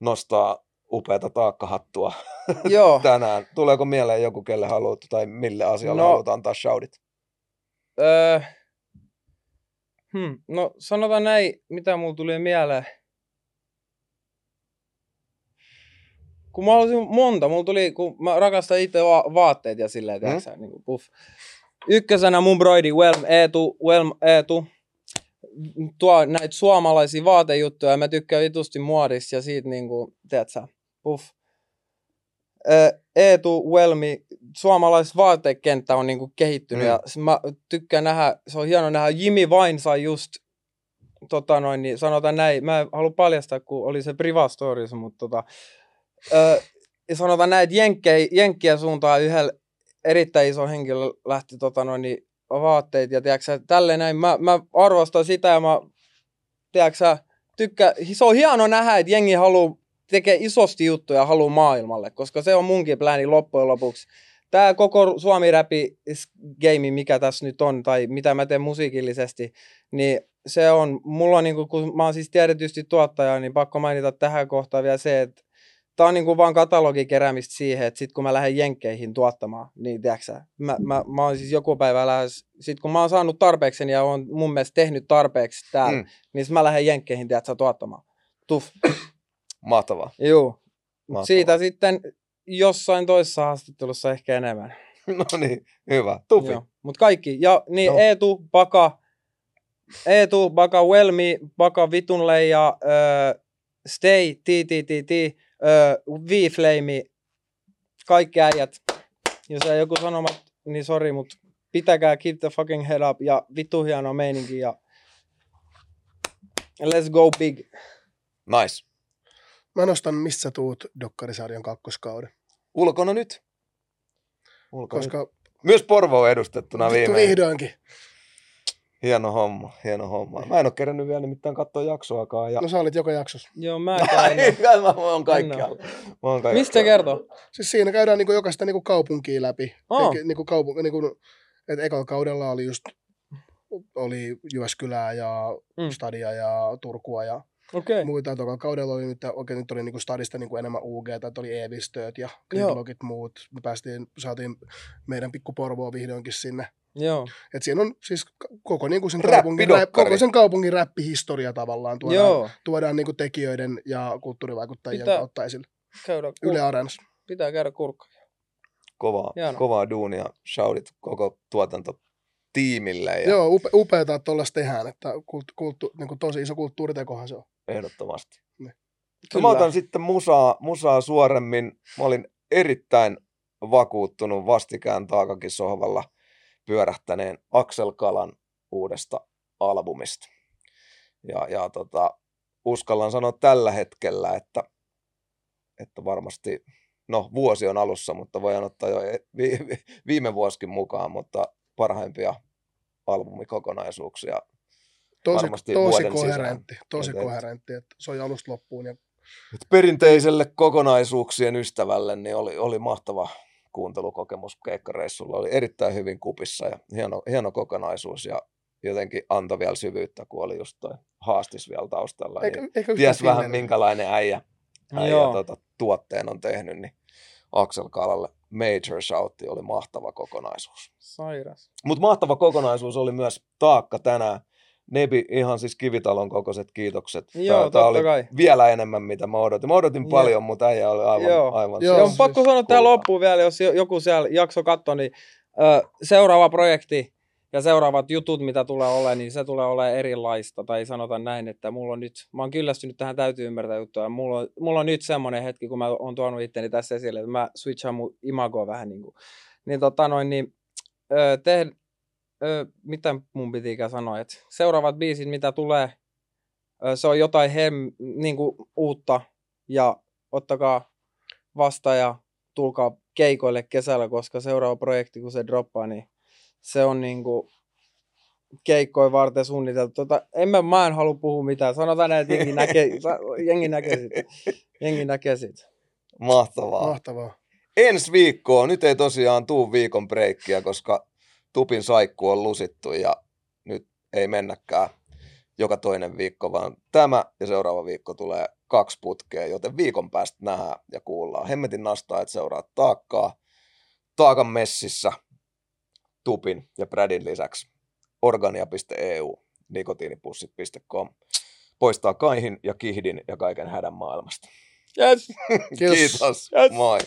nostaa upeata taakkahattua [LAUGHS]
Joo.
tänään. Tuleeko mieleen joku, kelle haluat tai mille asialle
No.
haluat antaa shoudit?
Öö, hmm, no sanotaan näin, mitä mulla tuli mieleen. Kun mä halusin monta, mulla tuli, kun mä rakastan itse va- vaatteet ja silleen,
Mm.
mm. niin kuin puff. Ykkösenä mun broidi, Welm Eetu, Welm Eetu. Tuo näitä suomalaisia vaatejuttuja, mä tykkään vitusti muodista ja siitä niinku, tiedätkö, puff. Ö, Eetu, Welmi, suomalais vaatekenttä on niinku kehittynyt
Mm.
ja mä tykkään nähdä, se on hieno nähdä, Jimmy Vain sai just, tota noin, niin sanotaan näin, mä en halua paljastaa, kun oli se Priva Stories, mutta tota, ö, ja sanotaan näin, että Jenkkei, Jenkkiä suuntaan yhdellä erittäin iso henkilö lähti tota noin, niin vaatteet ja tiedätkö, tälleen näin, mä, mä arvostan sitä ja mä, tiedätkö, tykkää, se on hieno nähdä, että jengi haluaa tekee isosti juttuja haluaa maailmalle, koska se on munkin plääni loppujen lopuksi. Tämä koko Suomi-räpi game, mikä tässä nyt on, tai mitä mä teen musiikillisesti, niin se on, mulla on, niinku, kun mä oon siis tiedetysti tuottaja, niin pakko mainita tähän kohtaan vielä se, että tää on niinku vaan katalogin keräämistä siihen, että sit kun mä lähden jenkkeihin tuottamaan, niin tiedätkö mä, mä, mä oon siis joku päivä lähes, sit kun mä oon saanut tarpeekseni ja oon mun mielestä tehnyt tarpeeksi täällä,
Mm.
niin sit mä lähden jenkkeihin, tiedätkö tuottamaan. Tuff. [CLEARS THROAT]
Mahtavaa.
Joo.
Mahtavaa.
siitä sitten jossain toisessa haastattelussa ehkä enemmän. [LAUGHS]
No niin, hyvä. Tufi.
Joo. Mut kaikki. Ja niin
Joo.
Eetu, Baka, Eetu, Baka, Welmi, Baka, Vitunle ja äh, Stay, TTTT, äh, V-Flame, kaikki äijät. Jos ei joku sanomat, niin sori, mut pitäkää keep the fucking head up ja vittu hieno meininki ja let's go big.
Nice.
Mä nostan Mistä sä tuut Dokkarisarjan kakkoskauden.
Ulkona nyt. Ulkona
Koska
nyt. Myös Porvo on edustettuna viimein.
vihdoinkin.
Hieno homma, hieno homma. Mä en ole kerännyt vielä nimittäin katsoa jaksoakaan. Ja...
No sä olit joka jaksossa.
Joo, mä
Ai,
käyn. [LAUGHS]
mä oon kaikkialla. Mä oon kaikkialla.
Mistä kertoo?
Siis siinä käydään niinku jokaista niinku kaupunkia läpi.
Oh.
Eikä, niinku kaupunki, niinku, et ekalla kaudella oli just oli Jyväskylää ja
Mm.
Stadia ja Turkua ja.
Okay.
muita. Toka kaudella oli nyt, oikein nyt oli niinku Stadista niinku enemmän UG, että oli Evistööt ja. Gridlockit muut. Me päästiin, saatiin meidän pikku Porvoa vihdoinkin sinne.
Joo.
Et siinä on siis koko, niinku sen,
Räppidokkari.
kaupungin, koko sen kaupungin räppihistoria tavallaan tuodaan,
Joo.
tuodaan niinku tekijöiden ja kulttuurivaikuttajien
Pitää-
kautta esille.
Käydä
Yle Areenassa.
Pitää käydä kurkka.
Kovaa,
Hieno.
kovaa duunia. Shoudit koko tuotantotiimille ja
Joo, upe, upeata, että tuollaista tehdään, että kult, kulttu, niin kuin tosi iso kulttuuritekohan se on.
ehdottomasti. No
Kyllä.
mä otan sitten musaa, musaa suoremmin. Mä olin erittäin vakuuttunut vastikään Taakakin sohvalla pyörähtäneen Axel Kalan uudesta albumista. Ja, ja tota, uskallan sanoa tällä hetkellä, että, että varmasti, no vuosi on alussa, mutta voidaan ottaa jo e- vi, vi, viime vuosikin mukaan, mutta parhaimpia albumikokonaisuuksia
Tosi,
Varmasti
tosi
vuoden sisään.
koherentti, tosi
Et-
koherentti, että soi alusta loppuun. Ja
perinteiselle kokonaisuuksien ystävälle niin oli, oli mahtava kuuntelukokemus keikkareissulla. Oli erittäin hyvin kupissa ja hieno, hieno kokonaisuus ja jotenkin antoi vielä syvyyttä, kun oli just toi haastis vielä taustalla.
eikä,
Niin
eikä
ties vähän
filleriä.
minkälainen äijä, äijä
Joo.
tota, tuotteen on tehnyt, niin Axel Kalalle Major Shoutti oli mahtava kokonaisuus.
Sairas.
Mutta mahtava kokonaisuus oli myös Taakka tänään. Nebi, ihan siis kivitalon kokoiset kiitokset.
Joo, totta
oli
kai.
vielä enemmän, mitä mä odotin. Mä odotin paljon, mutta äijä oli aivan,
Joo.
aivan
Joo,
siis
on pakko sanoa tähän loppuun vielä, jos jo- joku siellä jakso katsoi, niin ö, seuraava projekti, ja seuraavat jutut, mitä tulee olemaan, niin se tulee olemaan erilaista. Tai sanotaan näin, että mulla on nyt, mä oon kyllästynyt tähän täytyy ymmärtää juttua. Mulla on, mulla on nyt semmoinen hetki, kun mä oon tuonut itteni tässä esille, että mä switchaan mun imagoa vähän niin kuin. Niin tota noin, niin te, mitä mun pitikään sanoa, että seuraavat biisit, mitä tulee, se on jotain hem, niin kuin uutta ja ottakaa vasta ja tulkaa keikoille kesällä, koska seuraava projekti, kun se droppaa, niin se on niin kuin keikkoja varten suunniteltu. Tota, en mä, mä en halua puhua mitään. Sanotaan näin, että jengi näkee, [LAUGHS] jengi näkee sit. Jengi näkee sit.
Mahtavaa.
Mahtavaa.
Ensi viikkoon, nyt ei tosiaan tuu viikon breikkiä, koska Tupin saikku on lusittu ja nyt ei mennäkään joka toinen viikko, vaan tämä ja seuraava viikko tulee kaksi putkea, joten viikon päästä nähdään ja kuullaan. Hemmetin nastaa, että seuraa taakkaa. Taakan messissä Tupin ja Bradin lisäksi organia.eu, nikotiinipussit.com poistaa kaihin ja kihdin ja kaiken hädän maailmasta.
Yes. [LAUGHS]
Kiitos.
Kiitos.
Yes.
Moi.